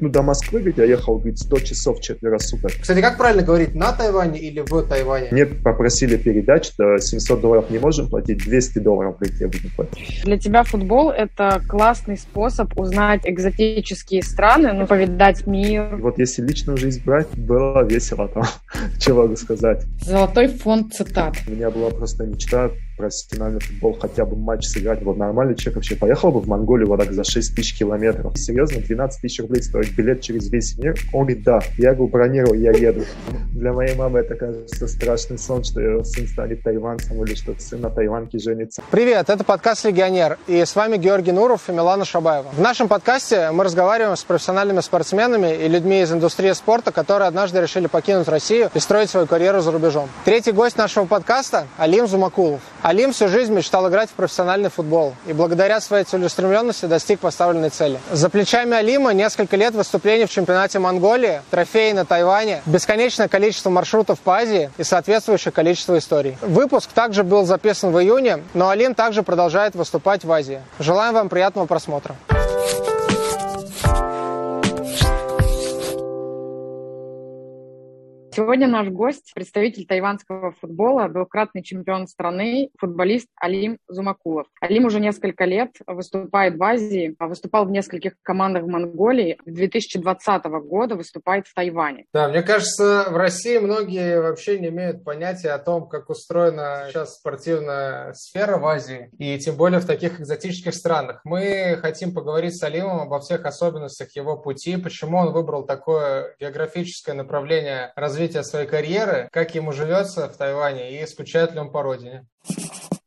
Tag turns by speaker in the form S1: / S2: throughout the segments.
S1: Ну, до Москвы, говорит, я ехал, говорит, 100 часов четверо суток.
S2: Кстати, как правильно говорить, на Тайване или в Тайване?
S1: Мне попросили передать, что 700 долларов не можем платить, 200 долларов, говорит, я буду платить.
S3: Для тебя футбол — это классный способ узнать экзотические страны, ну, повидать мир.
S1: И вот если личную жизнь брать, было весело там, чего могу сказать.
S4: Золотой фонд цитат.
S1: У меня была просто мечта профессиональный футбол, хотя бы матч сыграть. Вот нормальный человек вообще поехал бы в Монголию вот так за 6 тысяч километров. Серьезно, 12 тысяч рублей стоит билет через весь мир. Он говорит, да. Я говорю, бронировал, я еду. Для моей мамы это, кажется, страшный сон, что ее сын станет тайванцем или что сын на тайванке женится.
S2: Привет, это подкаст «Легионер». И с вами Георгий Нуров и Милана Шабаева. В нашем подкасте мы разговариваем с профессиональными спортсменами и людьми из индустрии спорта, которые однажды решили покинуть Россию и строить свою карьеру за рубежом. Третий гость нашего подкаста – Алим Зумакулов. Алим всю жизнь мечтал играть в профессиональный футбол и благодаря своей целеустремленности достиг поставленной цели. За плечами Алима несколько лет выступлений в чемпионате Монголии, трофеи на Тайване, бесконечное количество маршрутов по Азии и соответствующее количество историй. Выпуск также был записан в июне, но Алим также продолжает выступать в Азии. Желаем вам приятного просмотра.
S3: Сегодня наш гость, представитель тайванского футбола, двукратный чемпион страны, футболист Алим Зумакулов. Алим уже несколько лет выступает в Азии, а выступал в нескольких командах в Монголии. С 2020 года выступает в Тайване.
S2: Да, мне кажется, в России многие вообще не имеют понятия о том, как устроена сейчас спортивная сфера в Азии, и тем более в таких экзотических странах. Мы хотим поговорить с Алимом обо всех особенностях его пути, почему он выбрал такое географическое направление развития развития своей карьеры, как ему живется в Тайване и скучает ли он по родине.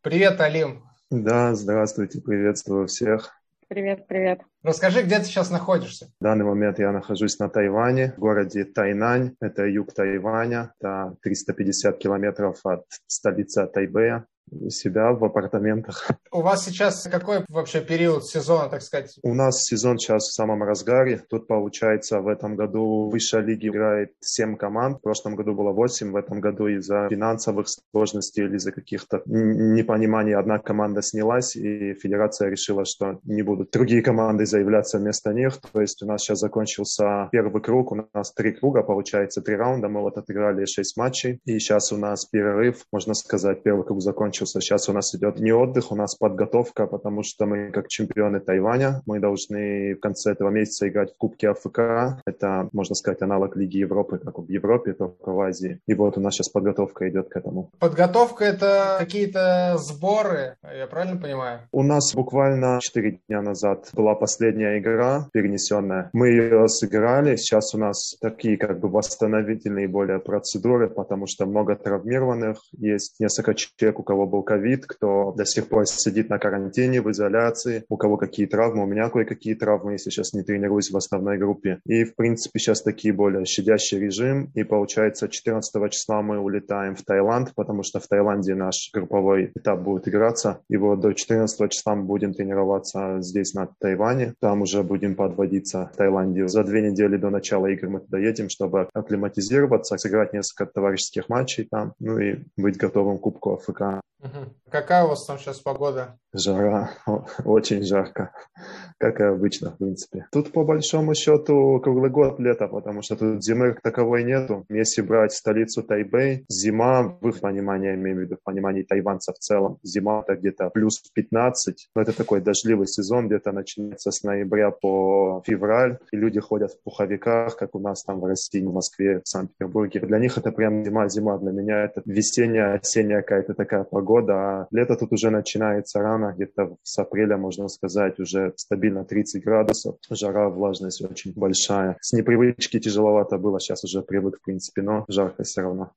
S2: Привет, Алим.
S1: Да, здравствуйте, приветствую всех.
S3: Привет, привет.
S2: Расскажи, где ты сейчас находишься?
S1: В данный момент я нахожусь на Тайване, в городе Тайнань. Это юг Тайваня, это 350 километров от столицы Тайбэя себя в апартаментах.
S2: У вас сейчас какой вообще период сезона, так сказать?
S1: У нас сезон сейчас в самом разгаре. Тут, получается, в этом году высшая лига играет 7 команд. В прошлом году было 8. В этом году из-за финансовых сложностей или из-за каких-то непониманий одна команда снялась, и федерация решила, что не будут другие команды заявляться вместо них. То есть у нас сейчас закончился первый круг. У нас три круга, получается, три раунда. Мы вот отыграли 6 матчей. И сейчас у нас перерыв, можно сказать, первый круг закончился закончился. Сейчас у нас идет не отдых, у нас подготовка, потому что мы как чемпионы Тайваня, мы должны в конце этого месяца играть в Кубке АФК. Это, можно сказать, аналог Лиги Европы, как в Европе, только в Азии. И вот у нас сейчас подготовка идет к этому.
S2: Подготовка — это какие-то сборы, я правильно понимаю?
S1: У нас буквально 4 дня назад была последняя игра перенесенная. Мы ее сыграли. Сейчас у нас такие как бы восстановительные более процедуры, потому что много травмированных. Есть несколько человек, у кого был ковид, кто до сих пор сидит на карантине, в изоляции, у кого какие травмы, у меня кое-какие травмы, если сейчас не тренируюсь в основной группе. И, в принципе, сейчас такие более щадящий режим, и, получается, 14 числа мы улетаем в Таиланд, потому что в Таиланде наш групповой этап будет играться, и вот до 14 числа мы будем тренироваться здесь, на Тайване, там уже будем подводиться в Таиланде. За две недели до начала игр мы туда едем, чтобы акклиматизироваться, сыграть несколько товарищеских матчей там, ну и быть готовым к Кубку АФК.
S2: Угу. Какая у вас там сейчас погода?
S1: Жара, очень жарко, как и обычно, в принципе. Тут по большому счету круглый год лето, потому что тут зимы как таковой нету. Если брать столицу Тайбэй, зима, в их понимании, я имею в виду, в понимании тайванцев в целом, зима это где-то плюс 15, но это такой дождливый сезон, где-то начинается с ноября по февраль, и люди ходят в пуховиках, как у нас там в России, в Москве, в Санкт-Петербурге. Для них это прям зима-зима, для меня это весенняя, осенняя какая-то такая погода, а лето тут уже начинается рано, рано, где-то с апреля, можно сказать, уже стабильно 30 градусов. Жара, влажность очень большая. С непривычки тяжеловато было, сейчас уже привык, в принципе, но жарко все равно.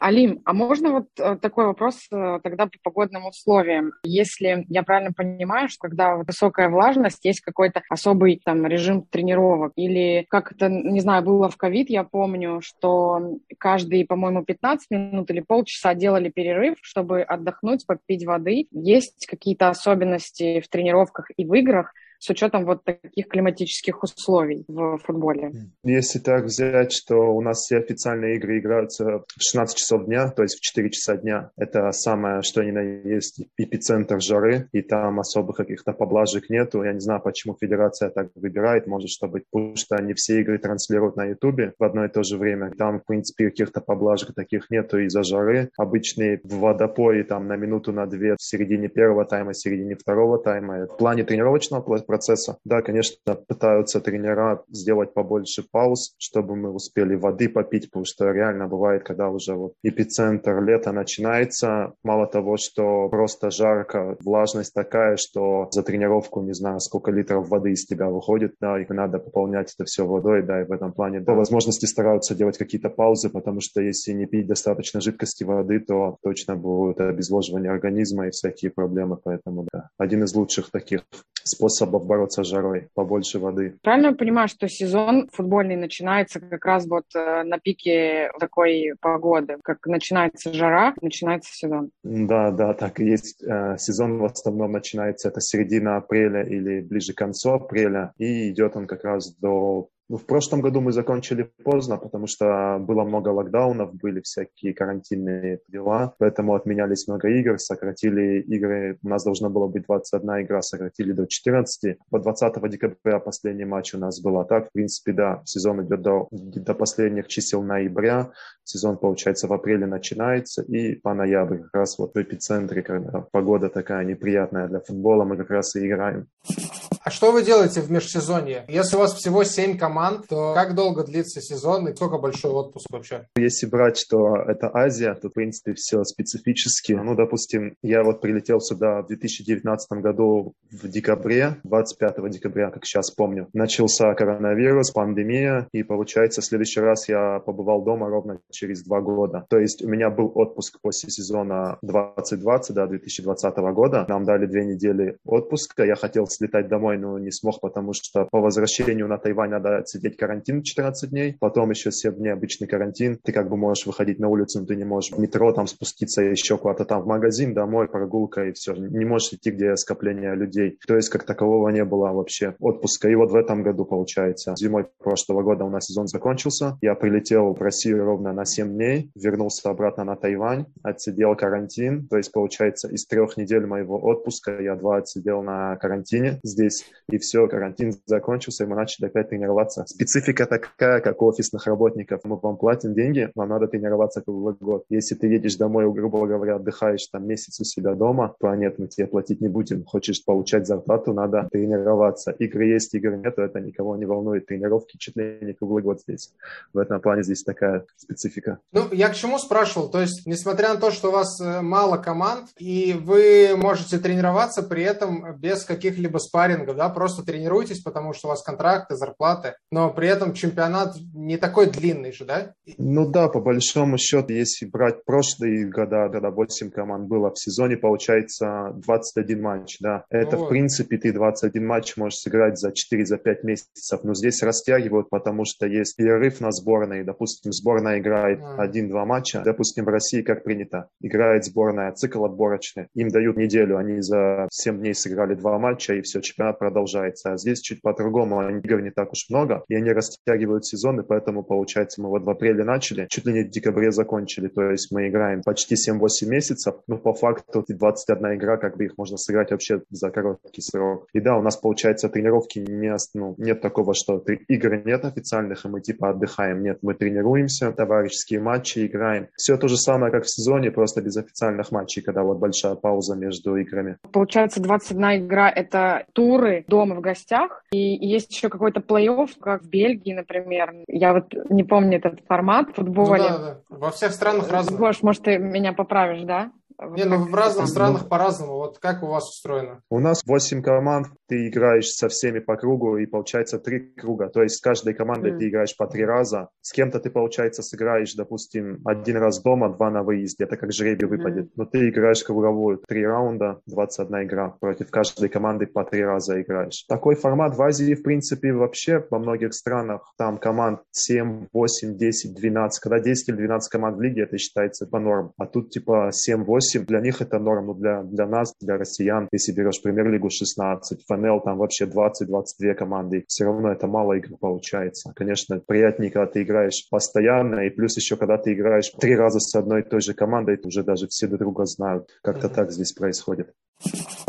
S3: Алим, а можно вот э, такой вопрос э, тогда по погодным условиям? Если я правильно понимаю, что когда высокая влажность, есть какой-то особый там режим тренировок? Или как это, не знаю, было в ковид, я помню, что каждые, по-моему, 15 минут или полчаса делали перерыв, чтобы отдохнуть, попить воды. Есть какие-то особенности в тренировках и в играх, с учетом вот таких климатических условий в футболе?
S1: Если так взять, что у нас все официальные игры играются в 16 часов дня, то есть в 4 часа дня, это самое, что ни на есть эпицентр жары, и там особых каких-то поблажек нету. Я не знаю, почему федерация так выбирает, может, чтобы, потому что они все игры транслируют на ютубе в одно и то же время. Там, в принципе, каких-то поблажек таких нету из-за жары. Обычные в водопое там на минуту, на две в середине первого тайма, в середине второго тайма. В плане тренировочного процесса, да, конечно, пытаются тренера сделать побольше пауз, чтобы мы успели воды попить, потому что реально бывает, когда уже вот эпицентр лета начинается, мало того, что просто жарко, влажность такая, что за тренировку, не знаю, сколько литров воды из тебя выходит, да, и надо пополнять это все водой, да, и в этом плане по возможности стараются делать какие-то паузы, потому что если не пить достаточно жидкости воды, то точно будет обезвоживание организма и всякие проблемы, поэтому, да, один из лучших таких способов бороться с жарой, побольше воды.
S3: Правильно я понимаю, что сезон футбольный начинается как раз вот э, на пике такой погоды, как начинается жара, начинается сезон?
S1: Да, да, так и есть. Э, сезон в основном начинается это середина апреля или ближе к концу апреля, и идет он как раз до ну, в прошлом году мы закончили поздно, потому что было много локдаунов, были всякие карантинные дела, поэтому отменялись много игр, сократили игры, у нас должно было быть 21 игра, сократили до 14. По 20 декабря последний матч у нас был, а так, в принципе, да, сезон идет до, до последних чисел ноября, сезон, получается, в апреле начинается, и по ноябрь, как раз вот в эпицентре, когда погода такая неприятная для футбола, мы как раз и играем.
S2: А что вы делаете в межсезонье? Если у вас всего 7 команд, то как долго длится сезон и сколько большой отпуск вообще?
S1: Если брать, что это Азия, то, в принципе, все специфически. Ну, допустим, я вот прилетел сюда в 2019 году в декабре, 25 декабря, как сейчас помню. Начался коронавирус, пандемия, и, получается, в следующий раз я побывал дома ровно через два года. То есть у меня был отпуск после сезона 2020, да, 2020 года. Нам дали две недели отпуска. Я хотел слетать домой домой, но не смог, потому что по возвращению на Тайвань надо сидеть карантин 14 дней, потом еще 7 дней обычный карантин, ты как бы можешь выходить на улицу, но ты не можешь в метро там спуститься еще куда-то там в магазин, домой, прогулка и все. Не можешь идти, где скопление людей. То есть как такового не было вообще отпуска. И вот в этом году, получается, зимой прошлого года у нас сезон закончился. Я прилетел в Россию ровно на 7 дней, вернулся обратно на Тайвань, отсидел карантин. То есть, получается, из трех недель моего отпуска я два отсидел на карантине здесь и все, карантин закончился, и мы начали опять тренироваться. Специфика такая, как у офисных работников. Мы вам платим деньги, вам надо тренироваться круглый год. Если ты едешь домой, грубо говоря, отдыхаешь там месяц у себя дома, то нет, мы тебе платить не будем. Хочешь получать зарплату, надо тренироваться. Игры есть, игры нет, это никого не волнует. Тренировки чуть ли не круглый год здесь. В этом плане здесь такая специфика.
S2: Ну, я к чему спрашивал? То есть, несмотря на то, что у вас э, мало команд, и вы можете тренироваться при этом без каких-либо спаррингов, да, просто тренируйтесь, потому что у вас контракты, зарплаты, но при этом чемпионат не такой длинный же, да?
S1: Ну да, по большому счету, если брать прошлые года, когда 8 команд было в сезоне, получается 21 матч, да. Это, вот. в принципе, ты 21 матч можешь сыграть за 4-5 за месяцев, но здесь растягивают, потому что есть перерыв на сборные, допустим, сборная играет а. 1-2 матча, допустим, в России, как принято, играет сборная, цикл отборочный, им дают неделю, они за 7 дней сыграли 2 матча, и все, чемпионат продолжается. А здесь чуть по-другому, игр не так уж много, и они растягивают сезоны, поэтому, получается, мы вот в апреле начали, чуть ли не в декабре закончили, то есть мы играем почти 7-8 месяцев, но по факту 21 игра, как бы их можно сыграть вообще за короткий срок. И да, у нас, получается, тренировки не, ну, нет такого, что игр нет официальных, и мы типа отдыхаем. Нет, мы тренируемся, товарищеские матчи играем. Все то же самое, как в сезоне, просто без официальных матчей, когда вот большая пауза между играми.
S3: Получается, 21 игра — это туры, дома в гостях. И есть еще какой-то плей-офф, как в Бельгии, например. Я вот не помню этот формат в футболе. Ну, да,
S2: да. Во всех странах разные.
S3: Гош, может, ты меня поправишь, да?
S2: Не, ну в разных странах по-разному. Вот как у вас устроено?
S1: У нас 8 команд, ты играешь со всеми по кругу, и получается три круга. То есть с каждой командой mm. ты играешь по три раза. С кем-то ты, получается, сыграешь, допустим, один раз дома, два на выезде. Это как жребий выпадет. Mm. Но ты играешь круговую. Три раунда, 21 игра. Против каждой команды по три раза играешь. Такой формат в Азии, в принципе, вообще во многих странах. Там команд 7, 8, 10, 12. Когда 10 или 12 команд в лиге, это считается по норм. А тут типа 7-8 8, для них это норм, но для, для нас, для россиян, если берешь премьер-лигу 16, ФНЛ там вообще 20-22 команды, все равно это мало игр получается. Конечно, приятнее, когда ты играешь постоянно, и плюс еще, когда ты играешь три раза с одной и той же командой, уже даже все друг друга знают. Как-то mm-hmm. так здесь происходит.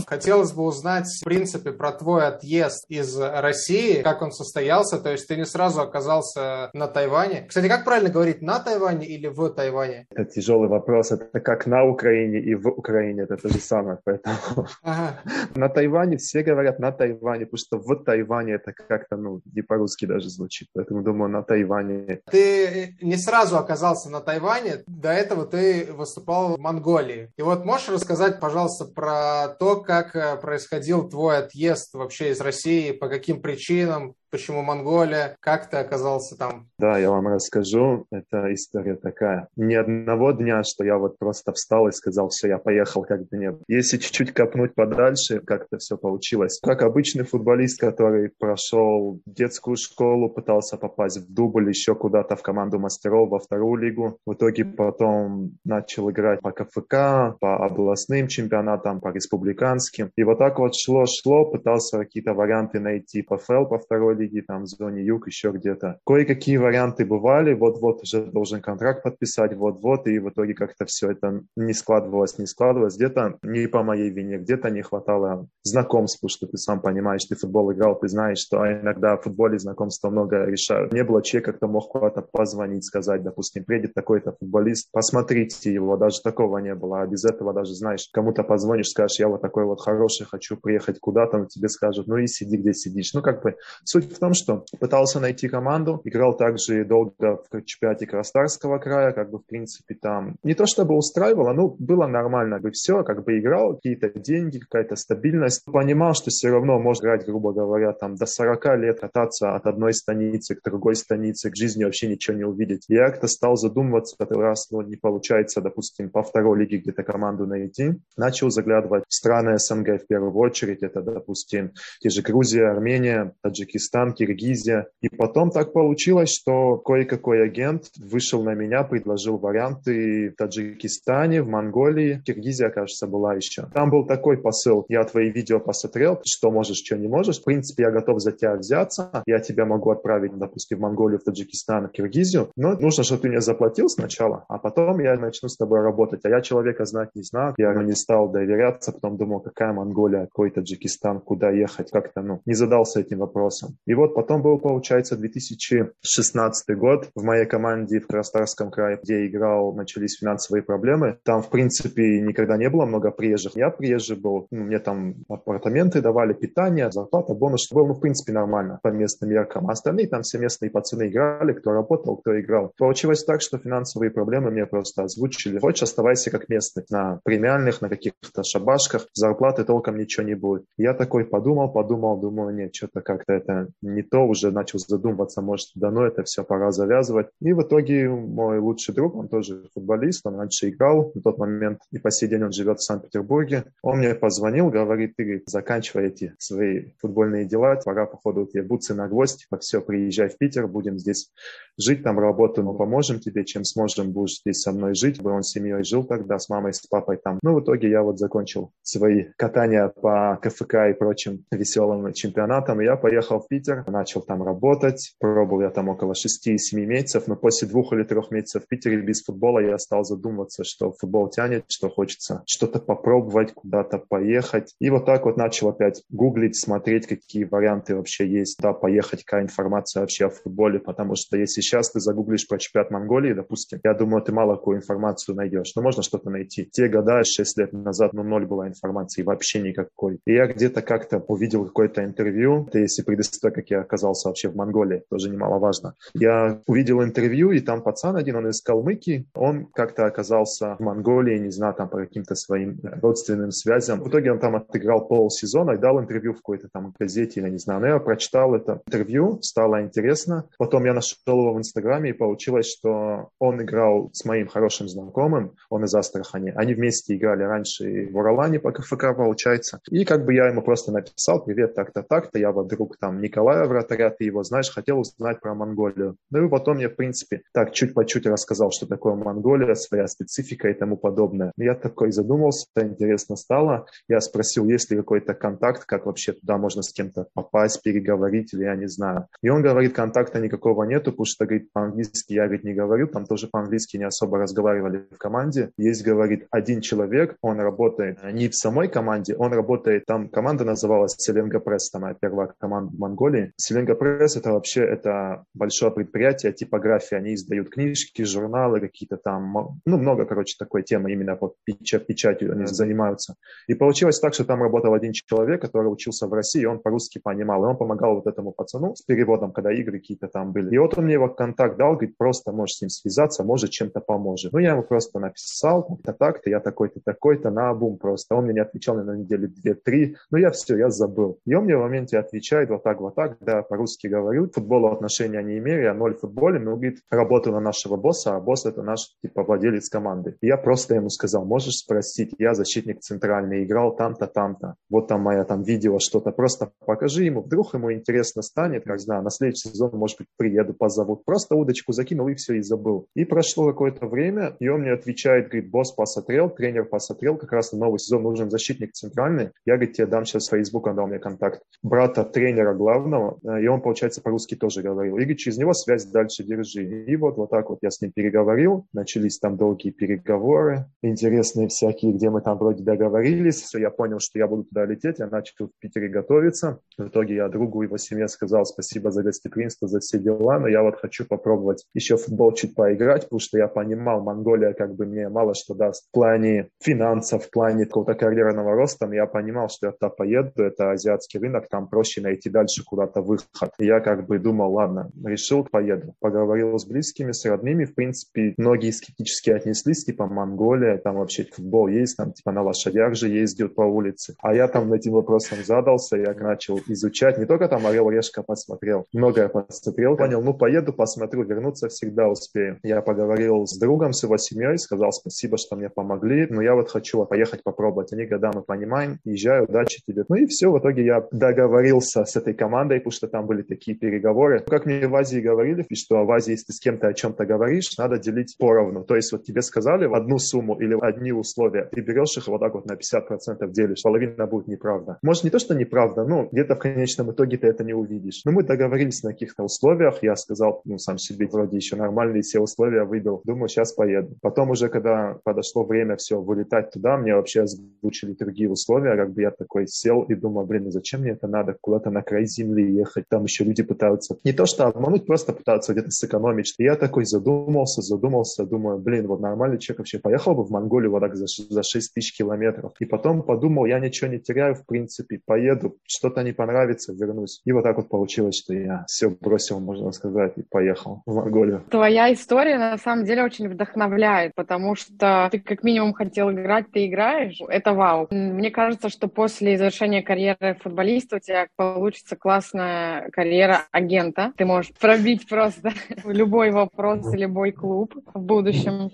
S2: Хотелось бы узнать, в принципе, про твой отъезд из России, как он состоялся. То есть ты не сразу оказался на Тайване. Кстати, как правильно говорить, на Тайване или в Тайване?
S1: Это тяжелый вопрос. Это как на Украине и в Украине. Это то же самое. Поэтому ага. на Тайване все говорят на Тайване, потому что в Тайване это как-то, ну, не по-русски даже звучит. Поэтому думаю, на Тайване.
S2: Ты не сразу оказался на Тайване. До этого ты выступал в Монголии. И вот можешь рассказать, пожалуйста, про то, как э, происходил твой отъезд вообще из России, по каким причинам, почему Монголия, как ты оказался там?
S1: Да, я вам расскажу. Это история такая. Ни одного дня, что я вот просто встал и сказал, все, я поехал, как бы нет. Если чуть-чуть копнуть подальше, как-то все получилось. Как обычный футболист, который прошел детскую школу, пытался попасть в дубль, еще куда-то в команду мастеров, во вторую лигу. В итоге потом начал играть по КФК, по областным чемпионатам, по республиканским. И вот так вот шло-шло, пытался какие-то варианты найти по ФЛ, по второй лиге лиги, там в зоне юг, еще где-то. Кое-какие варианты бывали, вот-вот уже должен контракт подписать, вот-вот, и в итоге как-то все это не складывалось, не складывалось. Где-то не по моей вине, где-то не хватало знакомств, потому что ты сам понимаешь, ты футбол играл, ты знаешь, что иногда в футболе знакомства много решают. Не было человека, кто мог куда-то позвонить, сказать, допустим, приедет такой-то футболист, посмотрите его, даже такого не было. А без этого даже, знаешь, кому-то позвонишь, скажешь, я вот такой вот хороший, хочу приехать куда-то, тебе скажет, ну и сиди, где сидишь. Ну, как бы суть в том, что пытался найти команду, играл также долго в чемпионате Красноярского края, как бы, в принципе, там не то чтобы устраивало, но было нормально, бы все, как бы играл, какие-то деньги, какая-то стабильность. Понимал, что все равно можно играть, грубо говоря, там до 40 лет кататься от одной станицы к другой станице, к жизни вообще ничего не увидеть. Я как-то стал задумываться, раз, ну, не получается, допустим, по второй лиге где-то команду найти. Начал заглядывать в страны СНГ в первую очередь, это, допустим, те же Грузия, Армения, Таджикистан, Казахстан, Киргизия. И потом так получилось, что кое-какой агент вышел на меня, предложил варианты в Таджикистане, в Монголии. Киргизия, кажется, была еще. Там был такой посыл. Я твои видео посмотрел, что можешь, что не можешь. В принципе, я готов за тебя взяться. Я тебя могу отправить, допустим, в Монголию, в Таджикистан, в Киргизию. Но нужно, чтобы ты мне заплатил сначала, а потом я начну с тобой работать. А я человека знать не знаю. Я не стал доверяться, потом думал, какая Монголия, какой Таджикистан, куда ехать. Как-то, ну, не задался этим вопросом. И вот потом был, получается, 2016 год. В моей команде в Красноярском крае, где я играл, начались финансовые проблемы. Там, в принципе, никогда не было много приезжих. Я приезжий был, ну, мне там апартаменты давали, питание, зарплата, бонус. Был, ну, в принципе, нормально по местным меркам. А остальные там все местные пацаны играли, кто работал, кто играл. Получилось так, что финансовые проблемы мне просто озвучили. Хочешь, оставайся как местный. На премиальных, на каких-то шабашках зарплаты толком ничего не будет. Я такой подумал, подумал, думаю, нет, что-то как-то это не то, уже начал задумываться, может, давно это все пора завязывать. И в итоге мой лучший друг, он тоже футболист, он раньше играл, на тот момент и по сей день он живет в Санкт-Петербурге. Он мне позвонил, говорит, ты заканчивай эти свои футбольные дела, пора, походу, тебе бутсы на гвоздь, по все, приезжай в Питер, будем здесь жить, там работу, мы поможем тебе, чем сможем, будешь здесь со мной жить. Он с семьей жил тогда, с мамой, с папой там. Ну, в итоге я вот закончил свои катания по КФК и прочим веселым чемпионатам. И я поехал в Питер, начал там работать. Пробовал я там около 6-7 месяцев, но после двух или трех месяцев в Питере без футбола я стал задумываться, что футбол тянет, что хочется что-то попробовать, куда-то поехать. И вот так вот начал опять гуглить, смотреть, какие варианты вообще есть, да, поехать, какая информация вообще о футболе, потому что если сейчас ты загуглишь про чемпионат Монголии, допустим, я думаю, ты мало какую информацию найдешь, но можно что-то найти. Те года, 6 лет назад, ну, ноль была информации, вообще никакой. И я где-то как-то увидел какое-то интервью, это если предыстория, как я оказался вообще в Монголии, тоже немаловажно. Я увидел интервью, и там пацан один, он из Калмыкии, он как-то оказался в Монголии, не знаю, там по каким-то своим родственным связям. В итоге он там отыграл полсезона и дал интервью в какой-то там газете, я не знаю. Но я прочитал это интервью, стало интересно. Потом я нашел его в Инстаграме, и получилось, что он играл с моим хорошим знакомым, он из Астрахани. Они вместе играли раньше в Уралане по КФК, получается. И как бы я ему просто написал, привет, так-то, так-то, я вот друг там Николай Николая Вратаря, ты его знаешь, хотел узнать про Монголию. Ну и потом я, в принципе, так чуть по чуть рассказал, что такое Монголия, своя специфика и тому подобное. Я такой задумался, интересно стало. Я спросил, есть ли какой-то контакт, как вообще туда можно с кем-то попасть, переговорить, или я не знаю. И он говорит, контакта никакого нету, потому что, говорит, по-английски я, говорит, не говорю, там тоже по-английски не особо разговаривали в команде. Есть, говорит, один человек, он работает не в самой команде, он работает, там команда называлась Селенга Пресс, там моя первая команда в Монголии. Селенга Пресс это вообще это большое предприятие, типография, они издают книжки, журналы какие-то там, ну, много, короче, такой темы именно под печать, печатью они занимаются. И получилось так, что там работал один человек, который учился в России, и он по-русски понимал, и он помогал вот этому пацану с переводом, когда игры какие-то там были. И вот он мне его контакт дал, говорит, просто можешь с ним связаться, может, чем-то поможет. Ну, я ему просто написал, так-то так-то, я такой-то, такой-то, на бум просто. Он мне не отвечал на недели две-три, ну, я все, я забыл. И он мне в моменте отвечает вот так, вот так, да, по-русски говорю, футболу отношения не имею, я ноль в футболе, но, говорит, работаю на нашего босса, а босс это наш, типа, владелец команды. И я просто ему сказал, можешь спросить, я защитник центральный, играл там-то, там-то, вот там моя там видео, что-то, просто покажи ему, вдруг ему интересно станет, как знаю, на следующий сезон, может быть, приеду, позовут. Просто удочку закинул и все, и забыл. И прошло какое-то время, и он мне отвечает, говорит, босс посмотрел, тренер посмотрел, как раз на новый сезон нужен защитник центральный. Я, говорит, тебе дам сейчас Facebook, он дал мне контакт брата тренера главного, э, и он, получается, по-русски тоже говорил. И, через него связь дальше держи. И вот, вот так вот я с ним переговорил, начались там долгие переговоры, интересные всякие, где мы там вроде договорились, все, я понял, что я буду туда лететь, я начал в Питере готовиться. В итоге я другу его семье сказал спасибо за гостеприимство, за все дела, но я вот хочу попробовать еще футбол чуть поиграть, потому что я понимал, Монголия как бы мне мало что даст в плане финансов, в плане какого-то карьерного роста, но я понимал, что я туда поеду, это азиатский рынок, там проще найти дальше куда-то выход. Я как бы думал, ладно, решил, поеду. Поговорил с близкими, с родными, в принципе, многие скептически отнеслись, типа Монголия, там вообще футбол есть, там типа на лошадях же ездят по улице. А я там этим вопросом задался, я начал изучать, не только там Орел Решка посмотрел, многое посмотрел, понял, ну поеду, посмотрю, вернуться всегда успею. Я поговорил с другом, с его семьей, сказал спасибо, что мне помогли, но я вот хочу поехать попробовать. Они говорят, да, мы понимаем, езжай, удачи тебе. Ну и все, в итоге я договорился с этой командой, потому что там были такие переговоры. Как мне в Азии говорили, что в Азии, если ты с кем-то о чем-то говоришь, надо делить поровну. То есть вот тебе сказали одну сумму или одни условия, ты берешь их вот так вот на 50% делишь, половина будет неправда. Может, не то, что неправда, но где-то в конечном итоге ты это не увидишь. Но мы договорились на каких-то условиях, я сказал, ну, сам себе вроде еще нормальные все условия выбил. Думаю, сейчас поеду. Потом уже, когда подошло время все, вылетать туда, мне вообще озвучили другие условия, как бы я такой сел и думал, блин, ну зачем мне это надо, куда-то на край земли ехать, там еще люди пытаются, не то что обмануть, просто пытаются где-то сэкономить. И я такой задумался, задумался, думаю, блин, вот нормальный человек вообще поехал бы в Монголию вот так за, за 6 тысяч километров. И потом подумал, я ничего не теряю, в принципе, поеду, что-то не понравится, вернусь. И вот так вот получилось, что я все бросил, можно сказать, и поехал в Монголию.
S3: Твоя история на самом деле очень вдохновляет, потому что ты как минимум хотел играть, ты играешь. Это вау. Мне кажется, что после завершения карьеры футболиста у тебя получится классная карьера агента. Ты можешь пробить просто любой вопрос, любой клуб в будущем.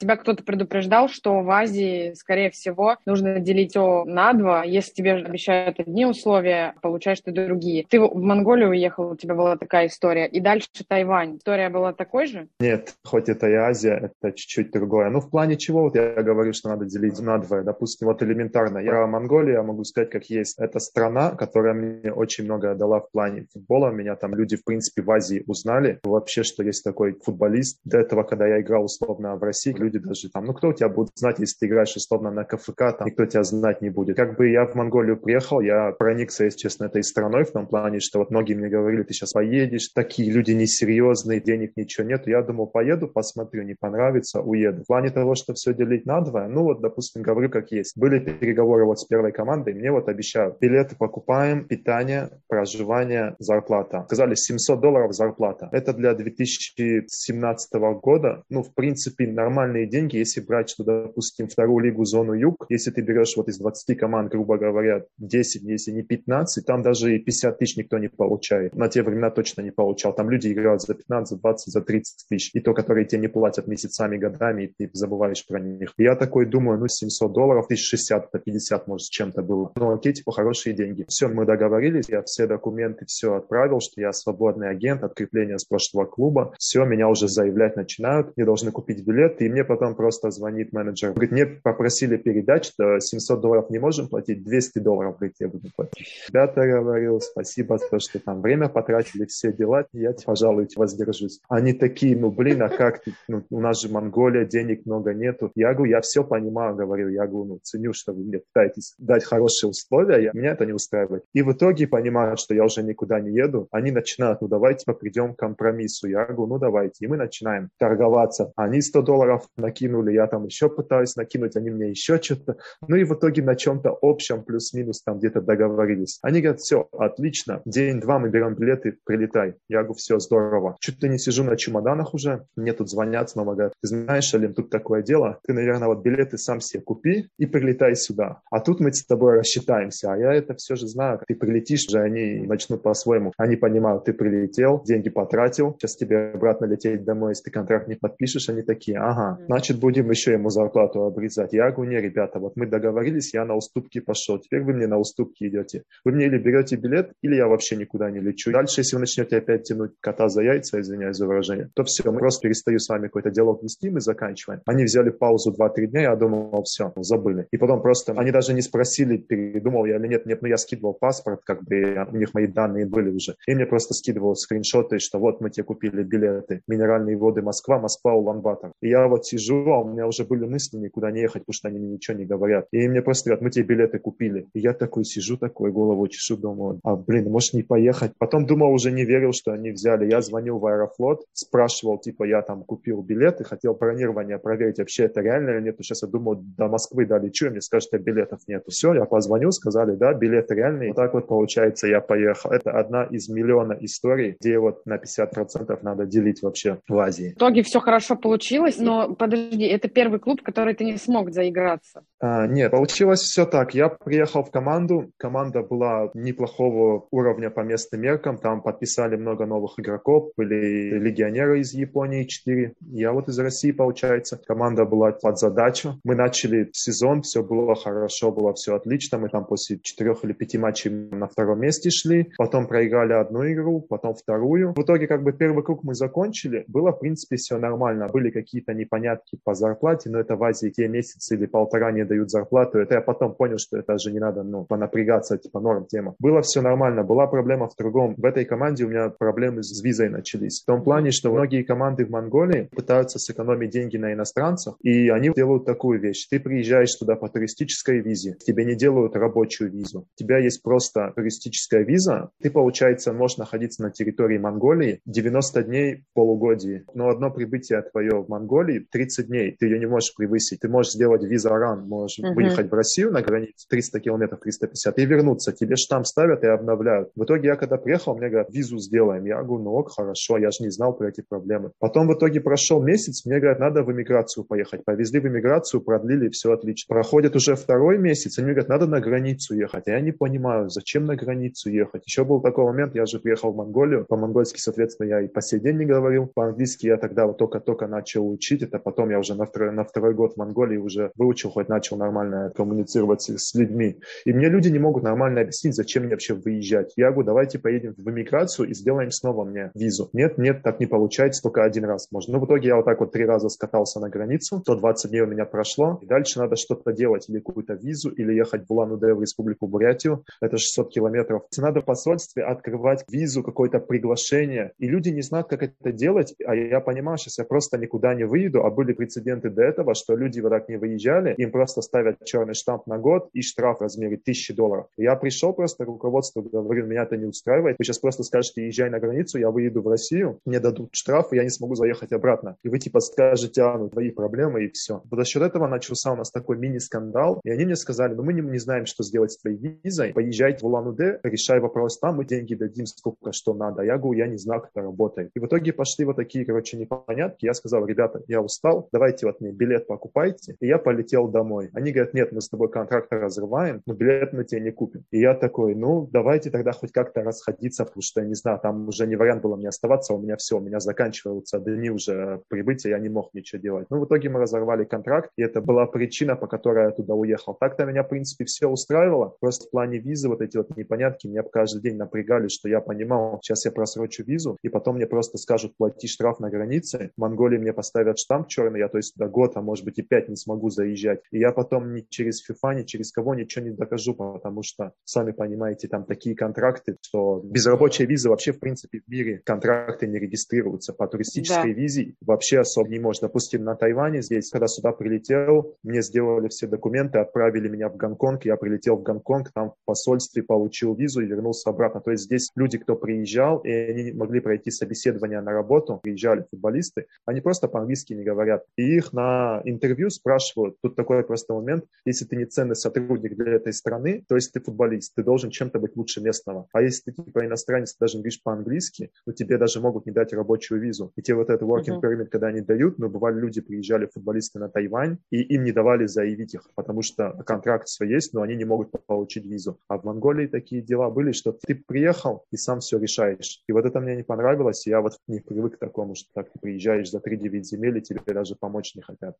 S3: Тебя кто-то предупреждал, что в Азии, скорее всего, нужно делить О на два. Если тебе обещают одни условия, получаешь ты другие. Ты в Монголию уехал, у тебя была такая история. И дальше Тайвань. История была такой же?
S1: Нет, хоть это и Азия, это чуть-чуть другое. Ну, в плане чего, вот я говорю, что надо делить на два. Допустим, вот элементарно. Я Монголия, я могу сказать, как есть. Это страна, которая мне очень много дала в плане футбола. Меня там люди, в принципе, в Азии узнали. Вообще, что есть такой футболист. До этого, когда я играл условно в России, люди даже там, ну, кто тебя будет знать, если ты играешь условно на КФК, там, никто тебя знать не будет. Как бы я в Монголию приехал, я проникся, если честно, этой страной в том плане, что вот многие мне говорили, ты сейчас поедешь, такие люди несерьезные, денег ничего нет. Я думал, поеду, посмотрю, не понравится, уеду. В плане того, что все делить на два, ну вот, допустим, говорю как есть. Были переговоры вот с первой командой, мне вот обещают, билеты покупаем, питание, проживание, зарплата. Сказали 700 долларов зарплата. Это для 2017 года, ну, в принципе, нормальный огромные деньги, если брать, что, допустим, вторую лигу зону юг, если ты берешь вот из 20 команд, грубо говоря, 10, если не 15, там даже и 50 тысяч никто не получает. На те времена точно не получал. Там люди играют за 15, за 20, за 30 тысяч. И то, которые тебе не платят месяцами, годами, и ты забываешь про них. Я такой думаю, ну, 700 долларов, 1060, 50, может, с чем-то было. Ну, окей, типа, хорошие деньги. Все, мы договорились, я все документы все отправил, что я свободный агент, открепление с прошлого клуба. Все, меня уже заявлять начинают, мне должны купить билет, и мне потом просто звонит менеджер. Говорит, мне попросили передать, что 700 долларов не можем платить, 200 долларов, говорит, я буду платить. Ребята, говорил, спасибо за то, что там время потратили, все дела, я, пожалуй, воздержусь. Они такие, ну, блин, а как ты, ну, у нас же Монголия, денег много нету. Я говорю, я все понимаю, говорю, я говорю, ну, ценю, что вы мне пытаетесь дать хорошие условия, я, меня это не устраивает. И в итоге понимают, что я уже никуда не еду, они начинают, ну, давайте придем к компромиссу. Я говорю, ну, давайте. И мы начинаем торговаться. Они 100 долларов накинули, я там еще пытаюсь накинуть, они мне еще что-то. Ну, и в итоге на чем-то общем плюс-минус там где-то договорились. Они говорят, все, отлично, день-два мы берем билеты, прилетай. Я говорю, все, здорово. Чуть ли не сижу на чемоданах уже, мне тут звонят, снова говорят, знаешь, Алим, тут такое дело, ты, наверное, вот билеты сам себе купи и прилетай сюда. А тут мы с тобой рассчитаемся, а я это все же знаю. Ты прилетишь же, они начнут по-своему. Они понимают, ты прилетел, деньги потратил, сейчас тебе обратно лететь домой, если ты контракт не подпишешь, они такие, ага, значит, будем еще ему зарплату обрезать. Я говорю, не, ребята, вот мы договорились, я на уступки пошел, теперь вы мне на уступки идете. Вы мне или берете билет, или я вообще никуда не лечу. Дальше, если вы начнете опять тянуть кота за яйца, извиняюсь за выражение, то все, мы просто перестаю с вами какой-то диалог вести, мы заканчиваем. Они взяли паузу 2-3 дня, я думал, все, забыли. И потом просто, они даже не спросили, передумал я или нет, нет, ну я скидывал паспорт, как бы у них мои данные были уже. И мне просто скидывал скриншоты, что вот мы тебе купили билеты, минеральные воды Москва, Москва, Улан-Батор. И я вот сижу, а у меня уже были мысли никуда не ехать, потому что они мне ничего не говорят. И мне просто говорят, мы тебе билеты купили. И я такой сижу, такой голову чешу, думаю, а блин, может не поехать. Потом думал, уже не верил, что они взяли. Я звонил в Аэрофлот, спрашивал, типа, я там купил билеты, хотел бронирование проверить, вообще это реально или нет. Сейчас я думал, до Москвы долечу, и мне скажут, что билетов нет. Все, я позвонил, сказали, да, билеты реальные. Вот так вот получается, я поехал. Это одна из миллиона историй, где вот на 50% надо делить вообще в Азии.
S3: В итоге все хорошо получилось, но подожди, это первый клуб, который ты не смог заиграться.
S1: А, нет, получилось все так. Я приехал в команду, команда была неплохого уровня по местным меркам, там подписали много новых игроков, были легионеры из Японии 4, я вот из России, получается. Команда была под задачу. Мы начали сезон, все было хорошо, было все отлично, мы там после четырех или пяти матчей на втором месте шли, потом проиграли одну игру, потом вторую. В итоге как бы первый круг мы закончили, было в принципе все нормально, были какие-то непонятки по зарплате, но это в Азии те месяцы или полтора не дают зарплату, это я потом понял, что это же не надо, ну, понапрягаться, типа норм тема. Было все нормально, была проблема в другом. В этой команде у меня проблемы с визой начались. В том плане, что многие команды в Монголии пытаются сэкономить деньги на иностранцах, и они делают такую вещь. Ты приезжаешь туда по туристической визе, тебе не делают рабочую визу. У тебя есть просто туристическая виза, ты, получается, можешь находиться на территории Монголии 90 дней в полугодии. Но одно прибытие твое в Монголии 30 дней, ты ее не можешь превысить. Ты можешь сделать виза ран, можешь uh-huh. выехать в Россию на границе 300 километров, 350 и вернуться. Тебе штамп ставят и обновляют. В итоге я когда приехал, мне говорят, визу сделаем. Я говорю, ну ок, хорошо, я же не знал про эти проблемы. Потом в итоге прошел месяц, мне говорят, надо в эмиграцию поехать. Повезли в эмиграцию, продлили, все отлично. Проходит уже второй месяц, они мне говорят, надо на границу ехать. А я не понимаю, зачем на границу ехать. Еще был такой момент, я же приехал в Монголию, по-монгольски, соответственно, я и по сей день не говорил. По-английски я тогда вот только-только начал учить, это потом я уже на второй, на второй год в Монголии уже выучил, хоть начал нормально коммуницировать с людьми. И мне люди не могут нормально объяснить, зачем мне вообще выезжать. Я говорю, давайте поедем в эмиграцию и сделаем снова мне визу. Нет, нет, так не получается, только один раз можно. Но в итоге я вот так вот три раза скатался на границу, 120 дней у меня прошло, и дальше надо что-то делать, или какую-то визу, или ехать в Улан-Удэ в Республику Бурятию, это 600 километров. Надо в посольстве открывать визу, какое-то приглашение, и люди не знают, как это делать, а я понимаю, сейчас я просто никуда не выйду, а были прецеденты до этого, что люди вот так не выезжали, им просто ставят черный штамп на год и штраф в размере тысячи долларов. Я пришел просто руководству, говорю, меня это не устраивает. Вы сейчас просто скажете, езжай на границу, я выеду в Россию, мне дадут штраф, и я не смогу заехать обратно. И вы типа скажете, а, ну, твои проблемы, и все. Вот за счет этого начался у нас такой мини-скандал, и они мне сказали, ну, мы не, не знаем, что сделать с твоей визой, поезжайте в Улан-Удэ, решай вопрос там, мы деньги дадим, сколько что надо. Я говорю, я не знаю, как это работает. И в итоге пошли вот такие, короче, непонятки. Я сказал, ребята, я устал, давайте вот мне билет покупайте. И я полетел домой. Они говорят, нет, мы с тобой контракт разрываем, но билет мы тебе не купим. И я такой, ну, давайте тогда хоть как-то расходиться, потому что, я не знаю, там уже не вариант было мне оставаться, у меня все, у меня заканчиваются дни уже прибытия, я не мог ничего делать. Ну, в итоге мы разорвали контракт, и это была причина, по которой я туда уехал. Так-то меня, в принципе, все устраивало. Просто в плане визы вот эти вот непонятки меня каждый день напрягали, что я понимал, сейчас я просрочу визу, и потом мне просто скажут плати штраф на границе. В Монголии мне поставят штамп черный, я то есть до года, а может быть и пять не смогу заезжать. И я потом ни через FIFA, ни через кого ничего не докажу, потому что, сами понимаете, там такие контракты, что без рабочей визы вообще, в принципе, в мире контракты не регистрируются. По туристической да. визе вообще особо не можно. Допустим, на Тайване здесь, когда сюда прилетел, мне сделали все документы, отправили меня в Гонконг, я прилетел в Гонконг, там в посольстве получил визу и вернулся обратно. То есть здесь люди, кто приезжал, и они могли пройти собеседование на работу, приезжали футболисты, они просто по-английски не говорят. И их на интервью спрашивают, тут такой просто момент, если ты не ценный сотрудник для этой страны, то есть ты футболист, ты должен чем-то быть лучше местного. А если ты типа иностранец, даже говоришь по-английски, то тебе даже могут не дать рабочую визу. И те вот этот working permit, когда они дают, но ну, бывали люди, приезжали футболисты на Тайвань, и им не давали заявить их, потому что контракт свой есть, но они не могут получить визу. А в Монголии такие дела были, что ты приехал и сам все решаешь. И вот это мне не понравилось, и я вот не привык к такому, что так ты приезжаешь за 3-9 земель, и тебе даже помочь не хотят.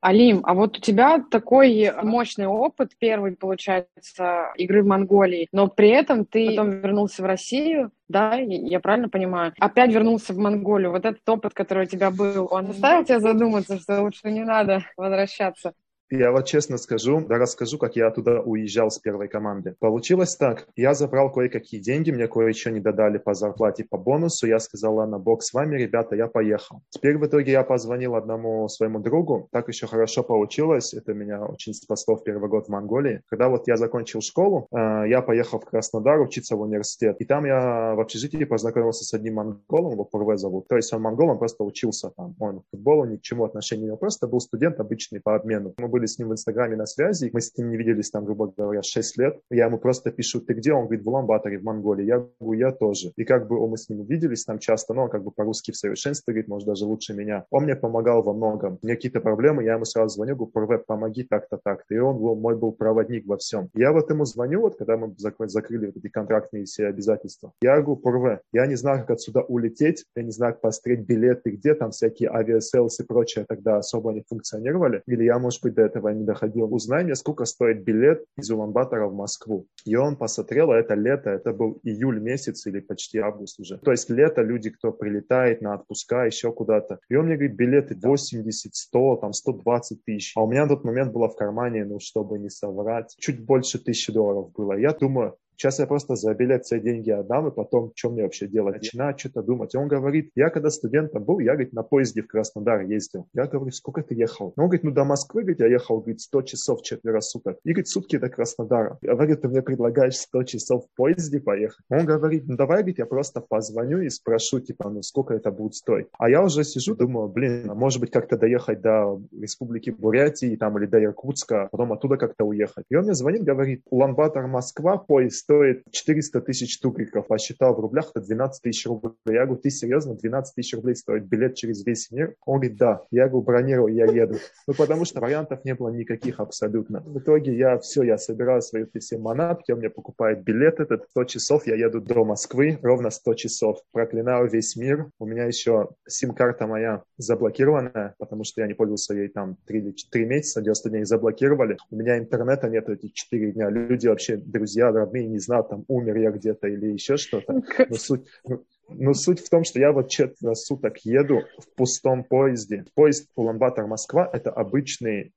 S3: Алим, а вот у тебя такой мощный опыт, первый, получается, игры в Монголии, но при этом ты потом вернулся в Россию, да, я правильно понимаю? Опять вернулся в Монголию. Вот этот опыт, который у тебя был, он заставил тебя задуматься, что лучше не надо возвращаться?
S1: Я вот честно скажу, да расскажу, как я туда уезжал с первой команды. Получилось так, я забрал кое-какие деньги, мне кое-что не додали по зарплате, по бонусу, я сказал, ладно, бог с вами, ребята, я поехал. Теперь в итоге я позвонил одному своему другу, так еще хорошо получилось, это меня очень спасло в первый год в Монголии. Когда вот я закончил школу, э, я поехал в Краснодар учиться в университет, и там я в общежитии познакомился с одним монголом, его Пурве зовут, то есть он монгол, он просто учился там, он к футболу ни к чему отношения не имел, просто был студент обычный по обмену. Мы были с ним в Инстаграме на связи, мы с ним не виделись там, грубо говоря, 6 лет. Я ему просто пишу, ты где? Он говорит, в Улан-Баторе, в Монголии. Я говорю, я тоже. И как бы мы с ним увиделись там часто, но он как бы по-русски в совершенстве говорит, может, даже лучше меня. Он мне помогал во многом. У меня какие-то проблемы, я ему сразу звоню, говорю, помоги так-то, так-то. И он был, мой был проводник во всем. Я вот ему звоню, вот когда мы закрыли вот эти контрактные все обязательства. Я говорю, Порве, я не знаю, как отсюда улететь, я не знаю, как посмотреть билеты, где там всякие Aviasales и прочее тогда особо не функционировали. Или я, может быть, до этого не доходил. Узнай мне, сколько стоит билет из Улан-Батора в Москву. И он посмотрел, а это лето, это был июль месяц или почти август уже. То есть лето, люди, кто прилетает на отпуска, еще куда-то. И он мне говорит, билеты 80, 100, там 120 тысяч. А у меня на тот момент было в кармане, ну, чтобы не соврать, чуть больше тысячи долларов было. Я думаю, Сейчас я просто за билет все деньги отдам, и потом, что мне вообще делать? Начинаю что-то думать. И он говорит, я когда студентом был, я, говорит, на поезде в Краснодар ездил. Я говорю, сколько ты ехал? Он говорит, ну, до Москвы, говорит, я ехал, говорит, 100 часов четверо суток. И, говорит, сутки до Краснодара. Я говорю, ты мне предлагаешь 100 часов в поезде поехать? Он говорит, ну, давай, говорит, я просто позвоню и спрошу, типа, ну, сколько это будет стоить. А я уже сижу, думаю, блин, а может быть, как-то доехать до Республики Бурятии, там, или до Иркутска, потом оттуда как-то уехать. И он мне звонит, говорит, Улан-Батор, Москва, поезд стоит 400 тысяч тугриков, посчитал в рублях, это 12 тысяч рублей. Я говорю, ты серьезно, 12 тысяч рублей стоит билет через весь мир? Он говорит, да. Я говорю, бронирую, я еду. Ну, потому что вариантов не было никаких абсолютно. В итоге я все, я собираю свои все манатки, он мне покупает билет этот, 100 часов, я еду до Москвы, ровно 100 часов. Проклинаю весь мир. У меня еще сим-карта моя заблокированная, потому что я не пользовался ей там 3, 3 месяца, 90 дней заблокировали. У меня интернета нет эти 4 дня. Люди вообще, друзья, родные не знают, там умер я где-то или еще что-то. Но суть, ну, но суть в том, что я вот четверо суток еду в пустом поезде. Поезд Улан-Батор-Москва – это обычный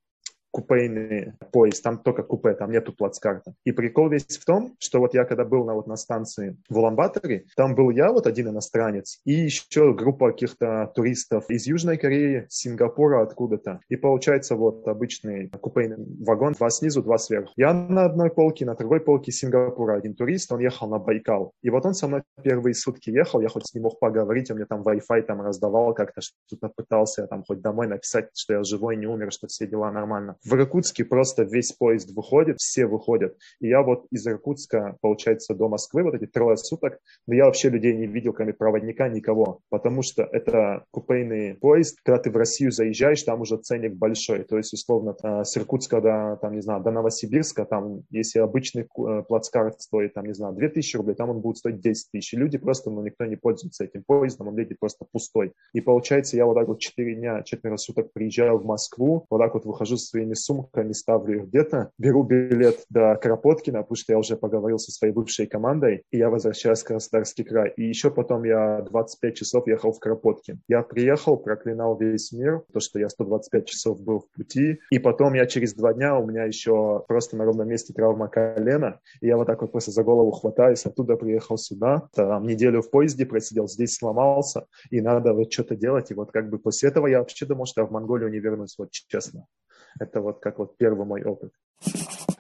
S1: купейный поезд, там только купе, там нету плацкарта. И прикол весь в том, что вот я когда был на, вот, на станции в Уламбаторе, там был я, вот один иностранец, и еще группа каких-то туристов из Южной Кореи, Сингапура, откуда-то. И получается вот обычный купейный вагон, два снизу, два сверху. Я на одной полке, на другой полке Сингапура один турист, он ехал на Байкал. И вот он со мной первые сутки ехал, я хоть с ним мог поговорить, он мне там Wi-Fi там раздавал как-то, что-то пытался там хоть домой написать, что я живой, не умер, что все дела нормально. В Иркутске просто весь поезд выходит, все выходят. И я вот из Иркутска, получается, до Москвы, вот эти трое суток, но я вообще людей не видел, кроме проводника, никого, потому что это купейный поезд, когда ты в Россию заезжаешь, там уже ценник большой, то есть, условно, э, с Иркутска до, там, не знаю, до Новосибирска, там, если обычный э, плацкарт стоит, там, не знаю, 2000 рублей, там он будет стоить 10 тысяч. Люди просто, ну, никто не пользуется этим поездом, он едет просто пустой. И получается, я вот так вот 4 дня, 4 суток приезжаю в Москву, вот так вот выхожу со своими сумками, ставлю их где-то, беру билет до Кропоткина, потому что я уже поговорил со своей бывшей командой, и я возвращаюсь в Краснодарский край. И еще потом я 25 часов ехал в Кропоткин. Я приехал, проклинал весь мир, то, что я 125 часов был в пути, и потом я через два дня, у меня еще просто на ровном месте травма колена, и я вот так вот просто за голову хватаюсь, оттуда приехал сюда, там неделю в поезде просидел, здесь сломался, и надо вот что-то делать, и вот как бы после этого я вообще думал, что я в Монголию не вернусь, вот честно. Это вот как вот первый мой опыт.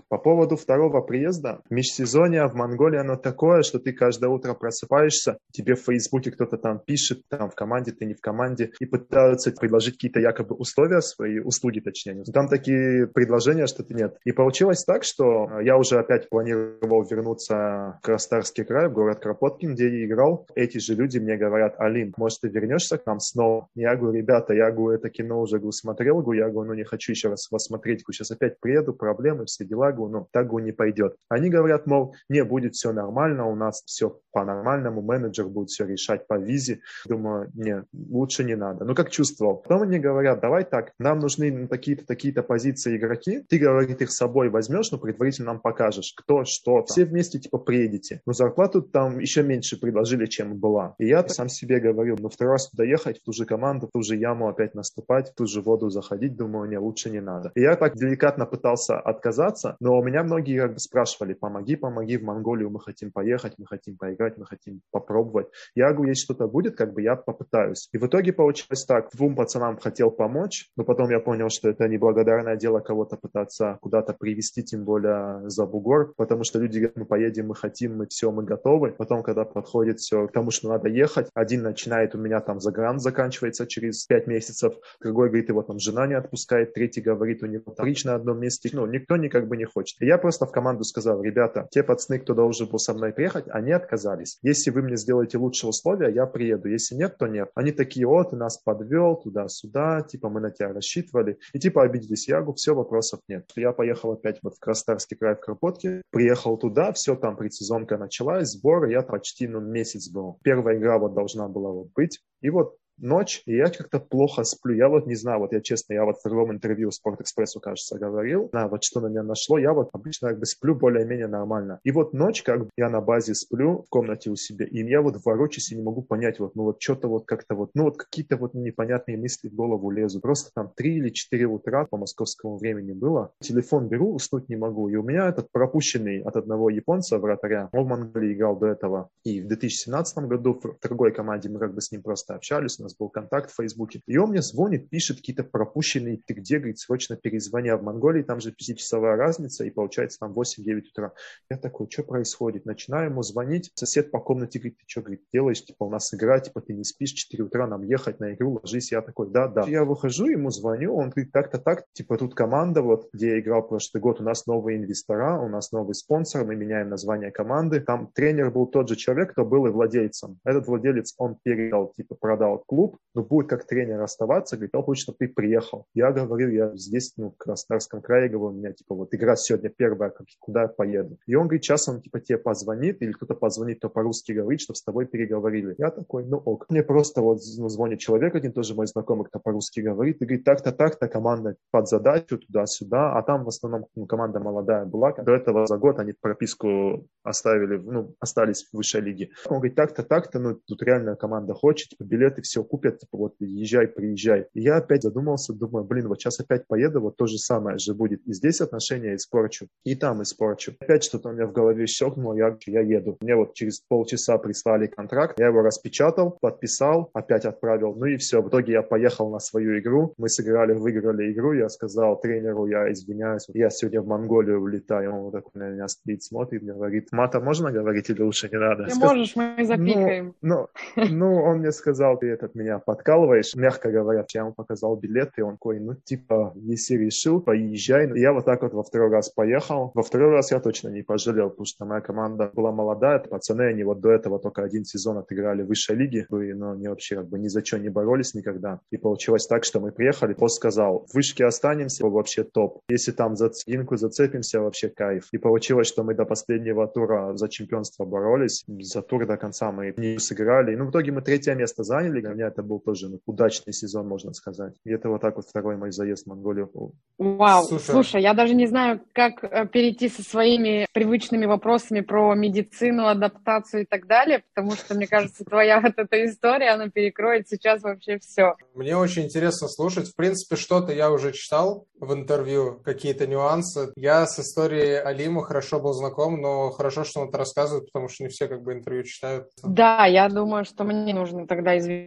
S1: По поводу второго приезда, межсезонье в Монголии оно такое, что ты каждое утро просыпаешься, тебе в Фейсбуке кто-то там пишет, там в команде, ты не в команде, и пытаются предложить какие-то якобы условия, свои услуги точнее. Там такие предложения, что ты нет. И получилось так, что я уже опять планировал вернуться в Краснодарский край, в город Кропоткин, где я играл. Эти же люди мне говорят, Алин, может, ты вернешься к нам снова? Я говорю, ребята, я говорю, это кино уже говорю, смотрел, говорю, я говорю, ну не хочу еще раз вас смотреть, сейчас опять приеду, проблемы, все дела, Тагу, ну, Тагу не пойдет. Они говорят, мол, не, будет все нормально, у нас все по-нормальному, менеджер будет все решать по визе. Думаю, не, лучше не надо. Ну, как чувствовал. Потом они говорят, давай так, нам нужны такие-то, такие-то позиции игроки, ты, говорит, их с собой возьмешь, но предварительно нам покажешь, кто, что. Все вместе, типа, приедете. Но зарплату там еще меньше предложили, чем была. И я сам себе говорил, ну, второй раз туда ехать, в ту же команду, в ту же яму опять наступать, в ту же воду заходить, думаю, не, лучше не надо. И я так деликатно пытался отказаться, но у меня многие как бы спрашивали, помоги, помоги, в Монголию мы хотим поехать, мы хотим поиграть, мы хотим попробовать. Я говорю, если что-то будет, как бы я попытаюсь. И в итоге получилось так, двум пацанам хотел помочь, но потом я понял, что это неблагодарное дело кого-то пытаться куда-то привести, тем более за бугор, потому что люди говорят, мы поедем, мы хотим, мы все, мы готовы. Потом, когда подходит все к тому, что надо ехать, один начинает у меня там загран заканчивается через пять месяцев, другой говорит, его там жена не отпускает, третий говорит, у него там на одном месте. Ну, никто не как бы не хочет. И я просто в команду сказал, ребята, те пацаны, кто должен был со мной приехать, они отказались. Если вы мне сделаете лучшие условия, я приеду. Если нет, то нет. Они такие, о, ты нас подвел туда-сюда, типа мы на тебя рассчитывали. И типа обиделись. Я говорю, все, вопросов нет. Я поехал опять вот в Краснодарский край в Кропотке, приехал туда, все там предсезонка началась, сборы, я почти ну, месяц был. Первая игра вот должна была вот быть. И вот ночь, и я как-то плохо сплю. Я вот не знаю, вот я честно, я вот в другом интервью Спортэкспрессу, кажется, говорил, да, вот что на меня нашло, я вот обычно как бы сплю более-менее нормально. И вот ночь, как бы я на базе сплю в комнате у себя, и я вот ворочаюсь и не могу понять, вот, ну вот что-то вот как-то вот, ну вот какие-то вот непонятные мысли в голову лезут. Просто там 3 или 4 утра по московскому времени было. Телефон беру, уснуть не могу. И у меня этот пропущенный от одного японца, вратаря, он в Монголии играл до этого. И в 2017 году в другой команде мы как бы с ним просто общались, нас был контакт в Фейсбуке. И он мне звонит, пишет какие-то пропущенные, ты где, говорит, срочно перезвони. А в Монголии там же пятичасовая разница, и получается там 8-9 утра. Я такой, что происходит? Начинаю ему звонить. Сосед по комнате говорит, ты что, говорит, делаешь? Типа у нас игра, типа ты не спишь, 4 утра нам ехать на игру, ложись. Я такой, да, да. Я выхожу, ему звоню, он говорит, так-то так, типа тут команда, вот где я играл прошлый год, у нас новые инвестора, у нас новый спонсор, мы меняем название команды. Там тренер был тот же человек, кто был и владельцем. Этот владелец, он передал, типа продал клуб, клуб, но будет как тренер оставаться, говорит, он хочет, чтобы ты приехал. Я говорю, я здесь, ну, в Краснодарском крае, говорю, у меня, типа, вот игра сегодня первая, как, куда я поеду. И он говорит, сейчас он, типа, тебе позвонит, или кто-то позвонит, кто по-русски говорит, чтобы с тобой переговорили. Я такой, ну ок. Мне просто вот ну, звонит человек один, тоже мой знакомый, кто по-русски говорит, и говорит, так-то, так-то, команда под задачу, туда-сюда, а там в основном ну, команда молодая была. До этого за год они прописку оставили, ну, остались в высшей лиге. Он говорит, так-то, так-то, ну, тут реально команда хочет, типа, билеты все купят, типа, вот, езжай, приезжай. И я опять задумался, думаю, блин, вот сейчас опять поеду, вот то же самое же будет. И здесь отношения испорчу, и там испорчу. Опять что-то у меня в голове щелкнуло, я, я еду. Мне вот через полчаса прислали контракт, я его распечатал, подписал, опять отправил, ну и все. В итоге я поехал на свою игру, мы сыграли, выиграли игру, я сказал тренеру, я извиняюсь, я сегодня в Монголию улетаю, он вот такой на меня стоит, смотрит, говорит, мата можно говорить или лучше не надо?
S3: Ты Сказ... можешь, мы запикаем.
S1: Ну, ну, ну, он мне сказал, ты этот меня подкалываешь, мягко говоря, я ему показал билет, и он такой, ну, типа, если решил, поезжай. И я вот так вот во второй раз поехал. Во второй раз я точно не пожалел, потому что моя команда была молодая, пацаны, они вот до этого только один сезон отыграли в высшей лиге, но они вообще как бы ни за что не боролись никогда. И получилось так, что мы приехали, пост сказал, в вышке останемся, вообще топ. Если там за цинку зацепимся, вообще кайф. И получилось, что мы до последнего тура за чемпионство боролись. За тур до конца мы не сыграли. Ну, в итоге мы третье место заняли. Для меня это был тоже ну, удачный сезон, можно сказать. И это вот так вот второй мой заезд в Монголию.
S3: Вау, слушай, слушай я даже не знаю, как э, перейти со своими привычными вопросами про медицину, адаптацию и так далее, потому что, мне кажется, твоя вот эта история, она перекроет сейчас вообще все.
S2: Мне очень интересно слушать. В принципе, что-то я уже читал в интервью, какие-то нюансы. Я с историей Алима хорошо был знаком, но хорошо, что он это рассказывает, потому что не все как бы интервью читают.
S3: Да, я думаю, что мне нужно тогда извиниться,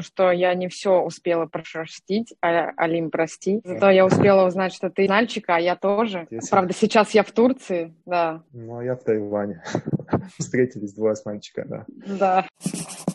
S3: что я не все успела прошерстить. А, Алим, прости. Зато я успела узнать, что ты Нальчика, а я тоже. Здесь Правда, сейчас я в Турции, да.
S1: Ну, а я в Тайване. Встретились два с мальчика, да.
S3: Да.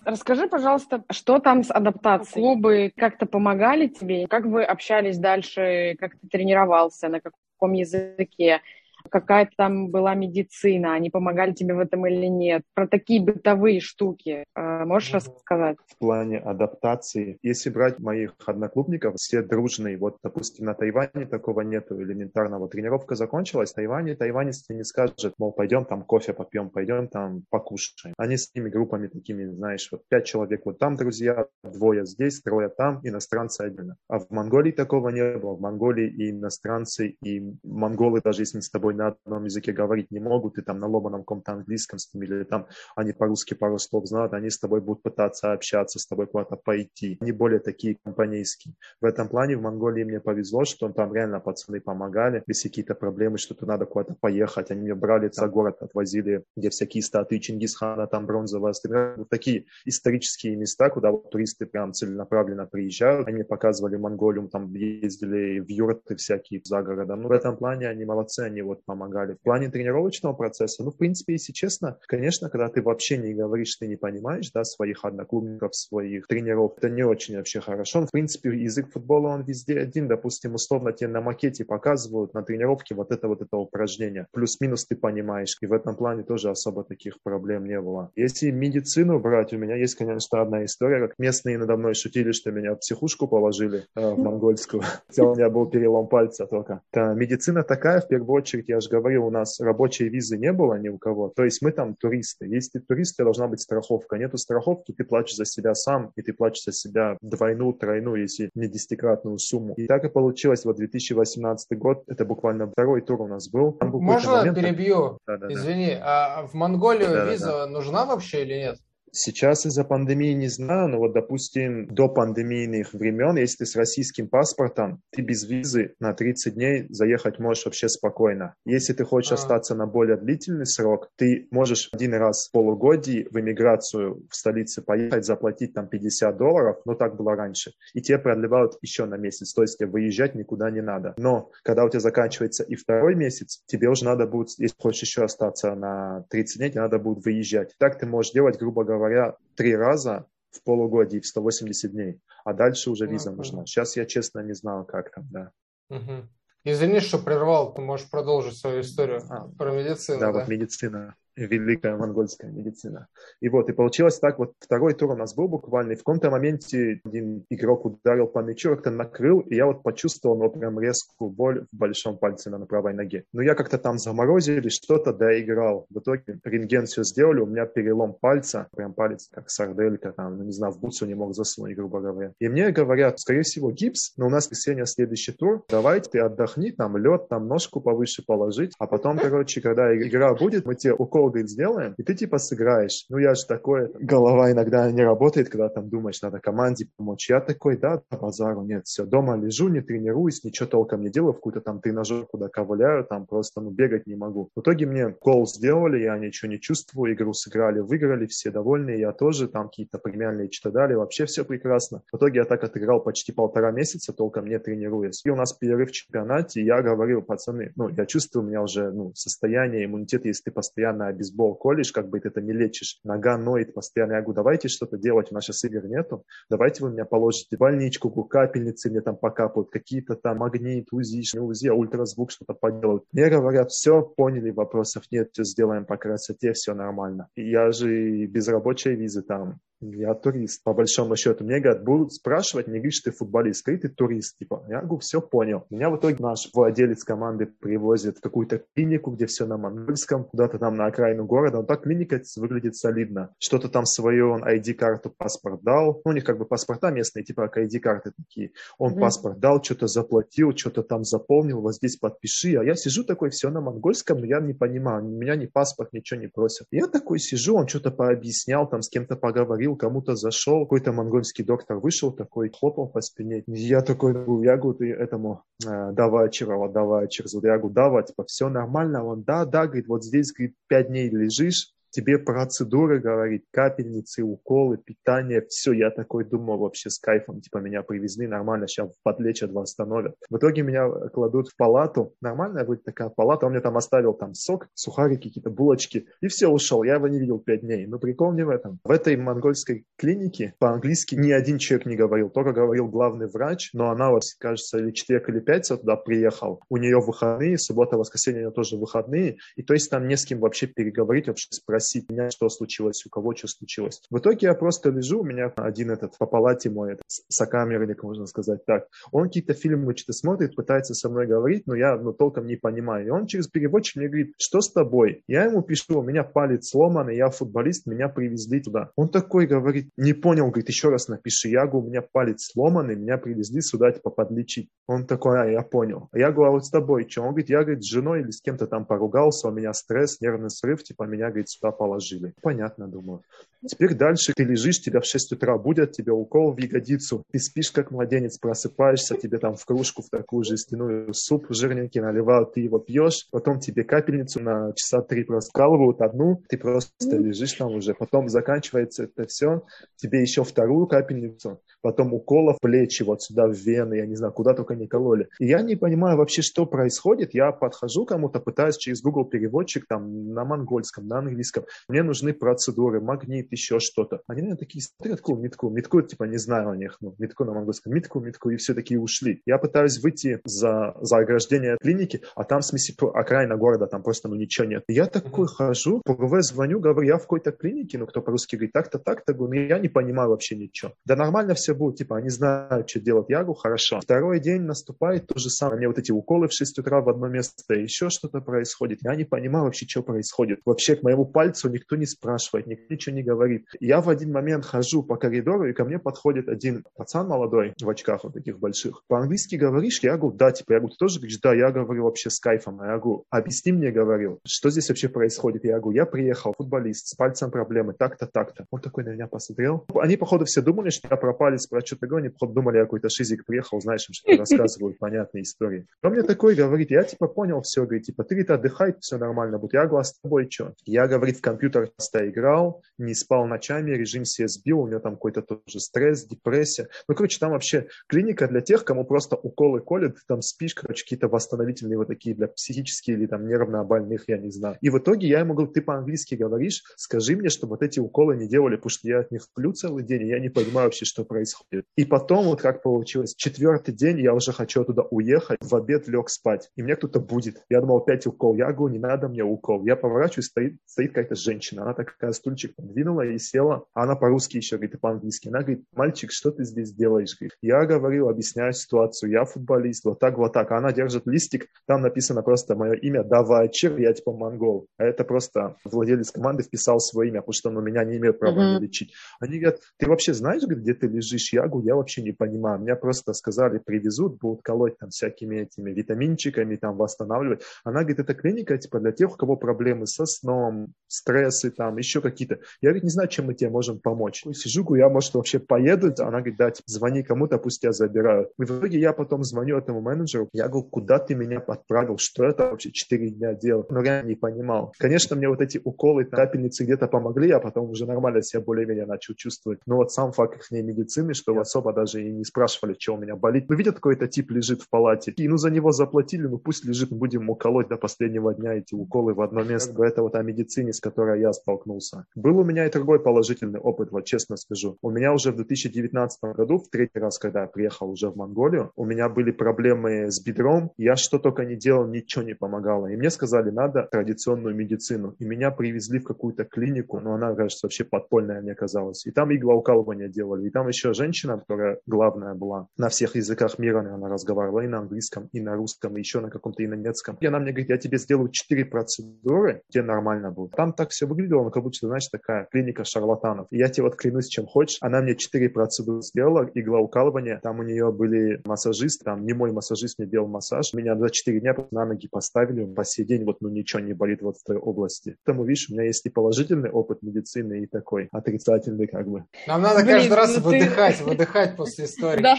S3: Расскажи, пожалуйста, что там с адаптацией? Клубы как-то помогали тебе? Как вы общались дальше? Как ты тренировался? На каком языке? Какая там была медицина, они помогали тебе в этом или нет. Про такие бытовые штуки э, можешь рассказать?
S1: В плане адаптации, если брать моих одноклубников, все дружные, вот, допустим, на Тайване такого нету элементарного. Тренировка закончилась, Тайване тайванец тебе не скажет, мол, пойдем там кофе попьем, пойдем там покушаем. Они с ними группами такими, знаешь, вот пять человек вот там друзья, двое здесь, трое там, иностранцы отдельно. А в Монголии такого не было. В Монголии и иностранцы, и монголы, даже если с тобой тобой на одном языке говорить не могут, и там на ломаном каком-то английском с ними, или там они по-русски пару слов знают, они с тобой будут пытаться общаться, с тобой куда-то пойти. Они более такие компанейские. В этом плане в Монголии мне повезло, что там реально пацаны помогали, если какие-то проблемы, что-то надо куда-то поехать, они меня брали за город, отвозили, где всякие статуи Чингисхана, там бронзовая стена, вот такие исторические места, куда вот туристы прям целенаправленно приезжают, они показывали Монголию, там ездили в юрты всякие за городом. Ну, в этом плане они молодцы, они вот помогали. В плане тренировочного процесса, ну, в принципе, если честно, конечно, когда ты вообще не говоришь, ты не понимаешь, да, своих одноклубников, своих тренеров, это не очень вообще хорошо. В принципе, язык футбола, он везде один. Допустим, условно тебе на макете показывают на тренировке вот это вот это упражнение. Плюс-минус ты понимаешь. И в этом плане тоже особо таких проблем не было. Если медицину брать, у меня есть, конечно, одна история, как местные надо мной шутили, что меня в психушку положили э, в монгольскую. Хотя у меня был перелом пальца только. Да, медицина такая, в первую очередь, я же говорил, у нас рабочей визы не было ни у кого. То есть мы там туристы. Если ты турист, тебе должна быть страховка. Нету страховки, ты платишь за себя сам, и ты платишь за себя двойную, тройную, если не десятикратную сумму. И так и получилось. Вот 2018 год, это буквально второй тур у нас был.
S2: Можно момент... перебью? Да, да, Извини, да. а в Монголию да, виза да, да. нужна вообще или нет?
S1: Сейчас из-за пандемии не знаю, но вот, допустим, до пандемийных времен, если ты с российским паспортом, ты без визы на 30 дней заехать можешь вообще спокойно. Если ты хочешь а. остаться на более длительный срок, ты можешь один раз в полугодии в эмиграцию в столице поехать, заплатить там 50 долларов, но так было раньше. И тебе продлевают еще на месяц, то есть тебе выезжать никуда не надо. Но когда у тебя заканчивается и второй месяц, тебе уже надо будет, если хочешь еще остаться на 30 дней, тебе надо будет выезжать. Так ты можешь делать, грубо говоря, говоря, три раза в полугодии, в 180 дней, а дальше уже виза нужна. Сейчас я честно не знаю, как там, да.
S2: Uh-huh. Извини, что прервал, ты можешь продолжить свою историю а, про медицину.
S1: Да, да, вот медицина великая монгольская медицина. И вот, и получилось так, вот второй тур у нас был буквально, и в каком-то моменте один игрок ударил по мячу, как-то накрыл, и я вот почувствовал, ну, прям резкую боль в большом пальце на правой ноге. Но я как-то там заморозили, что-то доиграл. В итоге рентген все сделали, у меня перелом пальца, прям палец как сарделька, там, ну, не знаю, в бутсу не мог засунуть, грубо говоря. И мне говорят, скорее всего, гипс, но у нас воскресенье следующий тур, давайте ты отдохни, там лед, там ножку повыше положить, а потом, короче, когда игра будет, мы тебе укол укол, говорит, сделаем, и ты типа сыграешь. Ну, я же такой, голова иногда не работает, когда там думаешь, надо команде помочь. Я такой, да, базару нет, все, дома лежу, не тренируюсь, ничего толком не делаю, в какую-то там тренажер куда ковыляю, там просто, ну, бегать не могу. В итоге мне кол сделали, я ничего не чувствую, игру сыграли, выиграли, все довольны, я тоже, там какие-то премиальные что-то дали, вообще все прекрасно. В итоге я так отыграл почти полтора месяца, толком не тренируясь. И у нас перерыв в чемпионате, и я говорил, пацаны, ну, я чувствую, у меня уже, ну, состояние, иммунитет, если ты постоянно бейсбол колешь, как бы ты это не лечишь, нога ноет постоянно, я говорю, давайте что-то делать, у нас сейчас игр нету, давайте вы меня положите в больничку, капельницы мне там покапают, какие-то там магнит, УЗИ, не УЗИ, а ультразвук что-то поделают. Мне говорят, все, поняли, вопросов нет, все сделаем по красоте, все нормально. И я же без рабочей визы там я турист, по большому счету. Мне говорят, будут спрашивать, не говоришь, ты футболист, говорит, ты турист. Типа, я говорю, все понял. Меня в итоге наш владелец команды привозит в какую-то клинику, где все на монгольском, куда-то там на окраину города. Но так клиника выглядит солидно. Что-то там свое, он ID-карту, паспорт дал. Ну, у них как бы паспорта местные, типа как ID-карты такие. Он mm-hmm. паспорт дал, что-то заплатил, что-то там заполнил, вот здесь подпиши. А я сижу такой, все на монгольском, но я не понимаю, меня ни паспорт, ничего не просят. Я такой сижу, он что-то пообъяснял, там с кем-то поговорил, говорил, кому-то зашел, какой-то монгольский доктор вышел такой, хлопал по спине. Я такой, я говорю, ты этому э, давай Чирова, давай Чирзу, я говорю, давай, типа, все нормально. Он, да, да, говорит, вот здесь, говорит, пять дней лежишь, тебе процедуры, говорит, капельницы, уколы, питание, все, я такой думал вообще с кайфом, типа меня привезли нормально, сейчас подлечат, восстановят. В итоге меня кладут в палату, нормальная будет такая палата, он мне там оставил там сок, сухарики, какие-то булочки, и все, ушел, я его не видел пять дней. Но прикол не в этом. В этой монгольской клинике по-английски ни один человек не говорил, только говорил главный врач, но она, вот, кажется, или четверг, или пятница туда приехал, у нее выходные, суббота, воскресенье у нее тоже выходные, и то есть там не с кем вообще переговорить, вообще спросить, спросить меня, что случилось, у кого что случилось. В итоге я просто лежу, у меня один этот по палате мой, этот сокамерник, можно сказать так. Он какие-то фильмы что-то смотрит, пытается со мной говорить, но я ну, толком не понимаю. И он через переводчик мне говорит, что с тобой? Я ему пишу, у меня палец сломан, я футболист, меня привезли туда. Он такой говорит, не понял, говорит, еще раз напиши. Я говорю, у меня палец сломан, и меня привезли сюда, типа, подлечить. Он такой, а, я понял. Я говорю, а вот с тобой что? Он говорит, я, говорит, с женой или с кем-то там поругался, у меня стресс, нервный срыв, типа, меня, говорит, сюда положили. Понятно, думаю. Теперь дальше ты лежишь, тебя в 6 утра будет, тебе укол в ягодицу, ты спишь как младенец, просыпаешься, тебе там в кружку в такую жестяную суп жирненький наливают, ты его пьешь, потом тебе капельницу на часа три проскалывают одну, ты просто лежишь там уже, потом заканчивается это все, тебе еще вторую капельницу, потом уколов в плечи, вот сюда в вены, я не знаю, куда только не кололи. И я не понимаю вообще, что происходит, я подхожу кому-то, пытаюсь через Google переводчик там на монгольском, на английском, мне нужны процедуры, магнит, еще что-то. Они, наверное, такие смотрят, митку, митку, митку, типа, не знаю о них, ну, митку на монгольском, митку, митку, и все такие ушли. Я пытаюсь выйти за, за ограждение клиники, а там, в смысле, окраина города, там просто, ну, ничего нет. И я такой хожу, по ГВ звоню, говорю, я в какой-то клинике, ну, кто по-русски говорит, так-то, так-то, говорю, ну, я не понимаю вообще ничего. Да нормально все будет, типа, они знают, что делать. Я говорю, хорошо. Второй день наступает то же самое. Мне вот эти уколы в 6 утра в одно место, еще что-то происходит. Я не понимаю вообще, что происходит. Вообще, к моему пальцу никто не спрашивает, никто ничего не говорит. Я в один момент хожу по коридору, и ко мне подходит один пацан молодой в очках вот таких больших. По-английски говоришь? Я говорю, да, типа, я говорю, ты тоже говоришь? Да, я говорю вообще с кайфом. Я говорю, объясни мне, говорил, что здесь вообще происходит? Я говорю, я приехал, футболист, с пальцем проблемы, так-то, так-то. Он такой на меня посмотрел. Они, походу, все думали, что я пропали про что-то походу, думали, я какой-то шизик приехал, знаешь, им что-то рассказывают понятные истории. Он мне такой говорит, я, типа, понял все, говорит, типа, ты, говорит, отдыхай, все нормально будет. Я говорю, а с тобой что? Я, говорит, в компьютер играл, не спал ночами, режим себе сбил, у него там какой-то тоже стресс, депрессия. Ну, короче, там вообще клиника для тех, кому просто уколы колят, там спишь, короче, какие-то восстановительные вот такие для психических или там нервно больных, я не знаю. И в итоге я ему говорю, ты по-английски говоришь, скажи мне, чтобы вот эти уколы не делали, потому что я от них сплю целый день, и я не понимаю вообще, что происходит. И потом вот как получилось, четвертый день я уже хочу туда уехать, в обед лег спать, и мне кто-то будет. Я думал, опять укол. Я говорю, не надо мне укол. Я поворачиваюсь, стоит, стоит какая-то женщина, она такая стульчик подвинула и села, а она по-русски еще говорит, и по-английски. Она говорит, мальчик, что ты здесь делаешь? Говорит, я говорил, объясняю ситуацию, я футболист, вот так, вот так. А она держит листик, там написано просто мое имя, Давачер, я типа монгол. А это просто владелец команды вписал свое имя, потому что он у меня не имеет права mm-hmm. лечить. Они говорят, ты вообще знаешь, где ты лежишь? Ягу, я вообще не понимаю. Меня просто сказали, привезут, будут колоть там всякими этими витаминчиками, там восстанавливать. Она говорит, это клиника типа для тех, у кого проблемы со сном, стрессы там, еще какие-то. Я говорит, не знаю, чем мы тебе можем помочь. Сижу, говорю, я, может, вообще поеду? Она говорит, да, типа, звони кому-то, пусть тебя забирают. И в итоге я потом звоню этому менеджеру, я говорю, куда ты меня подправил, что это вообще 4 дня делал? Но я не понимал. Конечно, мне вот эти уколы, капельницы где-то помогли, а потом уже нормально себя более-менее начал чувствовать. Но вот сам факт их медицины, что особо даже и не спрашивали, что у меня болит. Ну, видят, какой-то тип лежит в палате, и ну за него заплатили, ну пусть лежит, будем уколоть до последнего дня эти уколы в одно место. Это вот о медицине, с которой я столкнулся. Был у меня и другой положительный опыт, вот честно скажу. У меня уже в 2019 году, в третий раз, когда я приехал уже в Монголию, у меня были проблемы с бедром, я что только не делал, ничего не помогало. И мне сказали, надо традиционную медицину. И меня привезли в какую-то клинику, но она, кажется, вообще подпольная мне казалась. И там иглоукалывание делали. И там еще женщина, которая главная была, на всех языках мира она разговаривала и на английском, и на русском, и еще на каком-то и на немецком. И она мне говорит, я тебе сделаю четыре процедуры, тебе нормально будет. Там так все выглядело, ну, как будто, знаешь, такая клиника шарлатанов. И я тебе вот клянусь, чем хочешь. Она мне четыре процедуры сделала, иглоукалывание. Там у нее были массажисты, там не мой массажист мне делал массаж. Меня за четыре дня на ноги поставили, по сей день вот ну ничего не болит вот в той области. Поэтому, видишь, у меня есть и положительный опыт медицины, и такой отрицательный как бы.
S2: Нам надо Блин, каждый раз ну выдыхать, ты... выдыхать после истории. Да,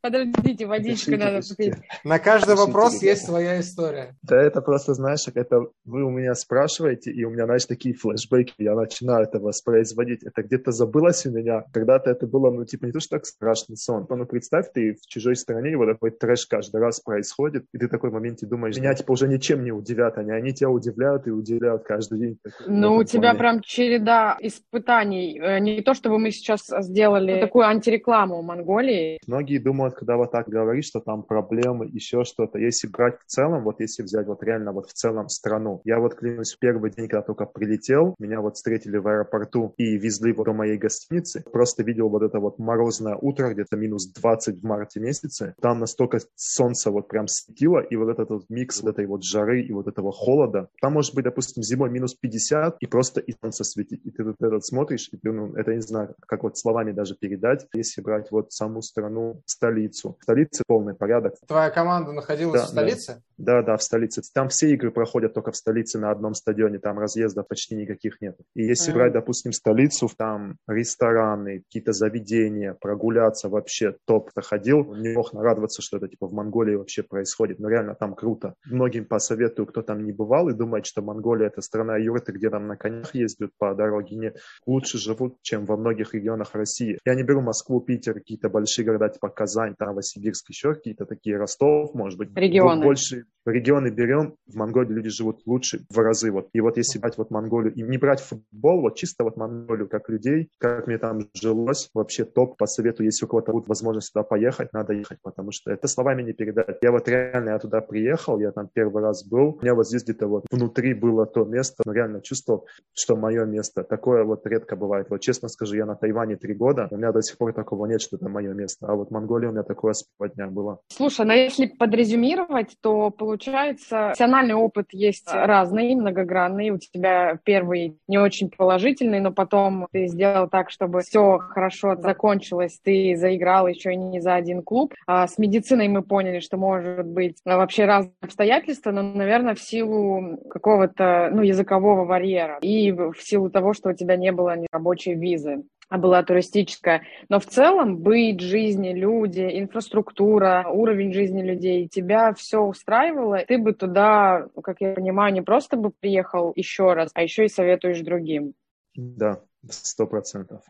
S3: подождите, водичку надо попить.
S2: На каждый вопрос есть своя история.
S1: Да, это просто, знаешь, это вы у меня спрашиваете, и у меня, знаешь, такие флешбеки, я начинаю это воспроизводить. Это где-то забылось у меня. Когда-то это было, ну, типа, не то, что так страшный сон. Но ну, представь, ты в чужой стране, и вот такой трэш каждый раз происходит, и ты такой моменте думаешь, меня, типа, уже ничем не удивят, они, они тебя удивляют и удивляют каждый день.
S3: Ну, у тебя прям череда испытаний. Э, не то, чтобы мы сейчас сделали такую антирекламу Монголии.
S1: Многие думают, когда вот так говоришь, что там проблемы, еще что-то. Если брать в целом, вот если взять вот реально вот в целом страну. Я вот клянусь, в первый день, когда только прилетел, меня вот встретили в аэропорту и везли вот до моей гостиницы. Просто видел вот это вот морозное утро, где-то минус 20 в марте месяце. Там настолько солнце вот прям светило, и вот этот вот микс вот этой вот жары и вот этого холода. Там может быть, допустим, зимой минус 50, и просто и солнце светит. И ты вот этот смотришь, и ты, ну, это не знаю, как вот словами даже передать, если брать вот саму страну, столицу. В столице полный порядок.
S2: Твоя команда находилась
S1: да,
S2: в столице?
S1: Да. да, да, в столице. Там все игры проходят только в столице на одном стадионе, там разъездов почти никаких нет. И если mm-hmm. брать, допустим, столицу, там рестораны, какие-то заведения, прогуляться вообще топ заходил, не мог нарадоваться, что это типа в Монголии вообще происходит. Но реально там круто. Многим посоветую, кто там не бывал и думает, что Монголия это страна юрты, где там на конях ездят по дороге, не лучше живут, чем во многих регионах России. Я не беру Москву, Питер, какие-то большие города, типа Казань, там, Новосибирск, еще какие-то такие, Ростов, может быть.
S3: Регионы.
S1: Больше регионы берем, в Монголии люди живут лучше в разы. Вот. И вот если брать вот Монголию и не брать футбол, вот чисто вот Монголию как людей, как мне там жилось, вообще топ, посоветую, если у кого-то будет возможность туда поехать, надо ехать, потому что это словами не передать. Я вот реально, я туда приехал, я там первый раз был, у меня вот здесь где-то вот внутри было то место, но реально чувствовал, что мое место. Такое вот редко бывает. Вот честно скажу, я на Тайване три года, у меня до сих пор такого нет, что это мое место. А вот Монголия у меня такое с дня было.
S3: Слушай, но если подрезюмировать, то получается, профессиональный опыт есть разный, многогранный. У тебя первый не очень положительный, но потом ты сделал так, чтобы все хорошо закончилось, ты заиграл еще и не за один клуб. А с медициной мы поняли, что может быть вообще разные обстоятельства, но, наверное, в силу какого-то ну, языкового барьера и в силу того, что у тебя не было рабочей визы а была туристическая. Но в целом быт, жизни, люди, инфраструктура, уровень жизни людей, тебя все устраивало, ты бы туда, как я понимаю, не просто бы приехал еще раз, а еще и советуешь другим.
S1: Да, сто процентов.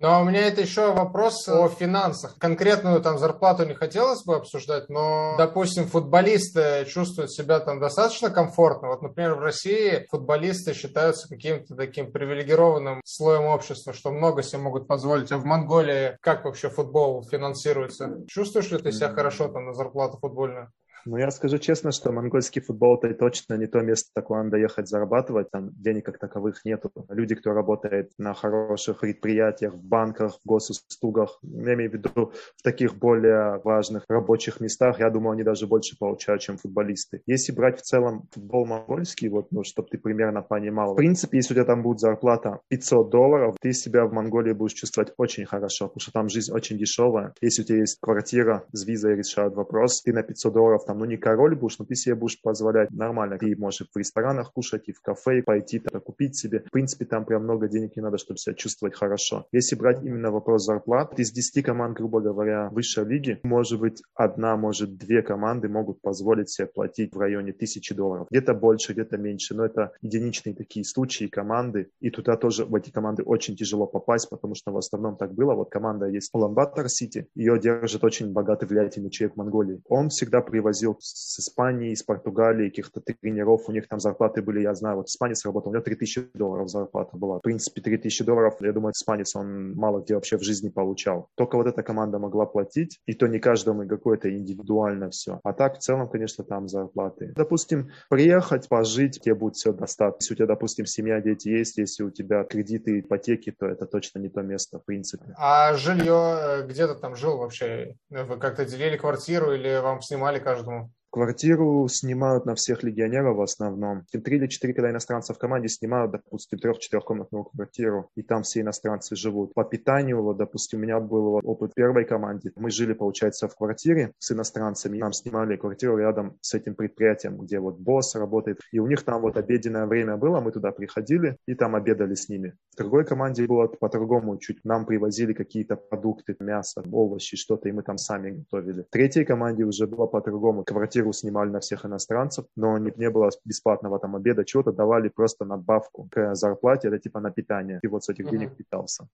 S2: Ну, а у меня это еще вопрос о финансах. Конкретную там зарплату не хотелось бы обсуждать, но, допустим, футболисты чувствуют себя там достаточно комфортно. Вот, например, в России футболисты считаются каким-то таким привилегированным слоем общества, что много себе могут позволить. А в Монголии как вообще футбол финансируется? Чувствуешь ли ты себя хорошо там на зарплату футбольную?
S1: Ну, я скажу честно, что монгольский футбол это точно не то место, куда надо ехать зарабатывать. Там денег как таковых нету. Люди, кто работает на хороших предприятиях, в банках, в госуслугах, я имею в виду в таких более важных рабочих местах, я думаю, они даже больше получают, чем футболисты. Если брать в целом футбол монгольский, вот, ну, чтобы ты примерно понимал, в принципе, если у тебя там будет зарплата 500 долларов, ты себя в Монголии будешь чувствовать очень хорошо, потому что там жизнь очень дешевая. Если у тебя есть квартира, с визой решают вопрос, ты на 500 долларов там, ну, не король будешь, но ты себе будешь позволять нормально. Ты можешь в ресторанах кушать, и в кафе пойти, то купить себе. В принципе, там прям много денег не надо, чтобы себя чувствовать хорошо. Если брать именно вопрос зарплат, из 10 команд, грубо говоря, высшей лиги, может быть, одна, может, две команды могут позволить себе платить в районе тысячи долларов. Где-то больше, где-то меньше, но это единичные такие случаи команды, и туда тоже в эти команды очень тяжело попасть, потому что в основном так было. Вот команда есть Улан-Батор Сити, ее держит очень богатый влиятельный человек в Монголии. Он всегда привозил с Испании, из Португалии каких-то тренеров, у них там зарплаты были, я знаю, вот испанец работал, у него 3000 долларов зарплата была. В принципе, 3000 долларов, я думаю, испанец он мало где вообще в жизни получал. Только вот эта команда могла платить, и то не каждому какое-то индивидуально все. А так, в целом, конечно, там зарплаты. Допустим, приехать, пожить, тебе будет все достаточно. Если у тебя, допустим, семья, дети есть, если у тебя кредиты, ипотеки, то это точно не то место, в принципе.
S2: А жилье, э, где ты там жил вообще? Вы как-то делили квартиру или вам снимали каждому?
S1: Well, Квартиру снимают на всех легионеров в основном. Три или четыре, когда иностранцы в команде снимают, допустим, трех-четырехкомнатную квартиру, и там все иностранцы живут. По питанию, вот, допустим, у меня был опыт первой команде. Мы жили, получается, в квартире с иностранцами. Нам снимали квартиру рядом с этим предприятием, где вот босс работает. И у них там вот обеденное время было, мы туда приходили и там обедали с ними. В другой команде было по-другому чуть. Нам привозили какие-то продукты, мясо, овощи, что-то, и мы там сами готовили. В третьей команде уже было по-другому. Квартиру квартиру снимали на всех иностранцев, но не, не было бесплатного там обеда, чего-то давали просто надбавку к зарплате, это типа на питание. И вот с этих денег питался.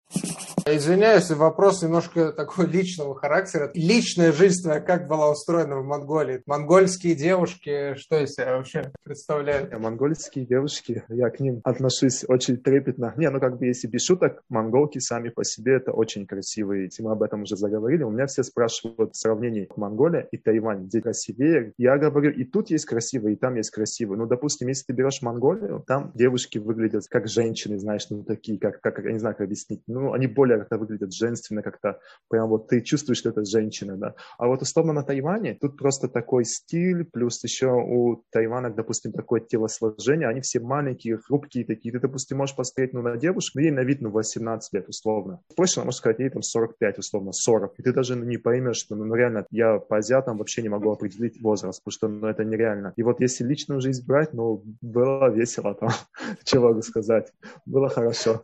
S2: Извиняюсь, вопрос немножко такой личного характера. Личная жизнь твоя как была устроена в Монголии? Монгольские девушки, что из себя вообще представляют?
S1: Монгольские девушки, я к ним отношусь очень трепетно. Не, ну как бы если без шуток, монголки сами по себе это очень красивые. Мы об этом уже заговорили. У меня все спрашивают сравнение Монголия и Тайвань, где красивее, я говорю, и тут есть красивые, и там есть красивые. Ну, допустим, если ты берешь Монголию, там девушки выглядят как женщины, знаешь, ну, такие, как, как я не знаю, как объяснить. Ну, они более как-то выглядят женственно, как-то прям вот ты чувствуешь, что это женщина, да. А вот условно на Тайване, тут просто такой стиль, плюс еще у Тайвана, допустим, такое телосложение, они все маленькие, хрупкие такие. Ты, допустим, можешь посмотреть, ну, на девушку, ну, ей на вид, ну, 18 лет, условно. Точно, можно сказать, ей там 45, условно, 40. И ты даже ну, не поймешь, что, ну, реально, я по азиатам вообще не могу определить возраст возраст, потому что ну, это нереально. И вот если личную жизнь брать, ну, было весело там, что могу сказать. Было хорошо.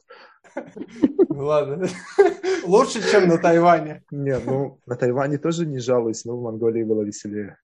S2: Ладно. Лучше, чем на Тайване.
S1: Нет, ну, на Тайване тоже не жалуюсь, но в Монголии было веселее.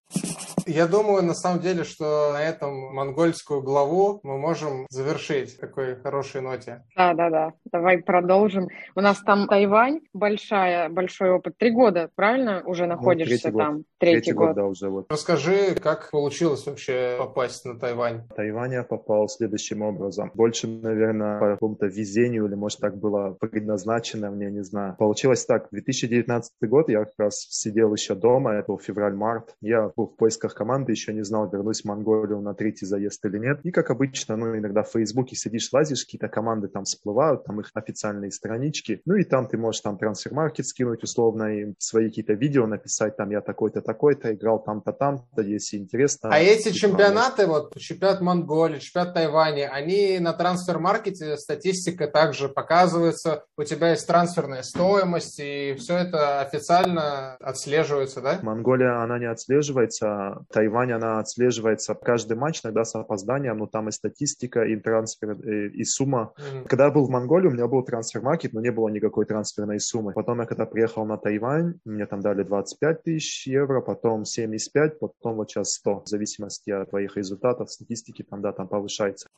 S2: Я думаю, на самом деле, что на этом монгольскую главу мы можем завершить такой хорошей ноте.
S3: Да, да, да. Давай продолжим. У нас там Тайвань, большая, большой опыт. Три года, правильно, уже ну, находишься ну, там?
S1: Год. Третий, третий год. год, да, уже вот.
S2: Расскажи, как получилось вообще попасть на Тайвань?
S1: В Тайвань я попал следующим образом. Больше, наверное, по какому-то везению, или, может, так было предназначено мне, не знаю. Получилось так. 2019 год я как раз сидел еще дома, это был февраль-март. Я был в поисках состав команды, еще не знал, вернусь в Монголию на третий заезд или нет. И, как обычно, ну, иногда в Фейсбуке сидишь, лазишь, какие-то команды там всплывают, там их официальные странички. Ну, и там ты можешь там трансфер-маркет скинуть условно, и свои какие-то видео написать, там, я такой-то, такой-то, играл там-то, там-то, если интересно.
S2: А эти чемпионаты, вот, чемпионат Монголии, чемпионат Тайваня, они на трансфер-маркете, статистика также показывается, у тебя есть трансферная стоимость, и все это официально отслеживается, да?
S1: Монголия, она не отслеживается, Тайвань, она отслеживается каждый матч, иногда с опозданием, но там и статистика, и трансфер, и, и сумма. Mm-hmm. Когда я был в Монголии, у меня был трансфер-маркет, но не было никакой трансферной суммы. Потом я когда приехал на Тайвань, мне там дали 25 тысяч евро, потом 75, потом вот сейчас 100, в зависимости от твоих результатов, статистики, там, да, там повышается.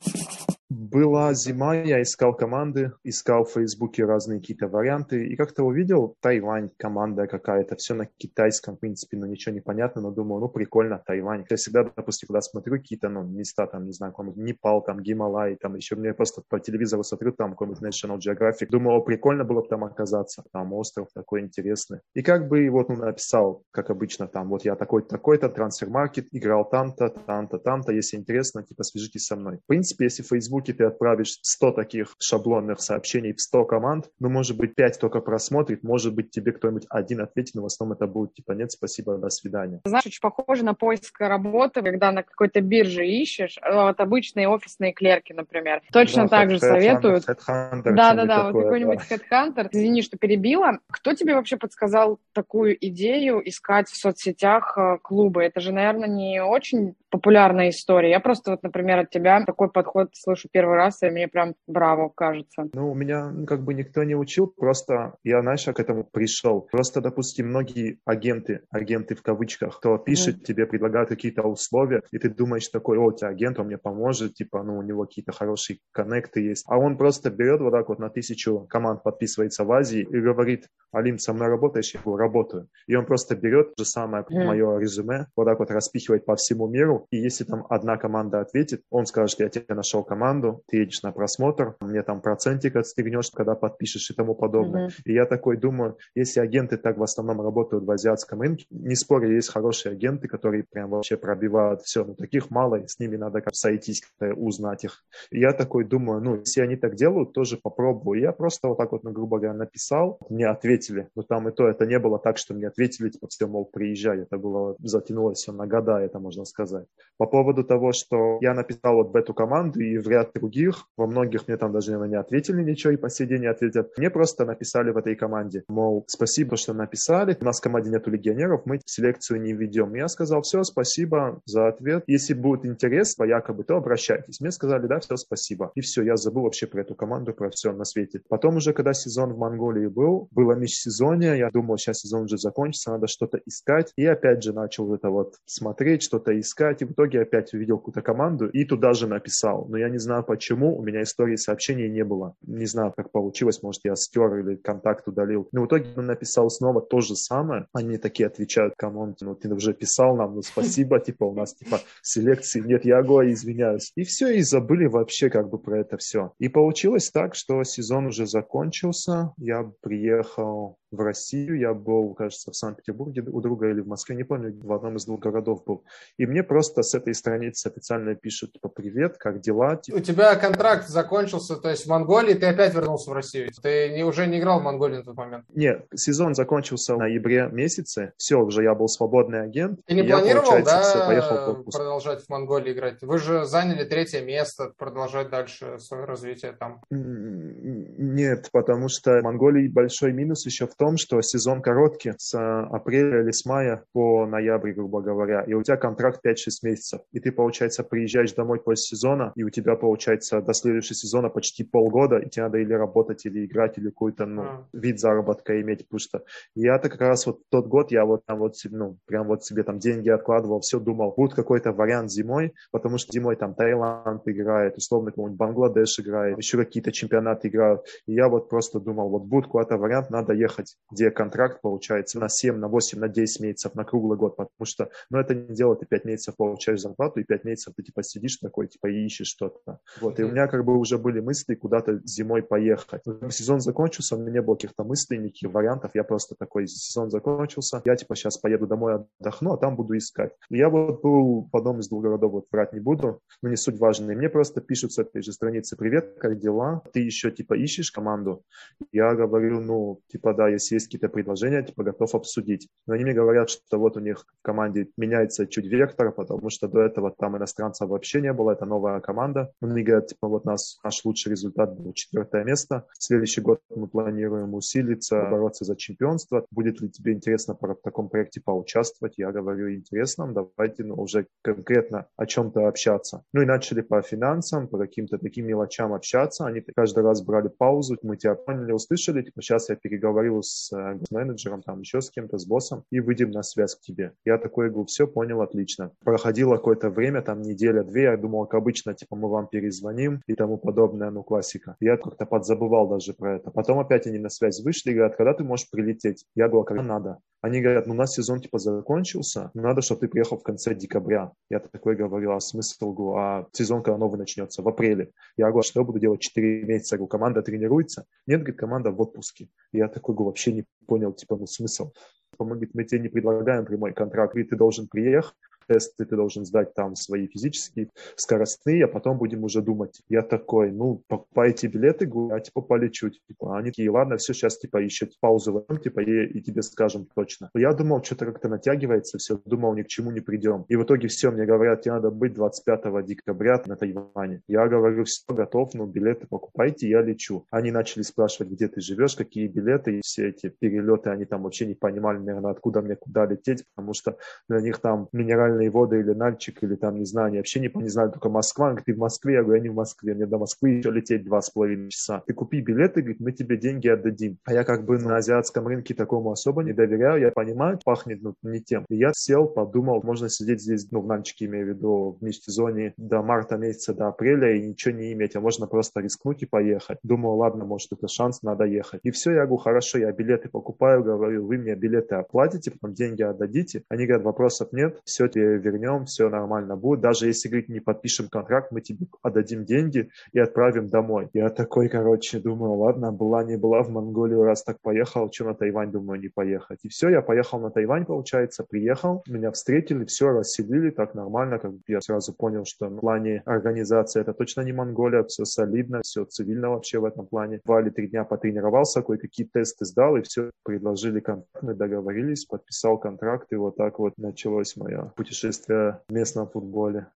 S1: Была зима, я искал команды, искал в Фейсбуке разные какие-то варианты, и как-то увидел Тайвань, команда какая-то, все на китайском, в принципе, ну ничего не понятно, но думаю, ну прикольно, Тайвань. Я всегда, допустим, когда смотрю какие-то, ну, места, там, не знаю, какой-нибудь Непал, там, Гималай, там, еще мне просто по телевизору смотрю, там, какой-нибудь National Geographic, думаю, о, прикольно было бы там оказаться, там остров такой интересный. И как бы вот, ну, написал, как обычно, там, вот я такой-то, такой-то, трансфер-маркет, играл там-то, там-то, там-то, если интересно, типа, свяжитесь со мной. В принципе, если в Фейсбуке ты отправишь 100 таких шаблонных сообщений в 100 команд, ну, может быть, 5 только просмотрит, может быть, тебе кто-нибудь один ответит, но в основном это будет, типа, нет, спасибо, до свидания.
S3: Знаешь, очень похоже на поиск работы, когда на какой-то бирже ищешь, вот обычные офисные клерки, например. Точно да, так же советуют. Да-да-да, вот какой-нибудь да. Headhunter. Извини, что перебила. Кто тебе вообще подсказал такую идею искать в соцсетях э, клубы? Это же, наверное, не очень популярная история. Я просто вот, например, от тебя такой подход слышу первый раз, и мне прям браво кажется.
S1: Ну, у меня как бы никто не учил, просто я, знаешь, к этому пришел. Просто, допустим, многие агенты, агенты в кавычках, кто пишет mm. тебе, предлагают какие-то условия, и ты думаешь такой, о, у тебя агент, он мне поможет, типа, ну, у него какие-то хорошие коннекты есть. А он просто берет вот так вот на тысячу команд подписывается в Азии и говорит, Алим, со мной работаешь? Я говорю, работаю. И он просто берет то же самое mm. мое резюме, вот так вот распихивает по всему миру, и если там одна команда ответит, он скажет, я тебе нашел команду, ты едешь на просмотр, мне там процентик отстегнешь, когда подпишешь и тому подобное. Mm-hmm. И я такой думаю, если агенты так в основном работают в азиатском рынке, не спорю, есть хорошие агенты, которые прям вообще пробивают все, но таких мало, и с ними надо как сойтись, узнать их. И я такой думаю, ну, если они так делают, тоже попробую. И я просто вот так вот, ну, грубо говоря, написал, мне ответили, но там и то, это не было так, что мне ответили, типа, все, мол, приезжай, это было, затянулось все на года, это можно сказать по поводу того, что я написал вот в эту команду и в ряд других, во многих мне там даже, наверное, не ответили ничего и по сей день не ответят. Мне просто написали в этой команде, мол, спасибо, что написали, у нас в команде нету легионеров, мы селекцию не ведем. Я сказал, все, спасибо за ответ. Если будет интерес, по якобы, то обращайтесь. Мне сказали, да, все, спасибо. И все, я забыл вообще про эту команду, про все на свете. Потом уже, когда сезон в Монголии был, было межсезонье, я думал, сейчас сезон уже закончится, надо что-то искать. И опять же начал это вот смотреть, что-то искать. И в итоге опять увидел какую-то команду и туда же написал. Но я не знаю почему, у меня истории сообщений не было. Не знаю, как получилось, может, я стер или контакт удалил. Но в итоге он написал снова то же самое. Они такие отвечают, come on, ну ты уже писал нам, ну спасибо, типа у нас типа селекции нет, я го, извиняюсь. И все, и забыли вообще как бы про это все. И получилось так, что сезон уже закончился, я приехал в Россию. Я был, кажется, в Санкт-Петербурге у друга или в Москве, не помню, в одном из двух городов был. И мне просто с этой страницы официально пишут, типа, привет, как дела?
S2: У тебя контракт закончился, то есть в Монголии ты опять вернулся в Россию. Ты не, уже не играл в Монголии на тот момент?
S1: Нет, сезон закончился в ноябре месяце. Все, уже я был свободный агент.
S2: Ты не планировал, я, да, все, поехал продолжать в Монголии играть? Вы же заняли третье место, продолжать дальше свое развитие там.
S1: Нет, потому что в Монголии большой минус еще в том, том, что сезон короткий, с апреля или с мая по ноябрь, грубо говоря, и у тебя контракт 5-6 месяцев, и ты, получается, приезжаешь домой после сезона, и у тебя, получается, до следующего сезона почти полгода, и тебе надо или работать, или играть, или какой-то ну, mm. вид заработка иметь, потому что я-то как раз вот тот год, я вот там вот, ну, прям вот себе там деньги откладывал, все думал, будет какой-то вариант зимой, потому что зимой там Таиланд играет, условно какой-нибудь Бангладеш играет, еще какие-то чемпионаты играют, и я вот просто думал, вот будет какой-то вариант, надо ехать где контракт получается на 7, на 8, на 10 месяцев, на круглый год, потому что, ну, это не дело, ты 5 месяцев получаешь зарплату, и 5 месяцев ты, типа, сидишь такой, типа, и ищешь что-то. Вот, и у меня, как бы, уже были мысли куда-то зимой поехать. Сезон закончился, у меня не было каких-то мыслей, никаких вариантов, я просто такой, сезон закончился, я, типа, сейчас поеду домой отдохну, а там буду искать. И я вот был в одном из двух городов, вот врать не буду, но не суть важная. И мне просто пишут с этой же страницы, привет, как дела? Ты еще, типа, ищешь команду? Я говорю, ну, типа, да, если есть какие-то предложения, типа готов обсудить. Но они мне говорят, что вот у них в команде меняется чуть вектор, потому что до этого там иностранцев вообще не было, это новая команда. Они говорят, типа вот нас, наш лучший результат был четвертое место. В следующий год мы планируем усилиться, бороться за чемпионство. Будет ли тебе интересно в таком проекте поучаствовать? Я говорю, интересно, давайте ну, уже конкретно о чем-то общаться. Ну и начали по финансам, по каким-то таким мелочам общаться. Они каждый раз брали паузу, мы тебя поняли, услышали, типа сейчас я переговорил с, э, менеджером, там еще с кем-то, с боссом, и выйдем на связь к тебе. Я такой говорю, все, понял, отлично. Проходило какое-то время, там неделя-две, я думал, как обычно, типа, мы вам перезвоним и тому подобное, ну, классика. Я как-то подзабывал даже про это. Потом опять они на связь вышли и говорят, когда ты можешь прилететь? Я говорю, «А когда надо. Они говорят, ну, у нас сезон, типа, закончился, надо, чтобы ты приехал в конце декабря. Я такой говорю, а смысл, говорю, а сезон когда новый начнется? В апреле. Я говорю, «А что я буду делать 4 месяца? Говорю, команда тренируется? Нет, говорит, команда в отпуске. Я такой говорю, вообще не понял, типа, ну, смысл. Он говорит, мы тебе не предлагаем прямой контракт, и ты должен приехать, тесты ты должен сдать там свои физические, скоростные, а потом будем уже думать. Я такой, ну, покупайте билеты, я типа полечу. Типа, они такие, ладно, все, сейчас типа еще паузу возьмем, типа, и, и тебе скажем точно. Я думал, что-то как-то натягивается, все, думал, ни к чему не придем. И в итоге все, мне говорят, тебе надо быть 25 декабря на Тайване. Я говорю, все, готов, ну, билеты покупайте, я лечу. Они начали спрашивать, где ты живешь, какие билеты, и все эти перелеты, они там вообще не понимали, наверное, откуда мне куда лететь, потому что для них там минеральные минеральные воды или Нальчик, или там, не знаю, они вообще не, не знаю, только Москва. Он говорит, ты в Москве? Я говорю, я не в Москве, мне до Москвы еще лететь два с половиной часа. Ты купи билеты, говорит, мы тебе деньги отдадим. А я как бы на азиатском рынке такому особо не доверяю, я понимаю, пахнет ну, не тем. И я сел, подумал, можно сидеть здесь, ну, в Нальчике, имею в виду, в межсезонье до марта месяца, до апреля и ничего не иметь, а можно просто рискнуть и поехать. Думал, ладно, может, это шанс, надо ехать. И все, я говорю, хорошо, я билеты покупаю, говорю, вы мне билеты оплатите, потом деньги отдадите. Они говорят, вопросов нет, все, тебе вернем, все нормально будет. Даже если, говорит, не подпишем контракт, мы тебе отдадим деньги и отправим домой. Я такой, короче, думаю, ладно, была не была в Монголию, раз так поехал, что на Тайвань, думаю, не поехать. И все, я поехал на Тайвань, получается, приехал, меня встретили, все расселили так нормально, как я сразу понял, что в плане организации это точно не Монголия, все солидно, все цивильно вообще в этом плане. Два или три дня потренировался, кое-какие тесты сдал, и все, предложили контракт, мы договорились, подписал контракт, и вот так вот началось мое путешествие путешествия в местном футболе.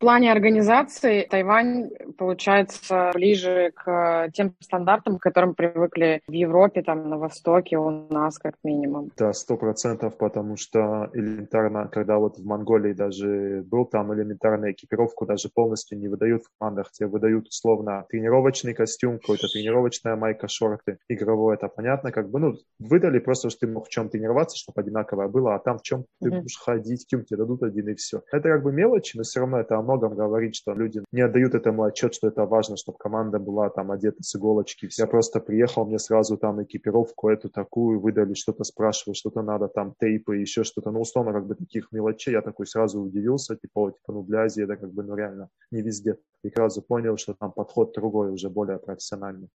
S3: В плане организации Тайвань получается ближе к тем стандартам, к которым привыкли в Европе, там на Востоке, у нас как минимум.
S1: Да, сто процентов, потому что элементарно, когда вот в Монголии даже был, там элементарная экипировку даже полностью не выдают в командах, тебе выдают условно тренировочный костюм, какой-то тренировочная майка, шорты, игровой, это понятно, как бы, ну, выдали просто, что ты мог в чем тренироваться, чтобы одинаковое было, а там в чем ты будешь ходить, в чем тебе дадут один и все. Это как бы мелочи, но все равно это многом говорит, что люди не отдают этому отчет, что это важно, чтобы команда была там одета с иголочки. Я просто приехал, мне сразу там экипировку эту такую выдали, что-то спрашивали, что-то надо, там тейпы, еще что-то. Ну, условно, как бы таких мелочей я такой сразу удивился, типа, типа, ну, для Азии это как бы, ну, реально не везде. И сразу понял, что там подход другой, уже более профессиональный.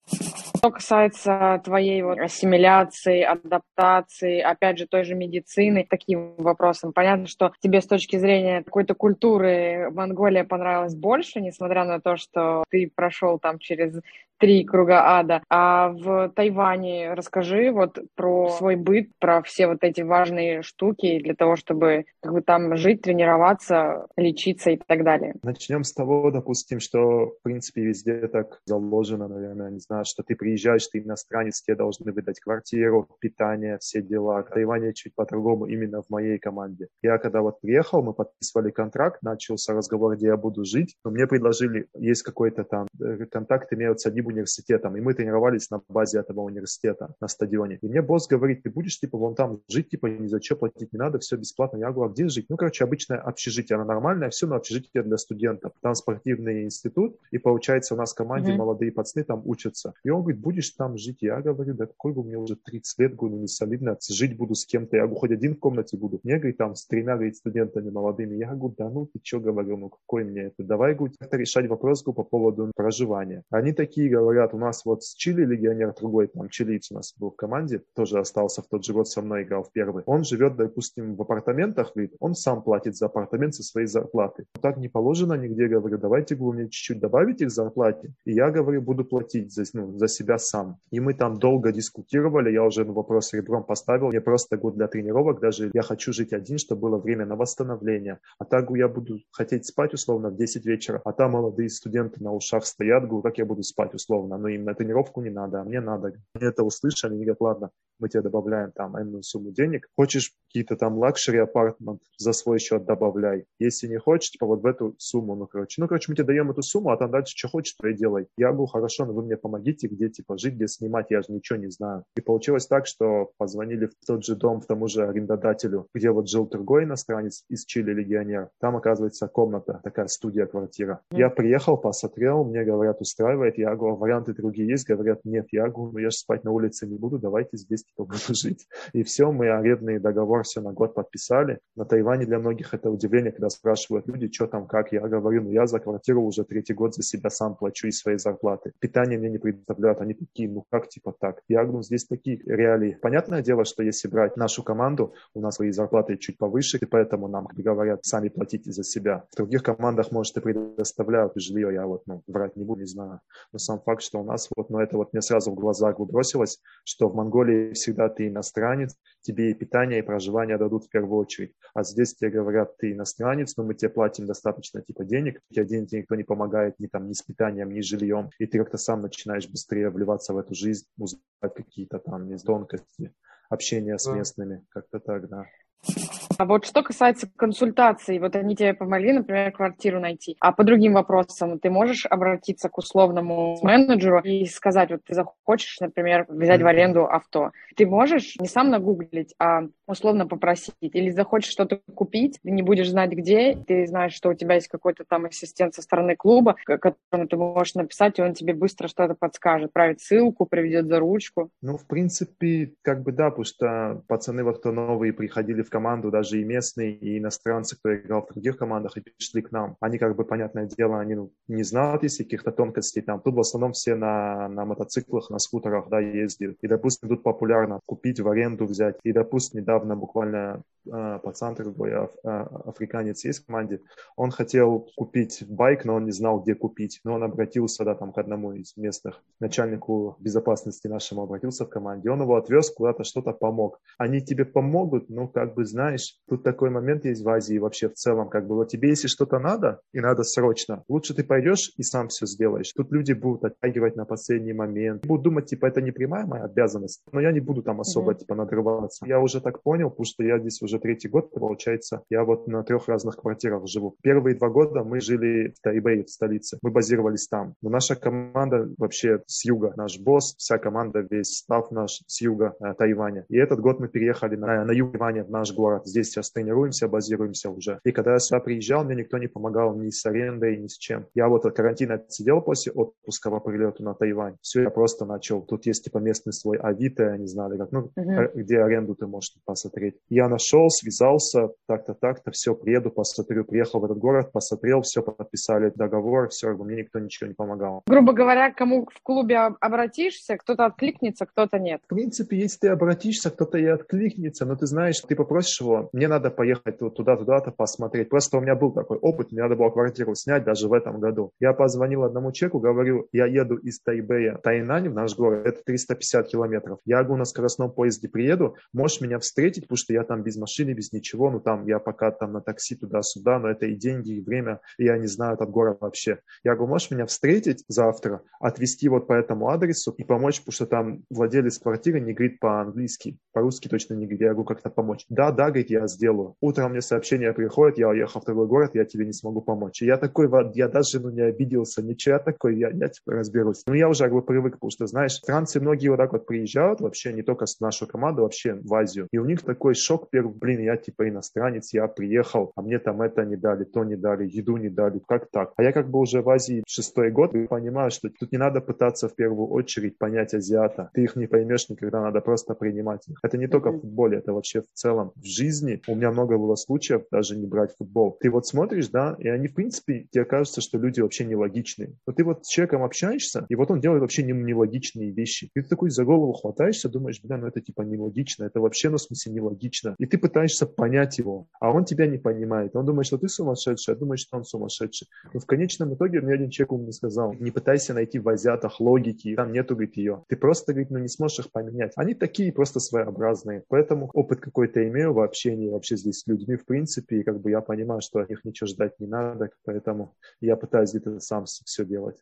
S3: Что касается твоей вот ассимиляции, адаптации, опять же, той же медицины, таким вопросам, понятно, что тебе с точки зрения какой-то культуры Монголия понравилась больше, несмотря на то, что ты прошел там через три круга ада. А в Тайване расскажи вот про свой быт, про все вот эти важные штуки для того, чтобы как бы там жить, тренироваться, лечиться и так далее.
S1: Начнем с того, допустим, что в принципе везде так заложено, наверное, не знаю, что ты приезжаешь, ты иностранец, тебе должны выдать квартиру, питание, все дела. В Тайване чуть по-другому именно в моей команде. Я когда вот приехал, мы подписывали контракт, начался разговор, где я буду жить, но мне предложили, есть какой-то там э, контакт имеются одним университетом, и мы тренировались на базе этого университета на стадионе. И мне босс говорит, ты будешь, типа, вон там жить, типа, ни за что платить не надо, все бесплатно. Я говорю, а где жить? Ну, короче, обычное общежитие, оно нормальное, все, но общежитие для студентов. Там спортивный институт, и получается у нас в команде mm-hmm. молодые пацаны там учатся. И он говорит, будешь там жить? Я говорю, да какой бы мне уже 30 лет, говорю, ну, не солидно, жить буду с кем-то. Я говорю, хоть один в комнате буду. Мне, говорит, там с тремя, говорит, студентами молодыми. Я говорю, да ну ты что, говорю, ну какой мне это? Давай, говорю, как-то решать вопрос говорю, по поводу проживания. Они такие говорят, у нас вот с Чили легионер другой, там чилиец у нас был в команде, тоже остался в тот же год со мной, играл в первый. Он живет, допустим, в апартаментах, говорит, он сам платит за апартамент со своей зарплаты. Так не положено нигде, говорю, давайте, говорю, мне чуть-чуть добавите к зарплате, и я, говорю, буду платить за, ну, за себя сам. И мы там долго дискутировали, я уже ну, вопрос ребром поставил, мне просто год для тренировок, даже я хочу жить один, чтобы было время на восстановление. А так я буду хотеть спать условно в 10 вечера, а там молодые студенты на ушах стоят, говорю, как я буду спать условно, но им на тренировку не надо, а мне надо. Они это услышали, они говорят, ладно, мы тебе добавляем там энную сумму денег. Хочешь какие-то там luxury apartment за свой счет добавляй. Если не хочешь, типа вот в эту сумму, ну, короче. Ну, короче, мы тебе даем эту сумму, а там дальше что хочешь, то и делай. Я говорю, хорошо, но вы мне помогите, где, типа, жить, где снимать, я же ничего не знаю. И получилось так, что позвонили в тот же дом, в тому же арендодателю, где вот жил другой иностранец из Чили, легионер. Там, оказывается, комната, такая студия, квартира. Mm. Я приехал, посмотрел, мне говорят, устраивает. Я говорю, варианты другие есть? Говорят, нет. Я ну я же спать на улице не буду, давайте здесь типа буду жить. И все, мы арендный договор все на год подписали. На Тайване для многих это удивление, когда спрашивают люди, что там, как. Я говорю, ну я за квартиру уже третий год за себя сам плачу из своей зарплаты. Питание мне не предоставляют, они такие, ну как типа так? Я говорю, ну здесь такие реалии. Понятное дело, что если брать нашу команду, у нас свои зарплаты чуть повыше, и поэтому нам говорят, сами платите за себя. В других командах, может, и предоставляют жилье, я вот, ну, врать не буду, не знаю. Но сам факт, что у нас вот, ну, это вот мне сразу в глаза бросилось, что в Монголии всегда ты иностранец, тебе и питание, и проживание дадут в первую очередь. А здесь тебе говорят, ты иностранец, но мы тебе платим достаточно типа денег, тебе денег никто не помогает ни там, ни с питанием, ни с жильем, и ты как-то сам начинаешь быстрее вливаться в эту жизнь, узнать какие-то там тонкости общения с местными, как-то так, да.
S3: А вот что касается консультаций, вот они тебе помогли, например, квартиру найти, а по другим вопросам ты можешь обратиться к условному менеджеру и сказать, вот ты захочешь, например, взять в аренду авто. Ты можешь не сам нагуглить, а условно попросить. Или захочешь что-то купить, ты не будешь знать где, ты знаешь, что у тебя есть какой-то там ассистент со стороны клуба, которому ты можешь написать, и он тебе быстро что-то подскажет, правит ссылку, приведет за ручку.
S1: Ну, в принципе, как бы да, потому что пацаны вот кто новые приходили в команду, даже и местные, и иностранцы, кто играл в других командах и пришли к нам, они как бы, понятное дело, они ну, не знают если каких-то тонкостей там. Тут в основном все на, на мотоциклах, на скутерах, да, ездят. И, допустим, тут популярно купить в аренду взять. И, допустим, недавно буквально э, пацан другой, аф, э, африканец есть в команде, он хотел купить байк, но он не знал, где купить. Но он обратился, да, там, к одному из местных, начальнику безопасности нашему обратился в команде. Он его отвез куда-то, что-то помог. Они тебе помогут, ну, как бы знаешь, тут такой момент есть в Азии вообще в целом, как бы вот тебе если что-то надо, и надо срочно, лучше ты пойдешь и сам все сделаешь. Тут люди будут оттягивать на последний момент, будут думать, типа, это не прямая моя обязанность, но я не буду там особо, mm-hmm. типа, надрываться. Я уже так понял, потому что я здесь уже третий год, получается, я вот на трех разных квартирах живу. Первые два года мы жили в Тайбэе, в столице. Мы базировались там. Но наша команда вообще с юга, наш босс, вся команда, весь став наш с юга э, Тайваня. И этот год мы переехали на, на юг Тайваня, в наш город. Здесь сейчас тренируемся, базируемся уже. И когда я сюда приезжал, мне никто не помогал ни с арендой, ни с чем. Я вот от карантина сидел после отпуска по прилету на Тайвань. Все, я просто начал. Тут есть типа местный свой Авито, я не знаю, как, ну, uh-huh. где аренду ты можешь посмотреть. Я нашел, связался, так-то, так-то, все, приеду, посмотрю. Приехал в этот город, посмотрел, все, подписали договор, все, мне никто ничего не помогал.
S3: Грубо говоря, кому в клубе обратишься, кто-то откликнется, кто-то нет.
S1: В принципе, если ты обратишься, кто-то и откликнется, но ты знаешь, ты попросишь его, мне надо поехать туда-туда-то посмотреть. Просто у меня был такой опыт, мне надо было квартиру снять даже в этом году. Я позвонил одному человеку, говорю, я еду из Тайбэя Тайнань, в наш город, это 350 километров. Я говорю, на скоростном поезде приеду, можешь меня встретить, потому что я там без машины, без ничего, ну там я пока там на такси туда-сюда, но это и деньги, и время, и я не знаю этот город вообще. Я говорю, можешь меня встретить завтра, отвезти вот по этому адресу и помочь, потому что там владелец квартиры не говорит по-английски, по-русски точно не говорит. Я говорю, как-то помочь. Да, да, говорит, я сделаю. Утром мне сообщение приходит, я уехал в другой город, я тебе не смогу помочь. И я такой, я даже ну, не обиделся, ничего, я такой, я, я типа разберусь. Но я уже как бы привык, потому что, знаешь, странцы многие вот так вот приезжают вообще, не только с нашу команду, вообще в Азию. И у них такой шок первый, блин, я типа иностранец, я приехал, а мне там это не дали, то не дали, еду не дали, как так? А я как бы уже в Азии шестой год и понимаю, что тут не надо пытаться в первую очередь понять азиата. Ты их не поймешь никогда, надо просто принимать их. Это не только в футболе, это вообще в целом в жизни у меня много было случаев даже не брать футбол. Ты вот смотришь, да, и они, в принципе, тебе кажется, что люди вообще нелогичные. Но ты вот с человеком общаешься, и вот он делает вообще нелогичные вещи. Ты такой за голову хватаешься, думаешь, бля, ну это типа нелогично, это вообще, ну в смысле, нелогично. И ты пытаешься понять его, а он тебя не понимает. Он думает, что ты сумасшедший, а думает, что он сумасшедший. Но в конечном итоге мне один человек мне сказал, не пытайся найти в азиатах логики, там нету, говорит, ее. Ты просто, говорит, ну не сможешь их поменять. Они такие просто своеобразные. Поэтому опыт какой-то имею в общении вообще здесь с людьми в принципе, и как бы я понимаю, что от них ничего ждать не надо, поэтому я пытаюсь где-то сам все делать.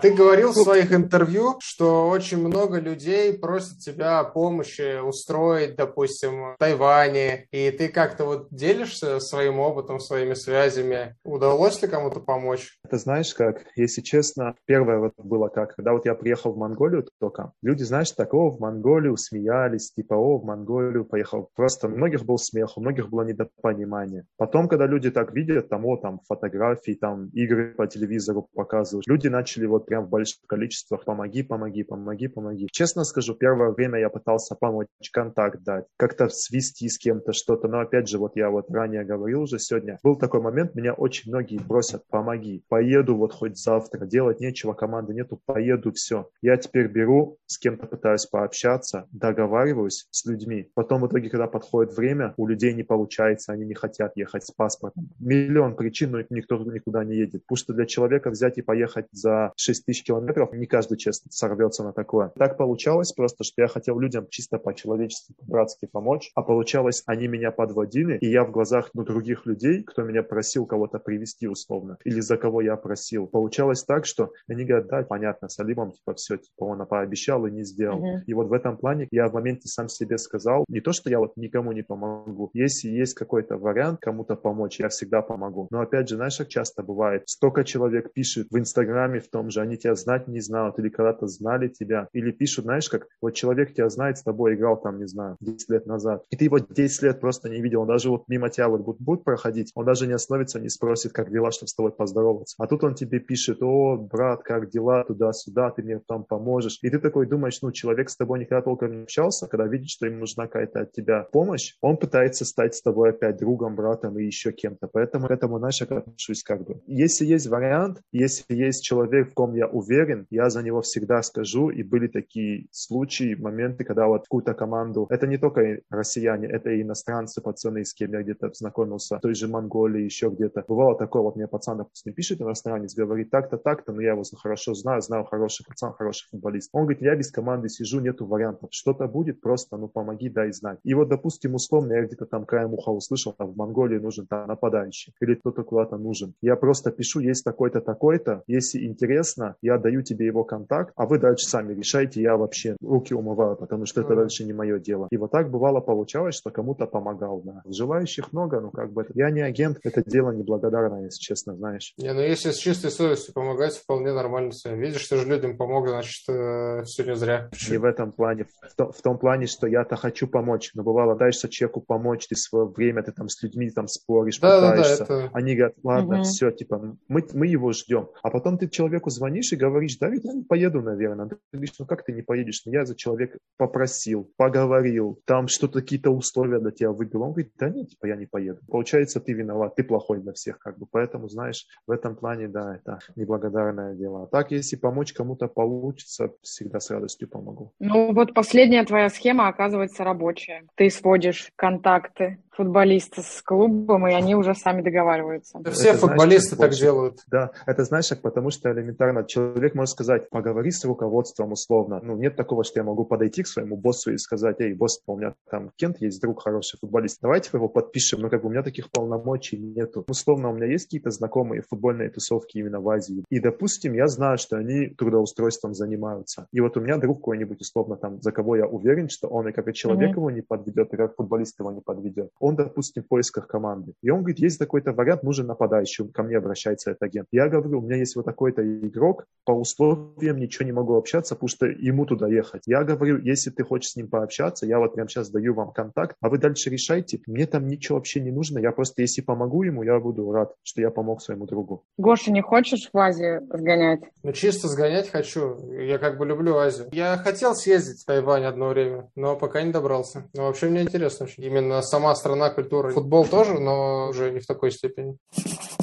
S2: Ты говорил в своих интервью, что очень много людей просят тебя о помощи устроить, допустим, в Тайване, и ты как-то вот делишься своим опытом, своими связями. Удалось ли кому-то помочь?
S1: Это знаешь как, если честно, первое вот было как, когда вот я приехал в Монголию только, люди, знаешь, такого в Монголию смеялись, типа, о, в Монголию поехал. Просто у многих был смех, у многих было недопонимание. Потом, когда люди так видят, там, о, там, фотографии, там, игры по телевизору показывают, люди начали вот прям в больших количествах помоги, помоги, помоги, помоги. Честно скажу, первое время я пытался помочь, контакт дать, как-то свести с кем-то что-то, но опять же, вот я вот ранее говорил уже сегодня, был такой момент, меня очень многие просят, помоги, поеду вот хоть завтра, делать нечего, команды нету, поеду, все. Я теперь беру, с кем-то пытаюсь пообщаться, договариваюсь с людьми. Потом в итоге, когда подходит время, у людей не получается, они не хотят ехать с паспортом. Миллион причин, но никто никуда не едет. Потому для человека взять и поехать за 6 тысяч километров, не каждый, честно, сорвется на такое. Так получалось просто, что я хотел людям чисто по-человечески, по-братски помочь, а получалось, они меня подводили, и я в глазах ну, других людей, кто меня просил кого-то привести условно, или за кого я просил, получалось так, что они говорят, да, понятно, с Алимом, типа, все, типа, он пообещал и не сделал. Uh-huh. И вот в этом плане я в моменте сам себе сказал, не то, что я вот никому не помогу, если есть какой-то вариант кому-то помочь, я всегда помогу. Но опять же, знаешь, как часто бывает, столько человек пишет в Инстаграме в том же, они тебя знать не знают, или когда-то знали тебя, или пишут, знаешь, как вот человек тебя знает, с тобой играл там, не знаю, 10 лет назад, и ты его 10 лет просто не видел, он даже вот мимо тебя вот будет, будет проходить, он даже не остановится, не спросит, как дела, чтобы с тобой поздороваться. А тут он тебе пишет, о, брат, как дела, туда-сюда, ты мне там поможешь. И ты такой думаешь, ну, человек с тобой никогда толком не общался, когда видит, что ему нужна какая-то от тебя помощь, он пытается стать с тобой опять другом, братом и еще кем-то. Поэтому к этому, знаешь, я отношусь как бы. Если есть вариант, если есть человек, в ком я уверен, я за него всегда скажу. И были такие случаи, моменты, когда вот какую-то команду, это не только россияне, это и иностранцы, пацаны, с кем я где-то знакомился, в той же Монголии, еще где-то. Бывало такое, вот мне пацан, допустим, пишет иностранец, говорит так-то, так-то, но я его хорошо знаю, знаю, хороший пацан, хороший футболист. Он говорит, я без команды сижу, нету вариантов. Что-то будет, просто, ну, помоги, дай знать. И вот, допустим, условно, я где-то там краем уха услышал, там в Монголии нужен там нападающий, или кто-то куда-то нужен. Я просто пишу, есть такой-то, такой-то, если интересно, я даю тебе его контакт, а вы дальше сами решайте, я вообще руки умываю, потому что это дальше не мое дело. И вот так бывало получалось, что кому-то помогал, да. Желающих много, ну как бы, я не агент, это дело неблагодарное, если честно, знаешь.
S2: Не, ну если с чистой совестью помогать, вполне нормально все. Видишь, ты же людям помог, значит, э, все не зря.
S1: Не в этом плане, в, то, в том плане, что я-то хочу помочь, но бывало, дальше человеку помочь, ты свое время, ты там с людьми там споришь, да, пытаешься. Да, да, это... Они говорят, ладно, угу. все, типа, мы, мы его ждем. А потом ты человеку звонишь и говоришь, да, я не поеду, наверное. Ты говоришь, ну как ты не поедешь? Ну я за человека попросил, поговорил, там что-то, какие-то условия для тебя выбил. Он говорит, да нет, типа я не поеду. Получается, ты виноват, ты плохой для всех, как бы. Поэтому, знаешь, в этом плане, да, это неблагодарное дело. А так, если помочь кому-то получится, всегда с радостью помогу.
S3: Ну вот последняя твоя схема оказывается рабочая. Ты сводишь контакты футболисты с клубом, и они уже сами договариваются.
S2: Да все это, футболисты знаешь, так делают.
S1: Да, это знаешь, потому что элементарно человек может сказать, поговори с руководством условно. Ну, нет такого, что я могу подойти к своему боссу и сказать, эй, босс, у меня там Кент есть друг хороший футболист, давайте его подпишем, но как бы у меня таких полномочий нету. Условно, у меня есть какие-то знакомые футбольные тусовки именно в Азии, и, допустим, я знаю, что они трудоустройством занимаются. И вот у меня друг какой-нибудь, условно, там, за кого я уверен, что он и как и человек mm-hmm. его не подведет, и как футболист его не подведет он, допустим, в поисках команды. И он говорит, есть такой-то вариант, нужен нападающий, ко мне обращается этот агент. Я говорю, у меня есть вот такой-то игрок, по условиям ничего не могу общаться, потому что ему туда ехать. Я говорю, если ты хочешь с ним пообщаться, я вот прямо сейчас даю вам контакт, а вы дальше решайте. Мне там ничего вообще не нужно, я просто, если помогу ему, я буду рад, что я помог своему другу.
S3: Гоша, не хочешь в Азию сгонять?
S2: Ну, чисто сгонять хочу. Я как бы люблю Азию. Я хотел съездить в Тайвань одно время, но пока не добрался. Но вообще мне интересно очень. Именно сама страна страна культуры. Футбол тоже, но уже не в такой степени.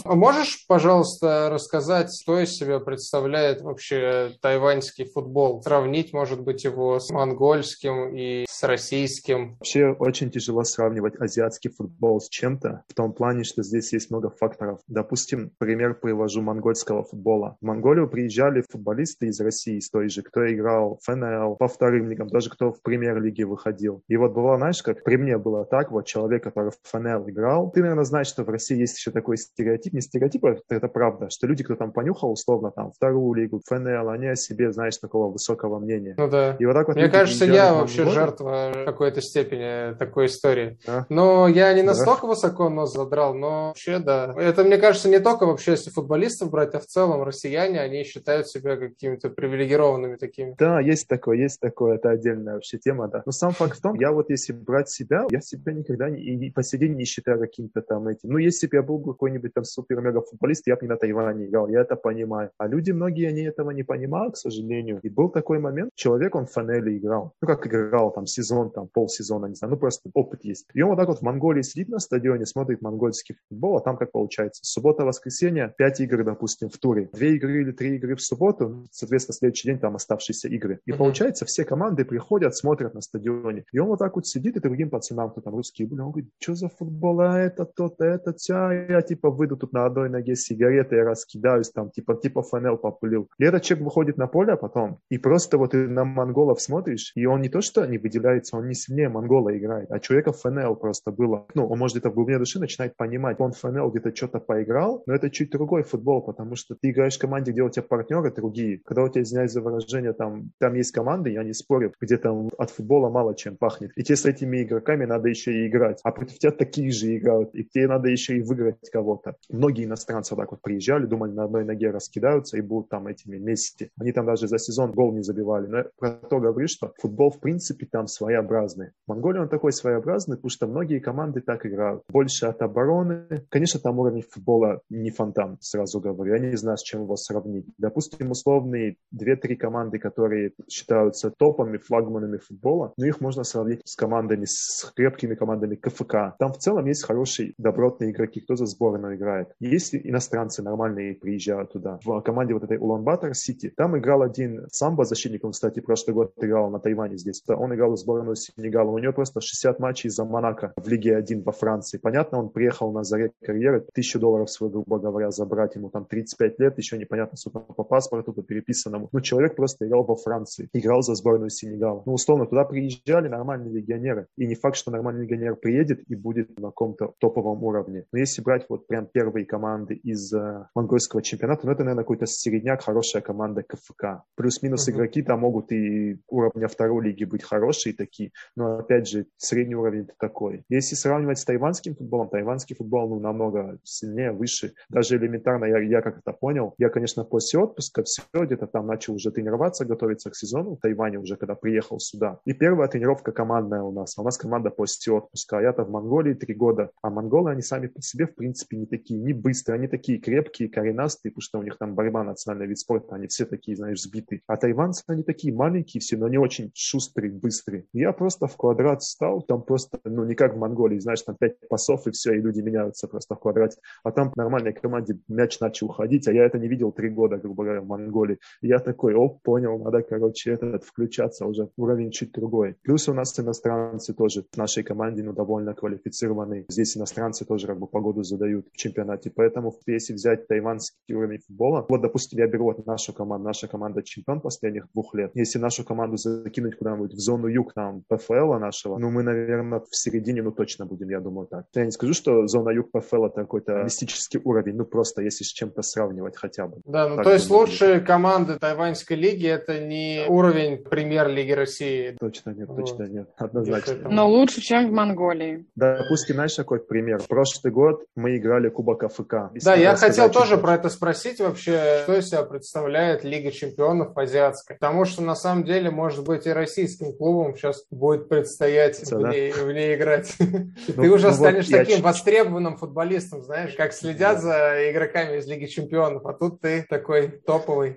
S2: А можешь, пожалуйста, рассказать, что из себя представляет вообще тайваньский футбол? Сравнить, может быть, его с монгольским и с российским?
S1: Вообще очень тяжело сравнивать азиатский футбол с чем-то, в том плане, что здесь есть много факторов. Допустим, пример привожу монгольского футбола. В Монголию приезжали футболисты из России, из той же, кто играл в ФНЛ, по вторым лигам, даже кто в премьер-лиге выходил. И вот было, знаешь, как при мне было так, вот человек человек, который в ФНЛ играл. Ты, наверное, знаешь, что в России есть еще такой стереотип, не стереотип, а это правда, что люди, кто там понюхал, условно, там, вторую лигу, ФНЛ, они о себе, знаешь, такого высокого мнения.
S2: Ну да. И вот так вот Мне кажется, я вообще жертва в какой-то степени такой истории. А? Но я не настолько да. высоко нос задрал, но вообще, да. Это, мне кажется, не только вообще, если футболистов брать, а в целом россияне, они считают себя какими-то привилегированными такими.
S1: Да, есть такое, есть такое, это отдельная вообще тема, да. Но сам факт в том, я вот если брать себя, я себя никогда не, и по сей день не считаю каким-то там этим. Ну, если бы я был какой-нибудь там супер-мега-футболист, я бы не на Тайване играл, я это понимаю. А люди многие, они этого не понимают, к сожалению. И был такой момент, человек, он в фанеле играл. Ну, как играл, там, сезон, там, полсезона, не знаю, ну, просто опыт есть. И он вот так вот в Монголии сидит на стадионе, смотрит монгольский футбол, а там как получается? Суббота-воскресенье, 5 игр, допустим, в туре. Две игры или три игры в субботу, соответственно, следующий день там оставшиеся игры. И uh-huh. получается, все команды приходят, смотрят на стадионе. И он вот так вот сидит и другим пацанам, кто там русские были, он говорит, что за футбол, а это, то-то, это, тя, я типа выйду тут на одной ноге сигареты, я раскидаюсь там, типа, типа фанел популил. И этот человек выходит на поле потом, и просто вот ты на монголов смотришь, и он не то что не выделяется, он не сильнее монгола играет, а человека ФНЛ просто было. Ну, он может это в глубине души начинает понимать. Он ФНЛ где-то что-то поиграл, но это чуть другой футбол, потому что ты играешь в команде, где у тебя партнеры другие. Когда у тебя, извиняюсь за выражение, там, там есть команды, я не спорю, где там от футбола мало чем пахнет. И тебе с этими игроками надо еще и играть. А против тебя такие же играют, и тебе надо еще и выиграть кого-то. Многие иностранцы вот так вот приезжали, думали, на одной ноге раскидаются и будут там этими вместе. Они там даже за сезон гол не забивали. Но я про то говорю, что футбол в принципе там своеобразный. Монголия он такой своеобразный, потому что многие команды так играют. Больше от обороны. Конечно, там уровень футбола не фонтан, сразу говорю. Я не знаю, с чем его сравнить. Допустим, условные две-три команды, которые считаются топами, флагманами футбола, но их можно сравнить с командами, с крепкими командами КФК. Там в целом есть хорошие, добротные игроки, кто за сборную играет. Есть иностранцы нормальные приезжают туда. В команде вот этой Улан-Батор Сити, там играл один самбо защитник, он, кстати, прошлый год играл на Тайване здесь. Он играл в сборную Сенегала. У него просто 60 матчей за Монако в Лиге 1 во Франции. Понятно, он приехал на заре карьеры, тысячу долларов свой, грубо говоря, забрать ему там 35 лет, еще непонятно, сколько по паспорту, по переписанному. Ну, человек просто играл во Франции, играл за сборную Сенегала. Ну, условно, туда приезжали нормальные легионеры. И не факт, что нормальный легионер приедет и будет на каком-то топовом уровне. Но если брать вот прям первые команды из э, монгольского чемпионата, ну, это, наверное, какой-то середняк, хорошая команда КФК. Плюс-минус uh-huh. игроки там могут и уровня второй лиги быть хорошие такие, но, опять же, средний уровень такой. Если сравнивать с тайванским футболом, тайванский футбол, ну, намного сильнее, выше. Даже элементарно, я, я как это понял, я, конечно, после отпуска все где-то там начал уже тренироваться, готовиться к сезону в Тайване уже, когда приехал сюда. И первая тренировка командная у нас. У нас команда после отпуска. А я-то в Монголии три года. А монголы, они сами по себе, в принципе, не такие, не быстрые. Они такие крепкие, коренастые, потому что у них там борьба, национальный вид спорта. Они все такие, знаешь, сбитые. А тайванцы, они такие маленькие все, но не очень шустрые, быстрые. Я просто в квадрат стал, там просто, ну, не как в Монголии, знаешь, там пять пасов и все, и люди меняются просто в квадрате. А там нормальной команде мяч начал уходить, а я это не видел три года, грубо говоря, в Монголии. И я такой, оп, понял, надо, короче, этот включаться уже, уровень чуть другой. Плюс у нас иностранцы тоже в нашей команде, ну, довольно квалифицированные. Здесь иностранцы тоже как бы погоду задают в чемпионате. Поэтому, если взять тайванский уровень футбола, вот, допустим, я беру вот нашу команду, наша команда чемпион последних двух лет. Если нашу команду закинуть куда-нибудь в зону юг, там, ПФЛ нашего, ну, мы, наверное, в середине, ну, точно будем, я думаю, так. Я не скажу, что зона юг ПФЛ это какой-то мистический уровень, ну, просто если с чем-то сравнивать хотя бы.
S2: Да, ну, так то есть лучшие будет. команды тайваньской лиги это не уровень премьер-лиги России.
S1: Точно нет, вот. точно нет, однозначно.
S3: Но лучше, чем в Монголии.
S1: Допустим, знаешь, какой пример? Прошлый год мы играли Кубок АФК.
S2: Да, я хотел тоже про это спросить вообще, что из себя представляет Лига чемпионов азиатская. Потому что, на самом деле, может быть, и российским клубам сейчас будет предстоять в ней, в ней играть. Ну, Ты уже ну, станешь таким востребованным футболистом, знаешь, как следят за игроками из Лиги чемпионов, а тут ты такой топовый.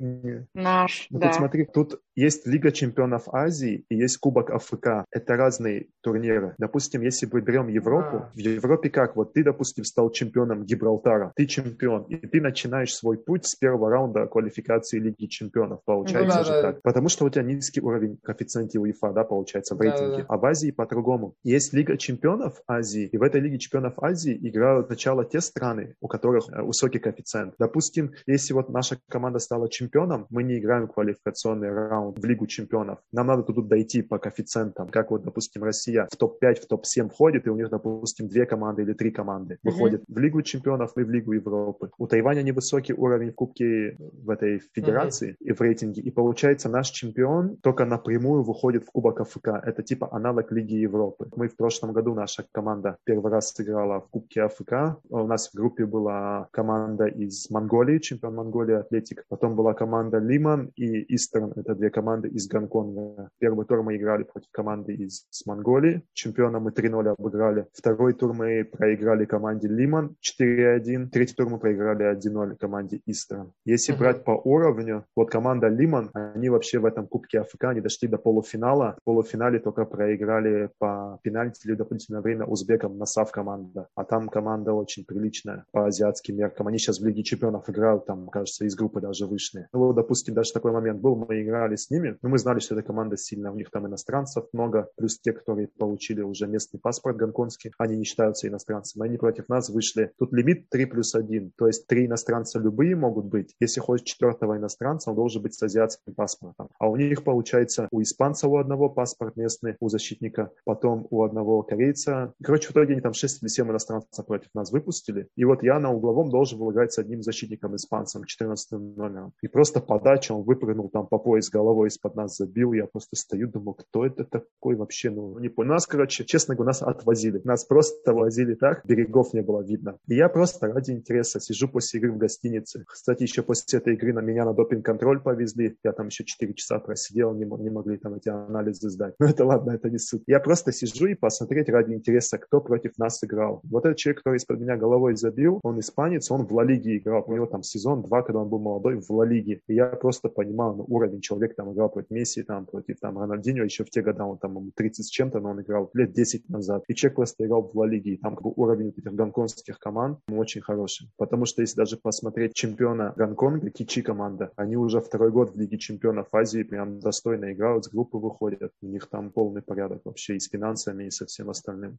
S3: Наш,
S1: ну, Тут смотри, тут есть Лига чемпионов Азии и есть Кубок АФК. Это разные турниры. Допустим, если мы берем Европу, а. в Европе как? Вот ты, допустим, стал чемпионом Гибралтара, ты чемпион, и ты начинаешь свой путь с первого раунда квалификации Лиги чемпионов, получается ну, да, же да. так. Потому что у тебя низкий уровень коэффициента УЕФА, да, получается, в рейтинге. Да, да. А в Азии по-другому. Есть Лига чемпионов Азии, и в этой Лиге чемпионов Азии играют сначала те страны, у которых э, высокий коэффициент. Допустим, если вот наша команда стала чемпионом, мы не играем квалификационный раунд раунд в Лигу чемпионов. Нам надо тут дойти по коэффициентам, как вот, допустим, Россия в топ-5, в топ-7 входит, и у них, допустим, две команды или три команды выходят mm-hmm. в Лигу чемпионов и в Лигу Европы. У Тайваня невысокий уровень в Кубке в этой федерации mm-hmm. и в рейтинге, и получается наш чемпион только напрямую выходит в Кубок АФК. Это типа аналог Лиги Европы. Мы в прошлом году, наша команда первый раз сыграла в Кубке АФК. У нас в группе была команда из Монголии, чемпион Монголии, Атлетик. Потом была команда Лиман и Истерн. Это две команды из Гонконга. Первый тур мы играли против команды из Монголии. Чемпиона мы 3-0 обыграли. Второй тур мы проиграли команде Лиман 4-1. Третий тур мы проиграли 1-0 команде Истерн. Если mm-hmm. брать по уровню, вот команда Лиман, они вообще в этом Кубке АФК, они дошли до полуфинала. В полуфинале только проиграли по пенальти или дополнительное время узбекам Насав команда. А там команда очень приличная по азиатским меркам. Они сейчас в Лиге чемпионов играют, там, кажется, из группы даже вышли. Ну, вот, допустим, даже такой момент был, мы играли с ними, но мы знали, что эта команда сильная, у них там иностранцев много, плюс те, которые получили уже местный паспорт гонконгский, они не считаются иностранцами. Они против нас вышли. Тут лимит 3 плюс 1, то есть три иностранца любые могут быть. Если хочешь четвертого иностранца, он должен быть с азиатским паспортом. А у них получается у испанца у одного паспорт местный, у защитника, потом у одного корейца. Короче, в итоге они там 6 или 7 иностранцев против нас выпустили. И вот я на угловом должен был играть с одним защитником испанцем, 14 номером. И просто подача, он выпрыгнул там по пояс головой из-под нас забил. Я просто стою, думаю, кто это такой вообще? Ну, не понял. Нас, короче, честно говоря, нас отвозили. Нас просто возили так, берегов не было видно. И я просто ради интереса сижу после игры в гостинице. Кстати, еще после этой игры на меня на допинг-контроль повезли. Я там еще 4 часа просидел, не, не могли там эти анализы сдать. Но это ладно, это не суть. Я просто сижу и посмотреть ради интереса, кто против нас играл. Вот этот человек, который из-под меня головой забил, он испанец, он в Ла Лиге играл. У него там сезон два, когда он был молодой, в Ла Лиге. И я просто понимал ну, уровень человека, там играл против Месси, там против там Рональдинho, еще в те годы он там 30 с чем-то, но он играл лет 10 назад. И человек просто играл в Ла Лиге. И там как бы уровень этих гонконгских команд очень хороший. Потому что если даже посмотреть чемпиона Гонконга, Кичи команда, они уже второй год в Лиге чемпионов Азии прям достойно играют, с группы выходят. У них там полный порядок вообще и с финансами, и со всем остальным.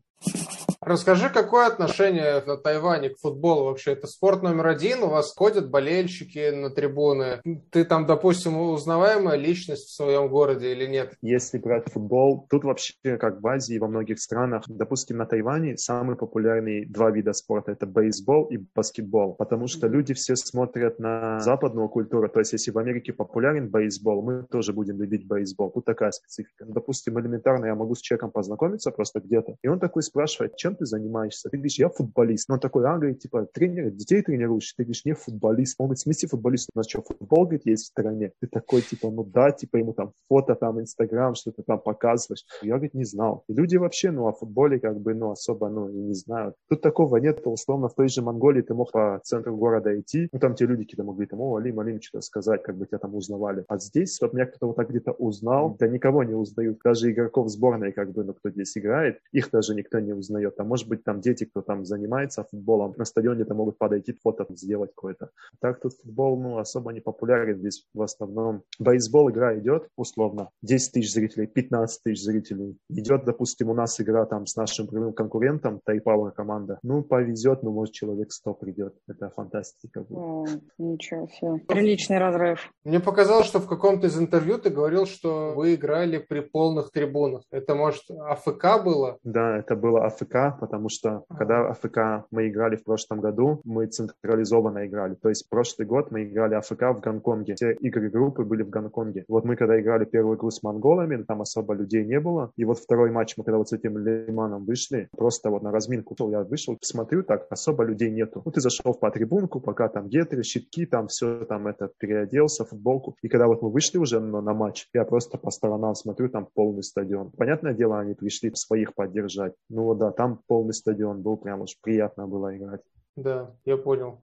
S2: Расскажи, какое отношение на Тайване к футболу вообще? Это спорт номер один, у вас ходят болельщики на трибуны. Ты там, допустим, узнаваемая личность в своем городе или нет?
S1: Если брать футбол, тут вообще, как в Азии, во многих странах, допустим, на Тайване самые популярные два вида спорта – это бейсбол и баскетбол, потому что люди все смотрят на западную культуру, то есть если в Америке популярен бейсбол, мы тоже будем любить бейсбол. Тут такая специфика. Ну, допустим, элементарно я могу с человеком познакомиться просто где-то, и он такой спрашивает, чем ты занимаешься? Ты говоришь, я футболист. Но он такой, а, говорит, типа, тренер, детей тренируешь? Ты говоришь, не футболист. Он говорит, в смысле футболист? У нас что, футбол, говорит, есть в стране? Ты такой, типа, ну да, типа, ему там фото, там, инстаграм, что-то там показываешь. Я, говорит, не знал. И люди вообще, ну, о футболе, как бы, ну, особо, ну, и не знают. Тут такого нет, условно, в той же Монголии ты мог по центру города идти, ну, там те люди какие-то могли там, о, Алим, Алим, что-то сказать, как бы тебя там узнавали. А здесь, чтобы меня кто-то вот так где-то узнал, да никого не узнают. Даже игроков сборной, как бы, ну, кто здесь играет, их даже никто не узнает. А может быть, там дети, кто там занимается футболом, на стадионе-то могут подойти, фото сделать какое-то. Так тут футбол, ну, особо не популярен здесь в основном. Бейсбол игра идет, условно, 10 тысяч зрителей, 15 тысяч зрителей. Идет, допустим, у нас игра там с нашим прямым конкурентом, Тайпауэр команда. Ну, повезет, ну, может, человек 100 придет. Это фантастика.
S3: О, ничего себе. Приличный разрыв.
S2: Мне показалось, что в каком-то из интервью ты говорил, что вы играли при полных трибунах. Это, может, АФК было?
S1: Да, это было АФК, потому что когда АФК мы играли в прошлом году, мы централизованно играли. То есть прошлый год мы играли АФК в Гонконге. Все игры группы были в Гонконге. Вот мы когда играли первую игру с монголами, там особо людей не было. И вот второй матч мы когда вот с этим Лиманом вышли, просто вот на разминку я вышел, смотрю, так особо людей нету. Ну, ты зашел по трибунку, пока там гетры, щитки, там все там это переоделся, футболку. И когда вот мы вышли уже на, на матч, я просто по сторонам смотрю, там полный стадион. Понятное дело, они пришли своих поддержать. Ну вот да, там полный стадион был, прям уж приятно было играть.
S2: Да, я понял.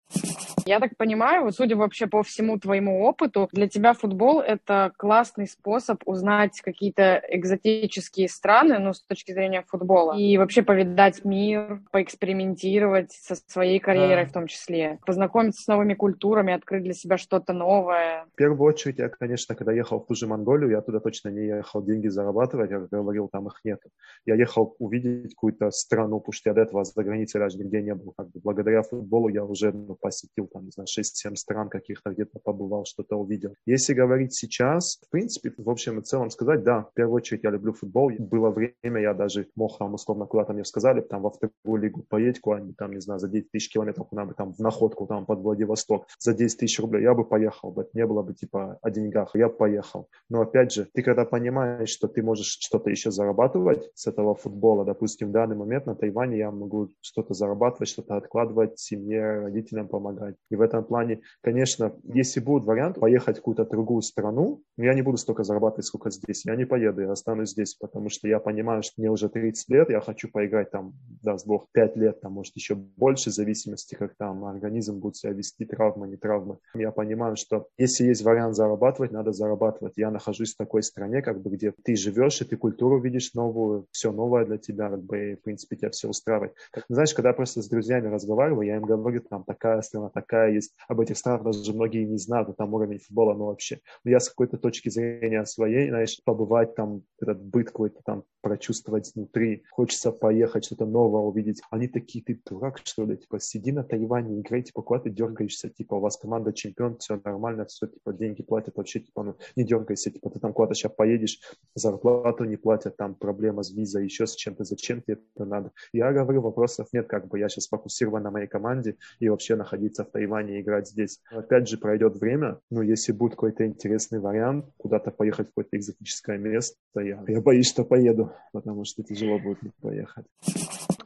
S3: Я так понимаю, вот судя вообще по всему твоему опыту, для тебя футбол — это классный способ узнать какие-то экзотические страны, ну, с точки зрения футбола, и вообще повидать мир, поэкспериментировать со своей карьерой да. в том числе, познакомиться с новыми культурами, открыть для себя что-то новое.
S1: В первую очередь, я, конечно, когда ехал в ту же Монголию, я туда точно не ехал деньги зарабатывать, я говорил, там их нет. Я ехал увидеть какую-то страну, потому что я до этого за границей даже нигде не был. Как бы благодаря футболу я уже ну, посетил там не знаю, 6-7 стран каких-то где-то побывал, что-то увидел. Если говорить сейчас, в принципе, в общем и целом сказать, да, в первую очередь я люблю футбол. Было время, я даже мог там, условно, куда-то мне сказали, там, во вторую лигу поедь куда-нибудь, там, не знаю, за 10 тысяч километров куда бы там в находку, там, под Владивосток, за 10 тысяч рублей, я бы поехал бы. Не было бы, типа, о деньгах, я бы поехал. Но, опять же, ты когда понимаешь, что ты можешь что-то еще зарабатывать с этого футбола, допустим, в данный момент на Тайване я могу что-то зарабатывать, что-то откладывать, семье, родителям помогать. И в этом плане, конечно, если будет вариант поехать в какую-то другую страну, я не буду столько зарабатывать, сколько здесь. Я не поеду, я останусь здесь, потому что я понимаю, что мне уже 30 лет, я хочу поиграть там, даст Бог, 5 лет, там, может, еще больше, в зависимости, как там организм будет себя вести, травма, не травма. Я понимаю, что если есть вариант зарабатывать, надо зарабатывать. Я нахожусь в такой стране, как бы, где ты живешь, и ты культуру видишь новую, все новое для тебя, как бы, и, в принципе, тебя все устраивает. Как, знаешь, когда я просто с друзьями разговариваю, я им говорю, там, такая страна, такая есть. Об этих странах даже многие не знают, там уровень футбола, ну, вообще. Но я с какой-то точки зрения своей, знаешь, побывать там, этот быт какой-то там прочувствовать внутри, хочется поехать, что-то новое увидеть. Они такие, ты дурак, что ли, типа, сиди на Тайване, играй, типа, куда ты дергаешься, типа, у вас команда чемпион, все нормально, все, типа, деньги платят, вообще, типа, ну, не дергайся, типа, ты там куда-то сейчас поедешь, зарплату не платят, там проблема с визой, еще с чем-то, зачем тебе это надо. Я говорю, вопросов нет, как бы, я сейчас фокусирован на моей команде и вообще находиться в Тайване и играть здесь. Но, опять же, пройдет время, ну, если будет какой-то интересный вариант, куда-то поехать в какое-то экзотическое место, я, я боюсь, что поеду, потому что тяжело будет не поехать.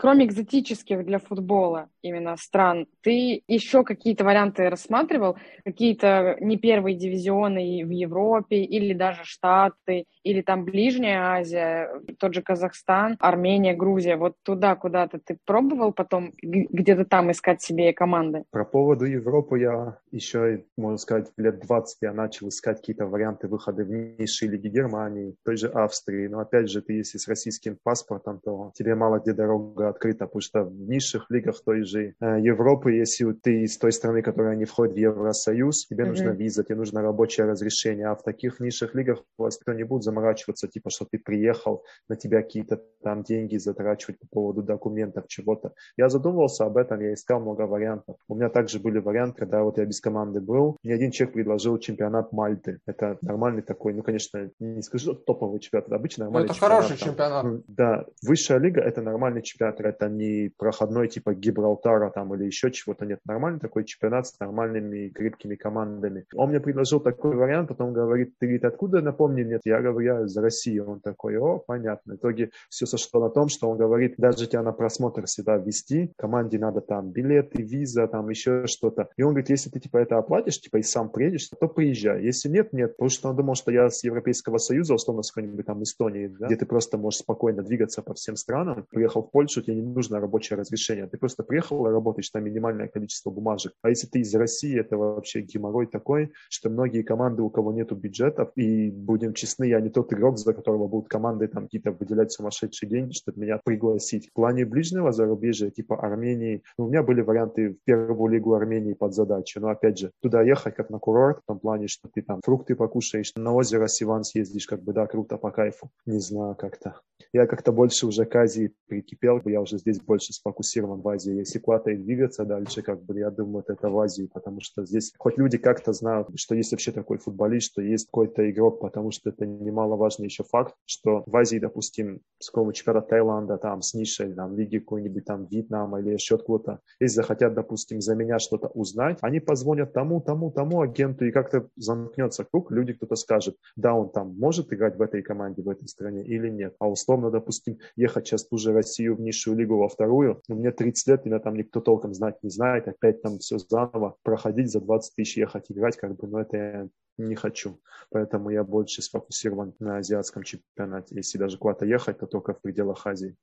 S3: Кроме экзотических для футбола именно стран, ты еще какие-то варианты рассматривал? Какие-то не первые дивизионы в Европе или даже Штаты, или там Ближняя Азия, тот же Казахстан, Армения, Грузия. Вот туда куда-то ты пробовал потом где-то там искать себе команды?
S1: Про поводу Европы я еще, можно сказать, лет 20 я начал искать какие-то варианты выхода в низшие лиги Германии, той же Австрии. Но опять же, ты если с российским паспортом, то тебе мало где дорога открыта, потому что в низших лигах той же э, Европы, если ты из той страны, которая не входит в Евросоюз, тебе mm-hmm. нужна виза, тебе нужно рабочее разрешение, а в таких низших лигах вас никто не будет заморачиваться, типа, что ты приехал, на тебя какие-то там деньги затрачивать по поводу документов, чего-то. Я задумывался об этом, я искал много вариантов. У меня также были варианты, когда вот я без команды был, мне один человек предложил чемпионат Мальты. Это нормальный такой, ну, конечно, не скажу, что топовый чемпионат, это обычно нормальный
S2: это
S1: чемпионат.
S2: хороший чемпионат.
S1: Ну, да, высшая лига – это нормальный чемпионат, это не проходной типа Гибралтара там или еще чего-то, нет, нормальный такой чемпионат с нормальными крепкими командами. Он мне предложил такой вариант, потом говорит, ты говорит, откуда, напомни мне? Я говорю, я из России. Он такой, о, понятно. В итоге все сошло на том, что он говорит, даже тебя на просмотр всегда ввести, команде надо там билеты, виза, там еще что-то. И он говорит, если ты типа это оплатишь, типа и сам приедешь, то приезжай. Если нет, нет. Потому что он думал, что я с Европейского Союза, условно, с какой-нибудь там Эстонии, да, где ты просто можешь спокойно двигаться по всем странам. Приехал в Польшу, тебе не нужно рабочее разрешение. Ты просто приехал и работаешь, там минимальное количество бумажек. А если ты из России, это вообще геморрой такой, что многие команды, у кого нету бюджетов, и будем честны, я не тот игрок, за которого будут команды там какие-то выделять сумасшедшие деньги, чтобы меня пригласить. В плане ближнего зарубежья, типа Армении, ну, у меня были варианты в первую лигу Армении под задачу, но опять же, туда ехать как на курорт, в том плане, что ты там фрукты покушаешь, на озеро Сиван съездишь, как бы, да, круто, по кайфу. Не знаю, как-то. Я как-то больше уже к Азии прикипел, я уже здесь больше сфокусирован в Азии. Если куда-то и двигаться дальше, как бы, я думаю, это в Азии, потому что здесь хоть люди как-то знают, что есть вообще такой футболист, что есть какой-то игрок, потому что это немаловажный еще факт, что в Азии, допустим, с какого чемпионата Таиланда, там, с нишей, там, лиги какой-нибудь там Вьетнама или еще кто-то, если захотят, допустим, за меня что-то узнать, они позвонят тому, тому, тому агенту, и как-то замкнется круг, люди кто-то скажет, да, он там может играть в этой команде, в этой стране или нет. А условно, допустим, ехать сейчас ту же Россию в низшую лигу во вторую, ну, мне 30 лет, меня там никто толком знать не знает, опять там все заново проходить, за 20 тысяч ехать играть, как бы, ну, это я не хочу. Поэтому я больше сфокусирован на азиатском чемпионате. Если даже куда-то ехать, то только в пределах Азии.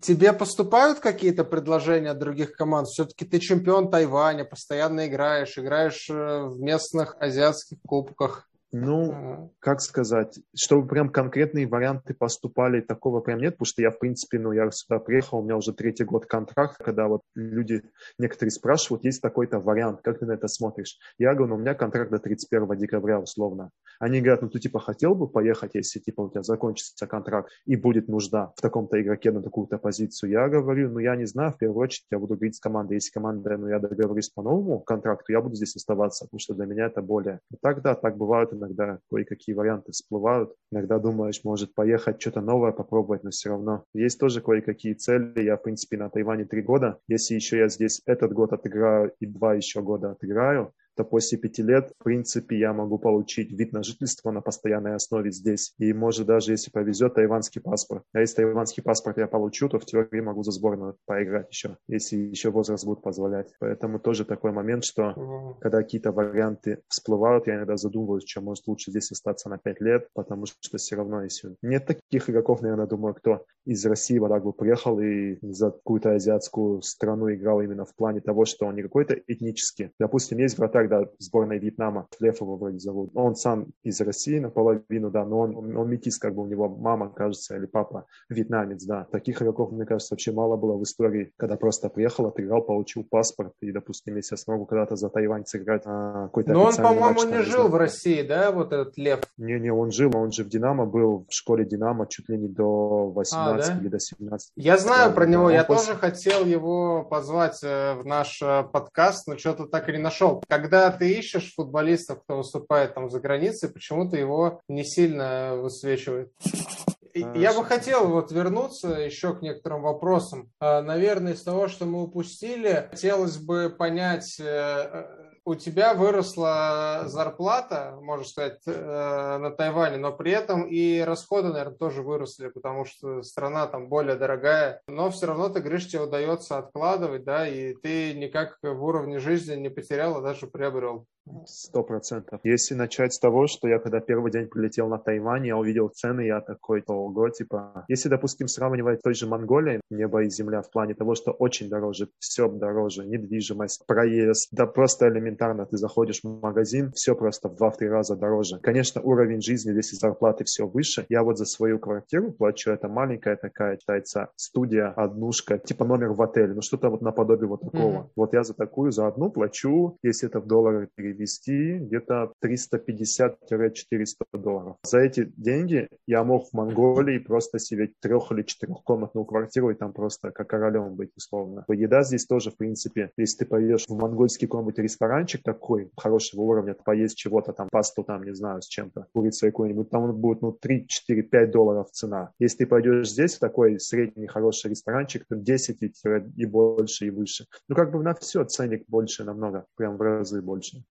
S2: Тебе поступают какие-то предложения от других команд? Все-таки ты чемпион Тайваня, постоянно играешь, играешь э, в местных азиатских кубках.
S1: Ну, как сказать, чтобы прям конкретные варианты поступали, такого прям нет, потому что я, в принципе, ну, я сюда приехал, у меня уже третий год контракт, когда вот люди, некоторые спрашивают, есть такой-то вариант, как ты на это смотришь? Я говорю, ну, у меня контракт до 31 декабря, условно. Они говорят, ну, ты, типа, хотел бы поехать, если, типа, у тебя закончится контракт и будет нужда в таком-то игроке на такую-то позицию? Я говорю, ну, я не знаю, в первую очередь я буду говорить с командой, если команда, ну, я договорюсь по новому контракту, я буду здесь оставаться, потому что для меня это более. И так, да, так бывает иногда кое-какие варианты всплывают. Иногда думаешь, может поехать, что-то новое попробовать, но все равно. Есть тоже кое-какие цели. Я, в принципе, на Тайване три года. Если еще я здесь этот год отыграю и два еще года отыграю, то после пяти лет, в принципе, я могу получить вид на жительство на постоянной основе здесь. И может даже, если повезет, тайванский паспорт. А если тайванский паспорт я получу, то в теории могу за сборную поиграть еще, если еще возраст будет позволять. Поэтому тоже такой момент, что когда какие-то варианты всплывают, я иногда задумываюсь, что может лучше здесь остаться на пять лет, потому что все равно, если нет таких игроков, наверное, думаю, кто из России так бы приехал и за какую-то азиатскую страну играл именно в плане того, что он не какой-то этнический. Допустим, есть вратарь, да, сборной Вьетнама, Лев его вроде зовут. Он сам из России наполовину, да, но он, он, он метис, как бы у него мама, кажется, или папа вьетнамец, да. Таких игроков, мне кажется, вообще мало было в истории, когда просто приехал, отыграл, получил паспорт, и, допустим, если я смогу когда-то за Тайвань сыграть а, какой-то
S2: Но он, по-моему, не жил в России, да, вот этот Лев?
S1: Не-не, он жил, он же в Динамо был, в школе Динамо чуть ли не до 18 а, да? или до 17.
S2: Я знаю да, про него, я после... тоже хотел его позвать э, в наш э, подкаст, но что-то так и не нашел. Когда ты ищешь футболистов, кто выступает там за границей, почему-то его не сильно высвечивает. Я бы хотел вот вернуться еще к некоторым вопросам. А, наверное, из того, что мы упустили, хотелось бы понять, э, у тебя выросла зарплата, можно сказать, э, на Тайване, но при этом и расходы, наверное, тоже выросли, потому что страна там более дорогая. Но все равно ты говоришь, тебе удается откладывать, да, и ты никак в уровне жизни не потерял, а даже приобрел.
S1: Сто процентов. Если начать с того, что я когда первый день прилетел на Тайвань, я увидел цены, я такой, ого, типа, если, допустим, сравнивать той же Монголией, небо и земля в плане того, что очень дороже, все дороже, недвижимость, проезд, да просто элементарно, ты заходишь в магазин, все просто в два-три раза дороже. Конечно, уровень жизни, здесь и зарплаты все выше. Я вот за свою квартиру плачу, это маленькая такая, считается, студия, однушка, типа номер в отеле, ну что-то вот наподобие вот такого. Mm-hmm. Вот я за такую, за одну плачу, если это в доллары перевести, перевести где-то 350-400 долларов. За эти деньги я мог в Монголии просто себе трех- или четырехкомнатную квартиру и там просто как королем быть условно. Еда здесь тоже, в принципе, если ты пойдешь в монгольский какой-нибудь ресторанчик такой хорошего уровня, поесть чего-то там, пасту там, не знаю, с чем-то, курицей какой-нибудь, там будет, ну, 3, 4, 5 долларов цена. Если ты пойдешь здесь в такой средний хороший ресторанчик, то 10 и, и больше, и выше. Ну, как бы на все ценник больше намного, прям в разы больше.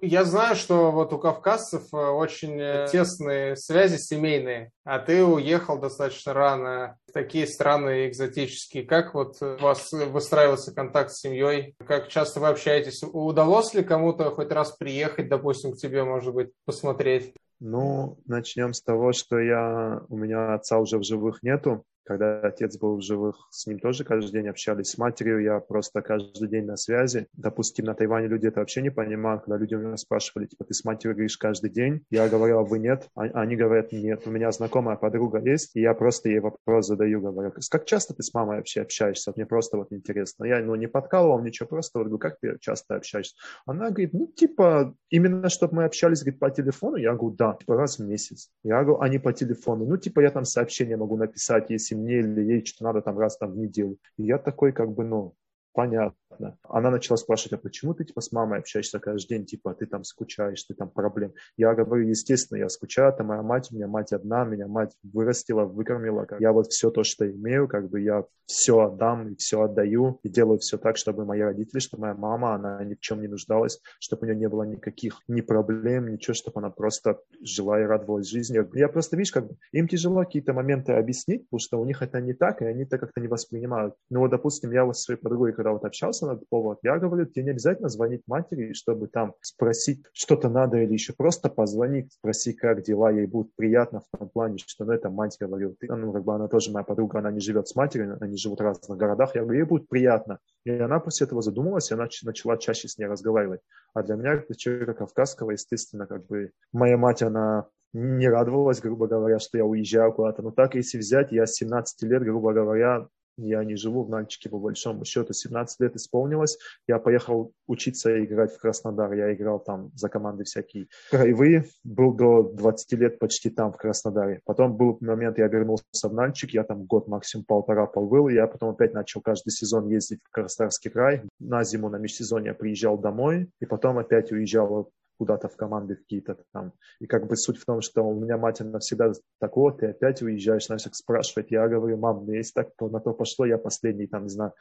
S2: Я знаю, что вот у кавказцев э, очень э, тесные связи семейные, а ты уехал достаточно рано в такие страны экзотические. Как вот у вас выстраивался контакт с семьей? Как часто вы общаетесь? Удалось ли кому-то хоть раз приехать, допустим, к тебе, может быть, посмотреть?
S1: Ну, начнем с того, что я, у меня отца уже в живых нету, когда отец был в живых, с ним тоже каждый день общались. С матерью я просто каждый день на связи. Допустим, на Тайване люди это вообще не понимают, когда люди у меня спрашивали, типа, ты с матерью говоришь каждый день? Я говорил, вы нет? А, они говорят, нет. У меня знакомая подруга есть, и я просто ей вопрос задаю, говорю, как часто ты с мамой вообще общаешься? Мне просто вот интересно. Я, ну, не подкалывал ничего, просто вот говорю, как ты часто общаешься? Она говорит, ну, типа, именно чтобы мы общались, говорит, по телефону? Я говорю, да, типа, раз в месяц. Я говорю, а не по телефону? Ну, типа, я там сообщение могу написать, если мне или ей что надо там раз там в неделю. И я такой как бы, ну, понятно. Она начала спрашивать, а почему ты типа с мамой общаешься каждый день, типа ты там скучаешь, ты там проблем. Я говорю, естественно, я скучаю, это моя мать, у меня мать одна, меня мать вырастила, выкормила. Я вот все то, что имею, как бы я все отдам и все отдаю и делаю все так, чтобы мои родители, чтобы моя мама, она ни в чем не нуждалась, чтобы у нее не было никаких ни проблем, ничего, чтобы она просто жила и радовалась жизни. Я просто, видишь, как бы им тяжело какие-то моменты объяснить, потому что у них это не так, и они это как-то не воспринимают. Ну вот, допустим, я вот с своей подругой, когда вот общался на этот повод, я говорю, тебе не обязательно звонить матери, чтобы там спросить, что-то надо или еще просто позвонить, спроси, как дела, ей будет приятно в том плане, что ну это мать говорила, ты, ну как бы она тоже моя подруга, она не живет с матерью, они живут в разных городах, я говорю, ей будет приятно, И она после этого задумалась, и она начала чаще с ней разговаривать. А для меня, как человека кавказского, естественно, как бы моя мать, она не радовалась, грубо говоря, что я уезжаю куда-то. Но так, если взять, я с 17 лет, грубо говоря, я не живу в Нальчике, по большому счету. 17 лет исполнилось. Я поехал учиться играть в Краснодар. Я играл там за команды всякие краевые. Был до 20 лет почти там, в Краснодаре. Потом был момент, я вернулся в Нальчик. Я там год, максимум полтора побыл. Я потом опять начал каждый сезон ездить в Краснодарский край. На зиму, на межсезонье приезжал домой. И потом опять уезжал куда-то в команды какие-то там. И как бы суть в том, что у меня мать, она всегда так, вот, ты опять уезжаешь, как спрашивать. Я говорю, мам, ну если так, то на то пошло, я последний, там, не знаю,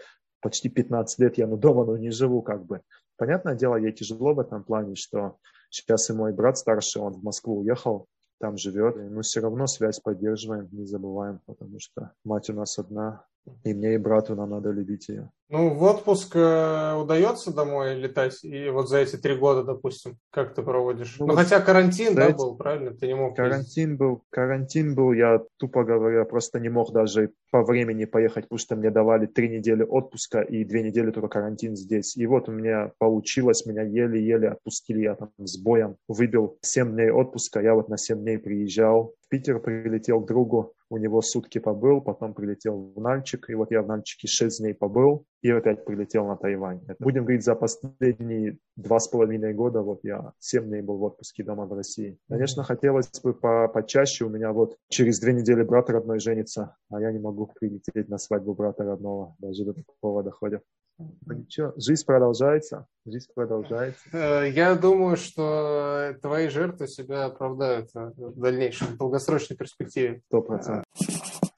S1: почти 15 лет я ну, дома, но не живу, как бы. Понятное дело, ей тяжело в этом плане, что сейчас и мой брат старший, он в Москву уехал, там живет, но все равно связь поддерживаем, не забываем, потому что мать у нас одна, и мне и брату нам надо любить ее.
S2: Ну, в отпуск э, удается домой летать? И вот за эти три года, допустим, как ты проводишь? Ну, ну вот хотя карантин, да, эти... был, правильно? Ты не мог
S1: Карантин ездить. был, карантин был, я, тупо говоря, просто не мог даже по времени поехать, потому что мне давали три недели отпуска и две недели только карантин здесь. И вот у меня получилось, меня еле-еле отпустили, я там с боем выбил семь дней отпуска, я вот на семь дней приезжал, в Питер прилетел к другу, у него сутки побыл, потом прилетел в Нальчик, и вот я в Нальчике шесть дней побыл, и опять прилетел на Тайвань. Это, будем говорить, за последние два с половиной года вот я семь дней был в отпуске дома в России. Конечно, хотелось бы по почаще. У меня вот через две недели брат родной женится, а я не могу прилететь на свадьбу брата родного. Даже до такого доходит. Ничего, жизнь продолжается, жизнь продолжается.
S2: Э, я думаю, что твои жертвы себя оправдают в дальнейшем, в долгосрочной перспективе.
S1: Сто процентов.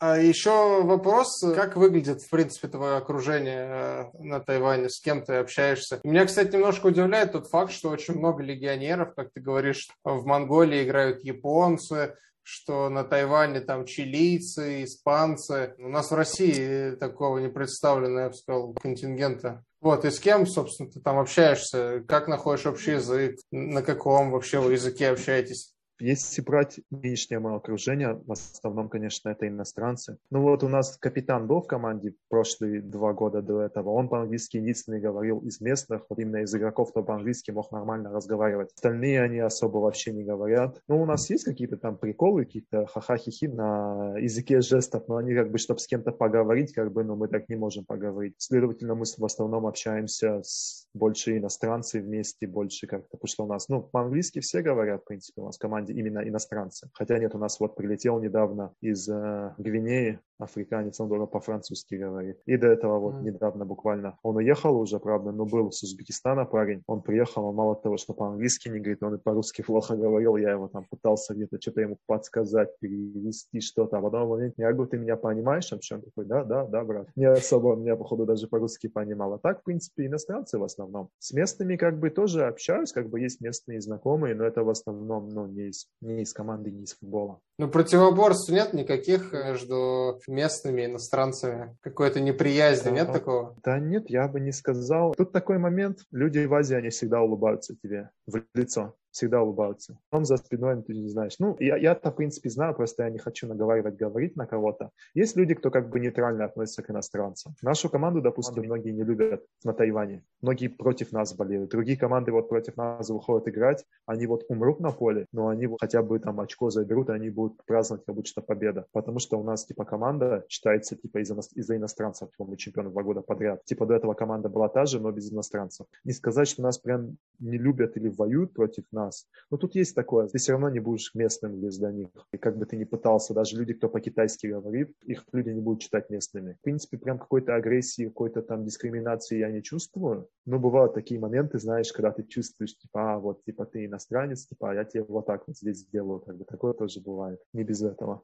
S2: А еще вопрос, как выглядит, в принципе, твое окружение э, на Тайване, с кем ты общаешься. Меня, кстати, немножко удивляет тот факт, что очень много легионеров, как ты говоришь, в Монголии играют японцы, что на Тайване там чилийцы, испанцы. У нас в России такого не представлено, я бы сказал, контингента. Вот, и с кем, собственно, ты там общаешься? Как находишь общий язык? На каком вообще вы языке общаетесь?
S1: Если брать нынешнее мое окружение, в основном, конечно, это иностранцы. Ну вот у нас капитан был в команде прошлые два года до этого. Он по-английски единственный говорил из местных, вот именно из игроков, кто по-английски мог нормально разговаривать. Остальные они особо вообще не говорят. Ну, у нас есть какие-то там приколы, какие-то ха-ха-хи-хи на языке жестов, но они как бы, чтобы с кем-то поговорить, как бы, ну, мы так не можем поговорить. Следовательно, мы в основном общаемся с больше иностранцы вместе, больше как-то, потому что у нас, ну, по-английски все говорят, в принципе, у нас в команде команде именно иностранцы. Хотя нет, у нас вот прилетел недавно из э, Гвинеи африканец, он только по-французски говорит. И до этого вот mm. недавно буквально он уехал уже, правда, но был с Узбекистана парень. Он приехал, он мало того, что по-английски не говорит, он и по-русски плохо говорил. Я его там пытался где-то что-то ему подсказать, перевести что-то. А в одном моменте я говорю, ты меня понимаешь? А он такой, да, да, да, брат. Не особо меня, походу, даже по-русски понимал. А так, в принципе, иностранцы в основном. С местными как бы тоже общаюсь, как бы есть местные знакомые, но это в основном, ну, не из, не из команды, не из футбола.
S2: Ну, противоборств нет никаких между местными иностранцами? Какой-то неприязни, да, нет такого?
S1: Да нет, я бы не сказал. Тут такой момент, люди в Азии, они всегда улыбаются тебе в лицо всегда улыбаются. Он за спиной, ты не знаешь. Ну, я, я-то, в принципе, знаю, просто я не хочу наговаривать, говорить на кого-то. Есть люди, кто как бы нейтрально относится к иностранцам. Нашу команду, допустим, многие не любят на Тайване. Многие против нас болеют. Другие команды вот против нас выходят играть. Они вот умрут на поле, но они вот хотя бы там очко заберут, и они будут праздновать как будто победа. Потому что у нас, типа, команда считается, типа, из-за, из иностранцев. Типа, мы чемпионы два года подряд. Типа, до этого команда была та же, но без иностранцев. Не сказать, что нас прям не любят или воюют против нас, нас. Но тут есть такое, ты все равно не будешь местным без них. И как бы ты ни пытался, даже люди, кто по-китайски говорит, их люди не будут читать местными. В принципе, прям какой-то агрессии, какой-то там дискриминации я не чувствую. Но бывают такие моменты, знаешь, когда ты чувствуешь, типа, а, вот, типа, ты иностранец, типа, а я тебе вот так вот здесь сделаю. Как бы такое тоже бывает. Не без этого.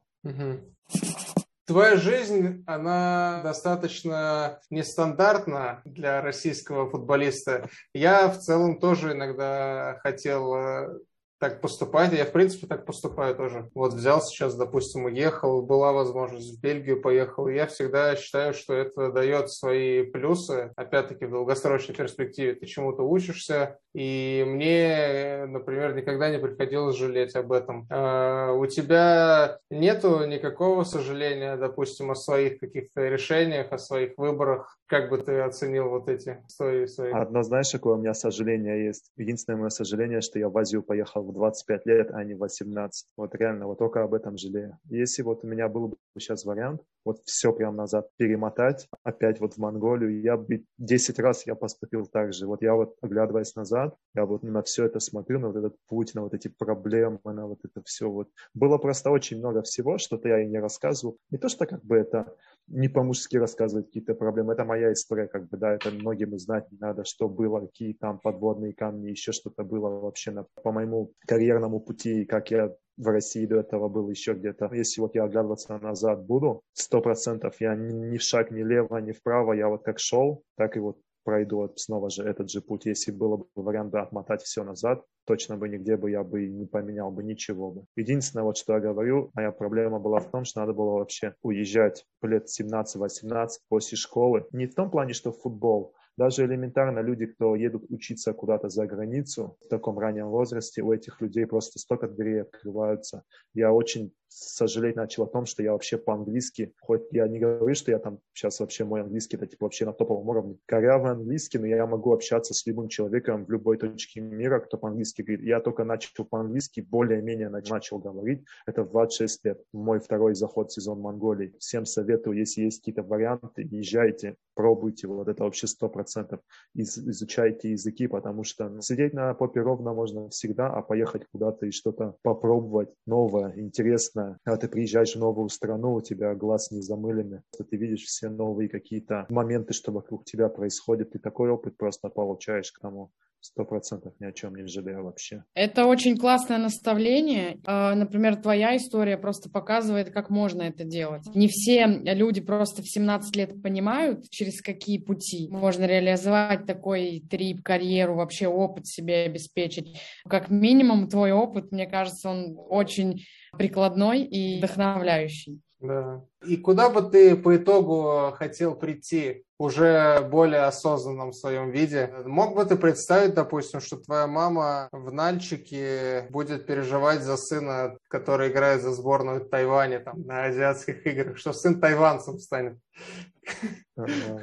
S2: Твоя жизнь, она достаточно нестандартна для российского футболиста. Я в целом тоже иногда хотел э, так поступать. Я, в принципе, так поступаю тоже. Вот взял сейчас, допустим, уехал, была возможность в Бельгию поехал. Я всегда считаю, что это дает свои плюсы. Опять-таки, в долгосрочной перспективе ты чему-то учишься. И мне, например, никогда не приходилось жалеть об этом. А у тебя нету никакого сожаления, допустим, о своих каких-то решениях, о своих выборах Как бы ты оценил вот эти истории свои?
S1: Одно, знаешь, какое у меня сожаление есть? Единственное мое сожаление, что я в Азию поехал в 25 лет, а не в 18. Вот реально, вот только об этом жалею. Если вот у меня был бы сейчас вариант, вот все прям назад перемотать, опять вот в Монголию, я бы 10 раз я поступил так же. Вот я вот, оглядываясь назад, я вот на все это смотрю, на вот этот путь, на вот эти проблемы, на вот это все вот. Было просто очень много всего, что-то я и не рассказывал. Не то, что как бы это не по-мужски рассказывать какие-то проблемы. Это моя история, как бы, да, это многим знать не надо, что было, какие там подводные камни, еще что-то было вообще на, по моему карьерному пути, как я в России до этого был еще где-то. Если вот я оглядываться назад буду, сто процентов я ни, ни шаг ни влево, ни вправо, я вот как шел, так и вот пройду снова же этот же путь. Если было бы вариант отмотать все назад, точно бы нигде бы я бы не поменял бы ничего бы. Единственное, вот что я говорю, моя проблема была в том, что надо было вообще уезжать лет 17-18 после школы. Не в том плане, что футбол, даже элементарно люди, кто едут учиться куда-то за границу в таком раннем возрасте, у этих людей просто столько дверей открываются. Я очень сожалеть начал о том, что я вообще по-английски, хоть я не говорю, что я там сейчас вообще мой английский это типа вообще на топовом уровне, корявый английский, но я могу общаться с любым человеком в любой точке мира, кто по-английски говорит. Я только начал по-английски, более-менее начал говорить. Это в 26 лет, мой второй заход в сезон Монголии. Всем советую, если есть какие-то варианты, езжайте, пробуйте, вот это вообще сто процентов. Изучайте языки, потому что ну, сидеть на попе ровно можно всегда, а поехать куда-то и что-то попробовать новое, интересное, знаю, когда ты приезжаешь в новую страну, у тебя глаз не замылены, ты видишь все новые какие-то моменты, что вокруг тебя происходит, ты такой опыт просто получаешь к тому сто процентов ни о чем не жалею вообще.
S4: Это очень классное наставление. А, например, твоя история просто показывает, как можно это делать. Не все люди просто в 17 лет понимают, через какие пути можно реализовать такой трип, карьеру, вообще опыт себе обеспечить. Как минимум, твой опыт, мне кажется, он очень прикладной и вдохновляющий.
S2: Да. И куда бы ты по итогу хотел прийти уже более осознанном своем виде? Мог бы ты представить, допустим, что твоя мама в Нальчике будет переживать за сына, который играет за сборную Тайваня там, на азиатских играх, что сын тайванцем станет?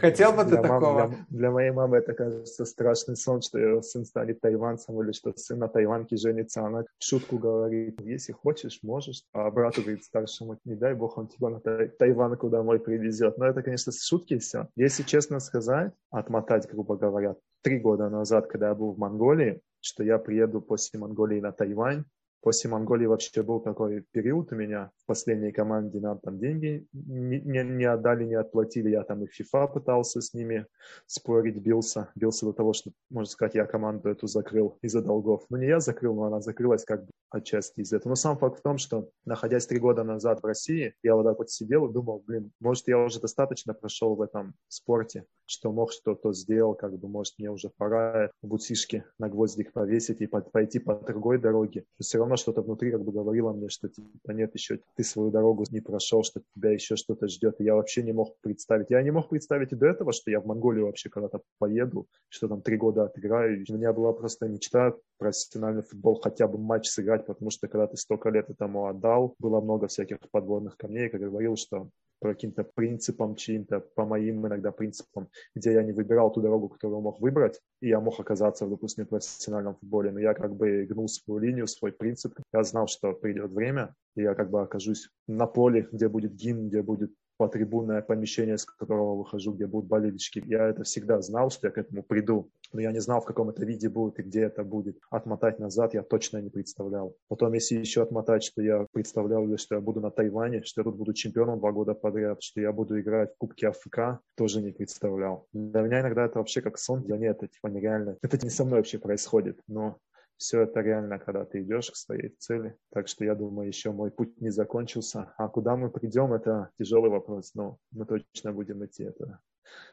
S2: Хотел бы ты такого?
S1: Для, для моей мамы это кажется страшный сон, что ее сын станет тайванцем или что сын на тайванке женится. Она шутку говорит, если хочешь, можешь. А брату говорит старшему, не дай бог он тебя на Тайванку домой привезет. Но это, конечно, шутки все. Если честно сказать, отмотать, грубо говоря, три года назад, когда я был в Монголии, что я приеду после Монголии на Тайвань, После Монголии вообще был такой период у меня в последней команде, нам там деньги не, не, не отдали, не отплатили. Я там и FIFA пытался с ними спорить, бился. Бился до того, что, можно сказать, я команду эту закрыл из-за долгов. Ну, не я закрыл, но она закрылась как бы отчасти из этого. Но сам факт в том, что, находясь три года назад в России, я вот так вот сидел и думал, блин, может, я уже достаточно прошел в этом спорте, что мог что-то сделал, как бы, может, мне уже пора бутишки на гвоздик повесить и пойти по другой дороге. Все равно равно что-то внутри как бы говорило мне, что типа нет, еще ты свою дорогу не прошел, что тебя еще что-то ждет. И я вообще не мог представить. Я не мог представить и до этого, что я в Монголию вообще когда-то поеду, что там три года отыграю. У меня была просто мечта профессиональный футбол хотя бы матч сыграть, потому что когда ты столько лет этому отдал, было много всяких подводных камней, как я говорил, что по каким-то принципам чьим-то, по моим иногда принципам, где я не выбирал ту дорогу, которую мог выбрать, и я мог оказаться, допустим, в профессиональном футболе, но я как бы гнул свою линию, свой принцип. Я знал, что придет время, и я как бы окажусь на поле, где будет гимн, где будет по трибунное помещение, с которого выхожу, где будут болельщики. Я это всегда знал, что я к этому приду, но я не знал, в каком это виде будет и где это будет. Отмотать назад я точно не представлял. Потом, если еще отмотать, что я представлял, что я буду на Тайване, что я тут буду чемпионом два года подряд, что я буду играть в Кубке АФК, тоже не представлял. Для меня иногда это вообще как сон, для меня это типа нереально. Это не со мной вообще происходит, но все это реально, когда ты идешь к своей цели. Так что я думаю, еще мой путь не закончился. А куда мы придем, это тяжелый вопрос, но мы точно будем идти. Это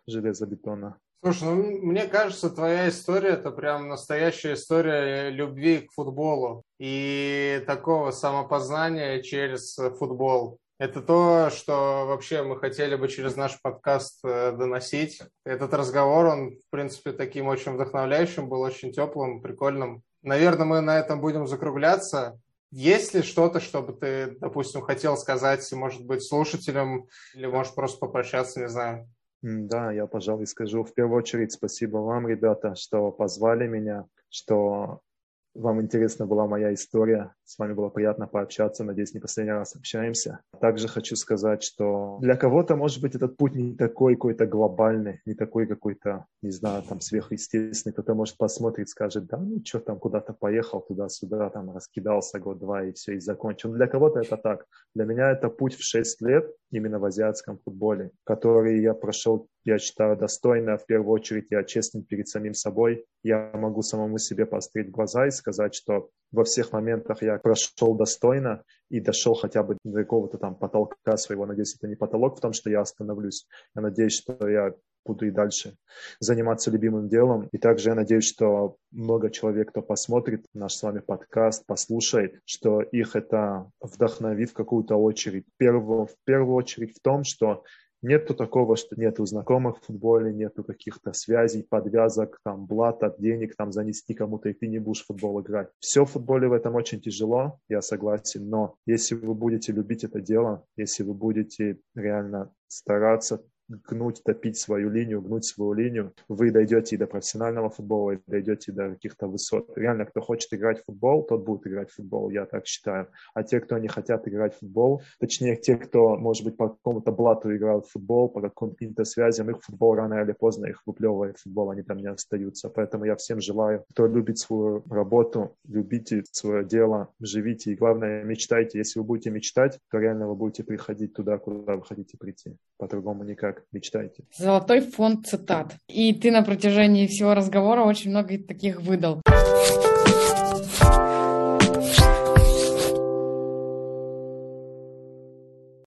S1: железобетона.
S2: Слушай, ну, мне кажется, твоя история это прям настоящая история любви к футболу и такого самопознания через футбол. Это то, что вообще мы хотели бы через наш подкаст э, доносить. Этот разговор, он, в принципе, таким очень вдохновляющим был, очень теплым, прикольным. Наверное, мы на этом будем закругляться. Есть ли что-то, чтобы ты, допустим, хотел сказать, может быть, слушателям, или можешь просто попрощаться, не знаю?
S1: Да, я, пожалуй, скажу в первую очередь спасибо вам, ребята, что позвали меня, что вам интересна была моя история. С вами было приятно пообщаться. Надеюсь, не последний раз общаемся. Также хочу сказать, что для кого-то, может быть, этот путь не такой какой-то глобальный, не такой какой-то, не знаю, там, сверхъестественный. Кто-то, может, посмотрит, скажет, да, ну, что там, куда-то поехал туда-сюда, там, раскидался год-два и все, и закончил. Но для кого-то это так. Для меня это путь в 6 лет именно в азиатском футболе, который я прошел, я считаю, достойно. В первую очередь я честен перед самим собой. Я могу самому себе посмотреть в глаза и сказать, что во всех моментах я прошел достойно и дошел хотя бы до какого-то там потолка своего. Надеюсь, это не потолок в том, что я остановлюсь. Я надеюсь, что я буду и дальше заниматься любимым делом. И также я надеюсь, что много человек, кто посмотрит наш с вами подкаст, послушает, что их это вдохновит в какую-то очередь. Первую, в первую очередь в том, что Нету такого, что нету знакомых в футболе, нету каких-то связей, подвязок, там, блата, денег там занести кому-то, и ты не будешь в футбол играть. Все в футболе в этом очень тяжело, я согласен, но если вы будете любить это дело, если вы будете реально стараться, гнуть, топить свою линию, гнуть свою линию, вы дойдете и до профессионального футбола, и дойдете до каких-то высот. Реально, кто хочет играть в футбол, тот будет играть в футбол, я так считаю. А те, кто не хотят играть в футбол, точнее, те, кто, может быть, по какому-то блату играют в футбол, по каким-то связям, их футбол рано или поздно их выплевывает футбол, они там не остаются. Поэтому я всем желаю, кто любит свою работу, любите свое дело, живите и, главное, мечтайте. Если вы будете мечтать, то реально вы будете приходить туда, куда вы хотите прийти. По-другому никак мечтаете.
S4: Золотой фонд цитат. И ты на протяжении всего разговора очень много таких выдал.